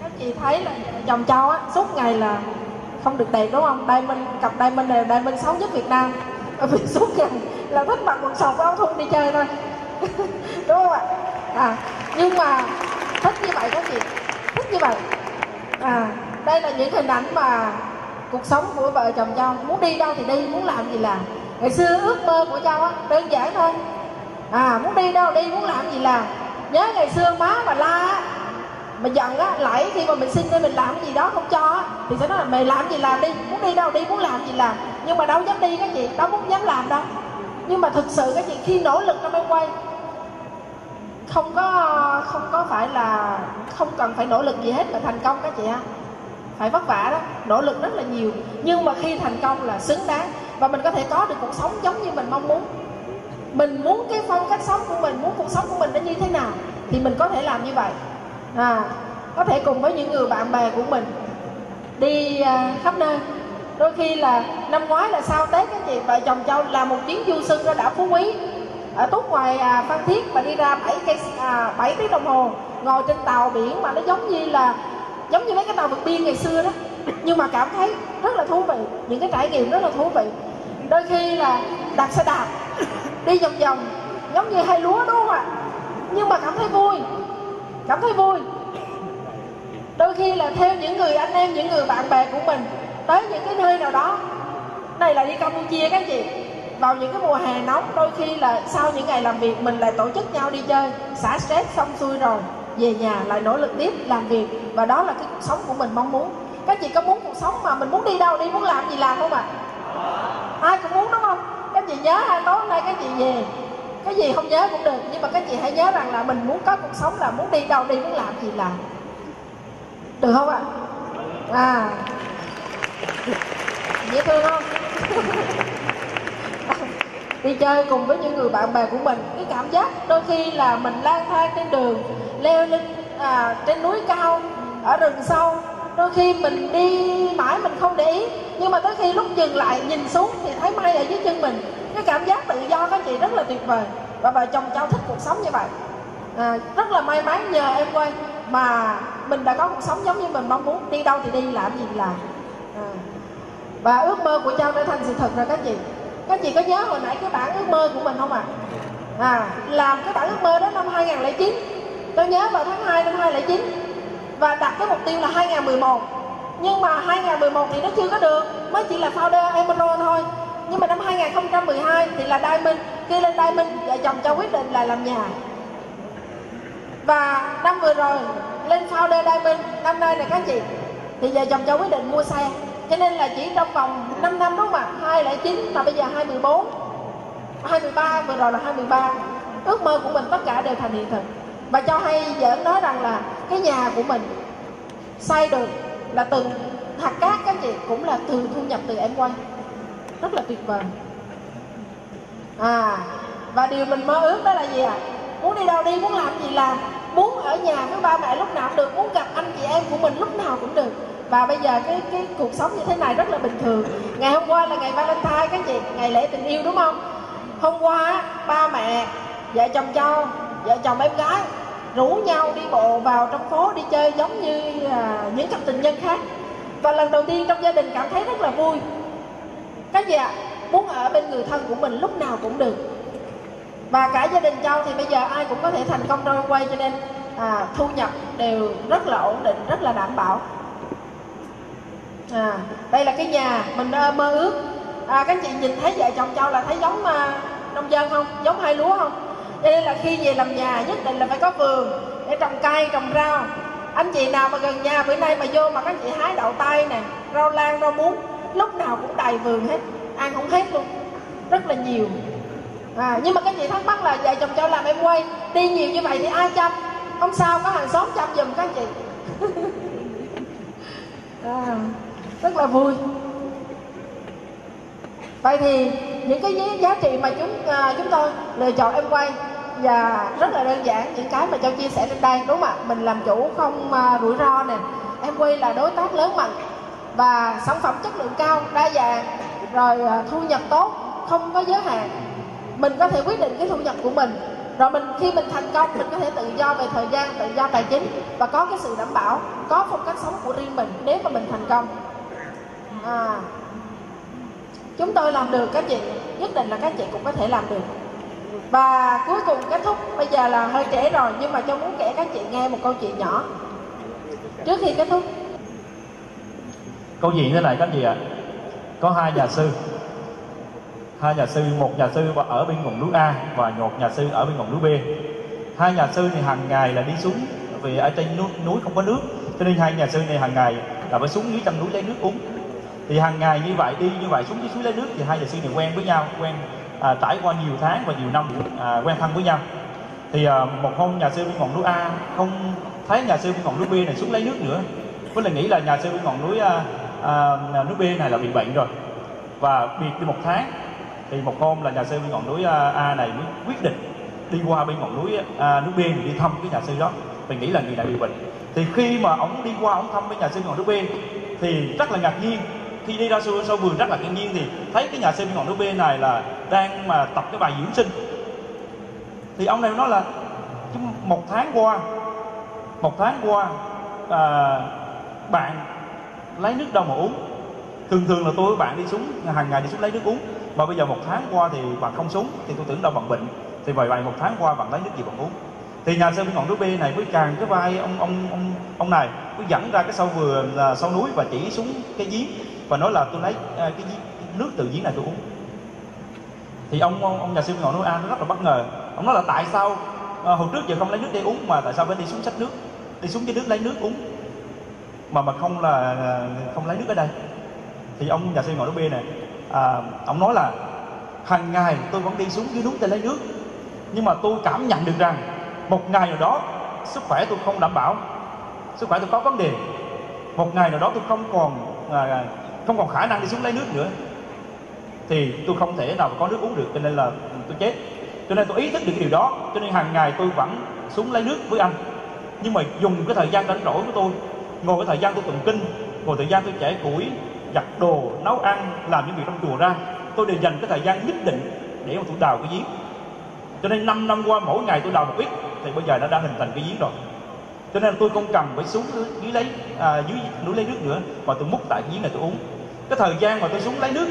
Các chị thấy là chồng cháu á suốt ngày là không được đẹp đúng không? Đây mình cặp diamond này đây mình xấu nhất việt nam. Bởi vì [LAUGHS] suốt ngày là thích mặc quần sọc áo thun đi chơi thôi. [LAUGHS] Đúng không ạ? À nhưng mà thích như vậy các chị thích như vậy. À đây là những hình ảnh mà cuộc sống của vợ chồng nhau. muốn đi đâu thì đi, muốn làm gì làm. Ngày xưa ước mơ của nhau á, đơn giản thôi. À muốn đi đâu đi, muốn làm gì làm. Nhớ ngày xưa má mà la á mà giận á lại khi mà mình xin đi, mình làm cái gì đó không cho á, thì sẽ nói là mày làm gì làm đi, muốn đi đâu đi, muốn làm gì làm. Nhưng mà đâu dám đi các chị đâu cũng dám làm đâu. Nhưng mà thực sự các chị khi nỗ lực trong máy quay không có không có phải là không cần phải nỗ lực gì hết mà thành công các chị ha. Phải vất vả đó nỗ lực rất là nhiều. Nhưng mà khi thành công là xứng đáng. Và mình có thể có được cuộc sống giống như mình mong muốn. Mình muốn cái phong cách sống của mình muốn cuộc sống của mình nó như thế nào thì mình có thể làm như vậy. À có thể cùng với những người bạn bè của mình đi à, khắp nơi. Đôi khi là năm ngoái là sau tết các chị vợ chồng châu làm một chuyến du xuân ra đảo phú quý ở tốt ngoài à, phan thiết mà đi ra bảy cây à, bảy tiếng đồng hồ ngồi trên tàu biển mà nó giống như là giống như mấy cái tàu vượt biên ngày xưa đó. Nhưng mà cảm thấy rất là thú vị những cái trải nghiệm rất là thú vị. Đôi khi là đặt xe đạp [COUGHS] đi vòng vòng giống như hay lúa đúng không ạ? Nhưng mà cảm thấy vui cảm thấy vui. Đôi khi là theo những người anh em những người bạn bè của mình tới những cái nơi nào đó. Này là đi campuchia các chị vào những cái mùa hè nóng, đôi khi là sau những ngày làm việc mình lại tổ chức nhau đi chơi, xả stress xong xuôi rồi, về nhà lại nỗ lực tiếp làm việc. Và đó là cái cuộc sống của mình mong muốn. Các chị có muốn cuộc sống mà mình muốn đi đâu đi, muốn làm gì làm không ạ? À? ai cũng muốn, đúng không? Các chị nhớ hai tối nay các chị về. Cái gì không nhớ cũng được, nhưng mà các chị hãy nhớ rằng là mình muốn có cuộc sống là muốn đi đâu đi, muốn làm gì làm. Được không ạ? À. Dễ thương không? [LAUGHS] đi chơi cùng với những người bạn bè của mình. Cái cảm giác đôi khi là mình lang thang trên đường leo lên à, trên núi cao ở rừng sâu. Đôi khi mình đi mãi mình không để ý nhưng mà tới khi lúc dừng lại nhìn xuống thì thấy mây ở dưới chân mình. Cái cảm giác tự do các chị rất là tuyệt vời và vợ chồng cháu thích cuộc sống như vậy. À, rất là may mắn nhờ em quay mà mình đã có cuộc sống giống như mình mong muốn. Đi đâu thì đi làm gì làm. À. và ước mơ của cháu đã thành sự thật rồi các chị các chị có nhớ, hồi nãy cái bản ước mơ của mình không ạ? À? à làm cái bản ước mơ đó năm 2009 tôi nhớ vào tháng 2 năm 2009 và đặt cái mục tiêu là 2011 nhưng mà 2011 thì nó chưa có được, mới chỉ là founder Emerald thôi. Nhưng mà năm 2012 thì là Diamond khi lên Diamond, vợ chồng cho quyết định là làm nhà. Và năm vừa rồi, lên founder Diamond, năm nay này các chị, thì vợ chồng cho quyết định mua xe cho nên là chỉ trong vòng 5 năm đúng không ạ? 2009 mà bây giờ 2014 2013 vừa rồi là 2013 ước mơ của mình tất cả đều thành hiện thực. Và cho hay giỡn nói rằng là cái nhà của mình xây được là từ hạt cát các chị, cũng là từ thu nhập từ em quay rất là tuyệt vời. À và điều mình mơ ước đó là gì ạ? À? muốn đi đâu đi, muốn làm gì làm, muốn ở nhà với ba mẹ lúc nào cũng được, muốn gặp anh chị em của mình lúc nào cũng được và bây giờ cái cái cuộc sống như thế này rất là bình thường. Ngày hôm qua là ngày valentine các chị ngày lễ tình yêu đúng không? Hôm qua ba mẹ vợ chồng châu vợ chồng em gái rủ nhau đi bộ vào trong phố đi chơi giống như à, những cặp tình nhân khác. Và lần đầu tiên trong gia đình cảm thấy rất là vui. Các chị ạ muốn ở bên người thân của mình lúc nào cũng được. Và cả gia đình châu thì bây giờ ai cũng có thể thành công trong quay cho nên à, thu nhập đều rất là ổn định rất là đảm bảo à, đây là cái nhà mình ờ, mơ ước. À, các chị nhìn thấy vợ chồng châu là thấy giống à, nông dân không? Giống hai lúa không? Cho nên là khi về làm nhà nhất định là phải có vườn để trồng cây trồng rau. Anh chị nào mà gần nhà bữa nay mà vô mà các chị hái đậu tay nè rau lan rau muống lúc nào cũng đầy vườn hết ăn không hết luôn. Rất là nhiều. À, nhưng mà các chị thắc mắc là vợ chồng cho làm em quay đi nhiều như vậy thì ai chăm? Không sao có hàng xóm chăm giùm các chị. [LAUGHS] À, rất là vui. Vậy thì những cái giá trị mà chúng uh, chúng tôi lựa chọn em quay và rất là đơn giản những cái mà châu chia sẻ trên đây đúng không ạ? Mình làm chủ không uh, rủi ro nè. Em quay là đối tác lớn mạnh và sản phẩm chất lượng cao đa dạng rồi uh, thu nhập tốt không có giới hạn. Mình có thể quyết định cái thu nhập của mình. Rồi mình khi mình thành công mình có thể tự do về thời gian tự do tài chính và có cái sự đảm bảo có phong cách sống của riêng mình nếu mà mình thành công à, chúng tôi làm được các chị nhất định là các chị cũng có thể làm được. Và cuối cùng kết thúc bây giờ là hơi trễ rồi nhưng mà cho muốn kể các chị nghe một câu chuyện nhỏ. Trước khi kết thúc. Câu chuyện thế này các chị ạ? Có hai nhà sư. Hai nhà sư một nhà sư ở bên ngọn núi A và một nhà sư ở bên ngọn núi B. Hai nhà sư thì hàng ngày là đi xuống vì ở trên núi, núi không có nước. Cho nên hai nhà sư này hàng ngày là phải xuống dưới chân núi lấy nước uống thì hàng ngày như vậy đi như vậy xuống dưới suối lấy nước thì hai nhà sư này quen với nhau quen à, trải qua nhiều tháng và nhiều năm à, quen thân với nhau. Thì à, một hôm nhà sư bên ngọn núi A không thấy nhà sư bên ngọn núi B này xuống lấy nước nữa. Với là nghĩ là nhà sư bên ngọn núi à, à, núi B này là bị bệnh rồi. Và biệt đi một tháng thì một hôm là nhà sư bên ngọn núi à, A này mới quyết định đi qua bên ngọn núi à, núi B để đi thăm cái nhà sư đó. Mình nghĩ là người này bị bệnh. Thì khi mà ông đi qua ông thăm với nhà sư ngọn núi B thì rất là ngạc nhiên khi đi ra sau, sau vườn rất là ngạc nhiên thì thấy cái nhà xe bên ngọn núi B này là đang mà tập cái bài dưỡng sinh. Thì ông này nói là một tháng qua một tháng qua à, bạn lấy nước đâu mà uống. Thường thường là tôi với bạn đi xuống hàng ngày đi xuống lấy nước uống. Mà bây giờ một tháng qua thì bạn không xuống thì tôi tưởng đâu bạn bệnh. Thì vậy vậy một tháng qua bạn lấy nước gì bạn uống? Thì nhà sư bên ngọn núi B này mới càng cái vai ông ông ông ông này mới dẫn ra cái sau vườn là sau núi và chỉ xuống cái giếng và nói là tôi lấy à, cái nước từ giếng này tôi uống. Thì ông ông, ông nhà sư ngọn núi an nó rất là bất ngờ. Ông nói là tại sao à, hồi trước giờ không lấy nước để uống mà tại sao phải đi xuống sách nước? Đi xuống cái nước lấy nước uống. Mà mà không là à, không lấy nước ở đây. Thì ông nhà sư ngọn núi B này à, ông nói là hàng ngày tôi vẫn đi xuống dưới núi để lấy nước. Nhưng mà tôi cảm nhận được rằng một ngày nào đó sức khỏe tôi không đảm bảo sức khỏe tôi có vấn đề. Một ngày nào đó tôi không còn à, không còn khả năng đi xuống lấy nước nữa thì tôi không thể nào có nước uống được. Cho nên là tôi chết. Cho nên tôi ý thức được cái điều đó. Cho nên hàng ngày tôi vẫn xuống lấy nước với anh. Nhưng mà dùng cái thời gian rảnh rỗi của tôi ngồi cái thời gian tôi tụng kinh ngồi thời gian tôi chẻ củi giặt đồ nấu ăn làm những việc trong chùa ra tôi đều dành cái thời gian nhất định để mà tôi đào cái giếng. Cho nên 5 năm qua mỗi ngày tôi đào một ít thì bây giờ nó đã hình thành cái giếng rồi. Cho nên tôi không cần phải xuống dưới lấy à, dưới núi lấy nước nữa mà tôi múc tại cái giếng này tôi uống cái thời gian mà tôi xuống lấy nước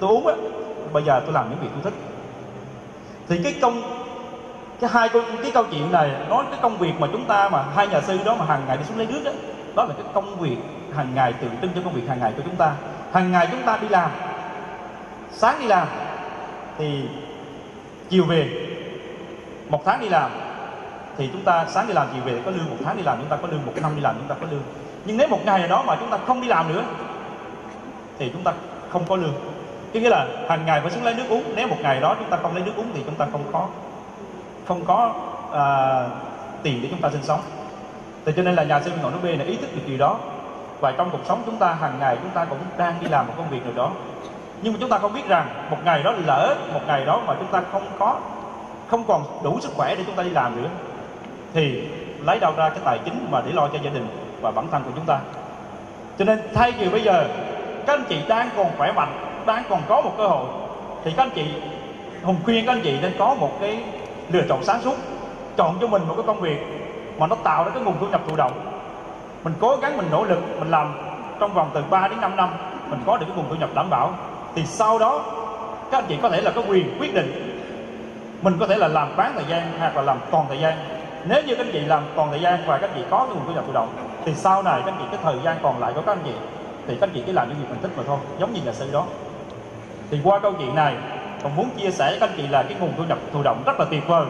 tôi uống á bây giờ tôi làm những việc tôi thích. Thì cái công cái hai cái, cái câu chuyện này nói cái công việc mà chúng ta mà hai nhà sư đó mà hàng ngày đi xuống lấy nước đó đó là cái công việc hàng ngày tượng trưng cho công việc hàng ngày của chúng ta. Hàng ngày chúng ta đi làm sáng đi làm thì chiều về một tháng đi làm thì chúng ta sáng đi làm chiều về có lương một tháng đi làm chúng ta có lương một năm đi làm chúng ta có lương. Nhưng nếu một ngày nào đó mà chúng ta không đi làm nữa thì chúng ta không có lương. Có nghĩa là hàng ngày phải xuống lấy nước uống. Nếu một ngày đó chúng ta không lấy nước uống thì chúng ta không có không có à, tiền để chúng ta sinh sống. Thì cho nên là nhà sư ngọn núi B là ý thức được điều đó. Và trong cuộc sống chúng ta hàng ngày chúng ta cũng đang đi làm một công việc nào đó. Nhưng mà chúng ta không biết rằng một ngày đó lỡ một ngày đó mà chúng ta không có không còn đủ sức khỏe để chúng ta đi làm nữa thì lấy đâu ra cái tài chính mà để lo cho gia đình và bản thân của chúng ta. Cho nên thay vì bây giờ các anh chị đang còn khỏe mạnh, đang còn có một cơ hội, thì các anh chị, hùng khuyên các anh chị nên có một cái lựa chọn sáng suốt. Chọn cho mình một cái công việc mà nó tạo ra cái nguồn thu nhập thụ động. Mình cố gắng, mình nỗ lực, mình làm trong vòng từ 3 đến 5 năm, mình có được cái nguồn thu nhập đảm bảo. Thì sau đó, các anh chị có thể là có quyền quyết định mình có thể là làm bán thời gian hoặc là làm toàn thời gian. Nếu như các anh chị làm toàn thời gian và các anh chị có cái nguồn thu nhập thụ động, thì sau này các anh chị cái thời gian còn lại của các anh chị thì các anh chị cứ làm những việc mình thích mà thôi, giống như nhà sư đó. Thì qua câu chuyện này, còn muốn chia sẻ với các anh chị là cái nguồn thu nhập thụ động rất là tuyệt vời.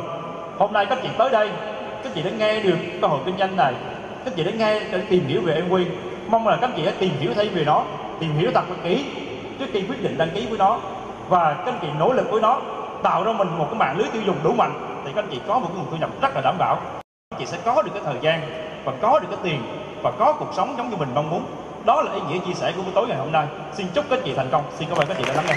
Hôm nay các anh chị tới đây, các anh chị đã nghe được cơ hội kinh doanh này, các anh chị đã nghe để tìm hiểu về em quy mong là các anh chị đã tìm hiểu thêm về nó, tìm hiểu thật là kỹ trước khi quyết định đăng ký với nó. Và các anh chị nỗ lực với nó, tạo ra mình một cái mạng lưới tiêu dùng đủ mạnh, thì các anh chị có một cái nguồn thu nhập rất là đảm bảo. Các anh chị sẽ có được cái thời gian và có được cái tiền và có cuộc sống giống như mình mong muốn đó là ý nghĩa chia sẻ của buổi tối ngày hôm nay. Xin chúc các chị thành công. Xin cảm ơn các chị đã lắng nghe.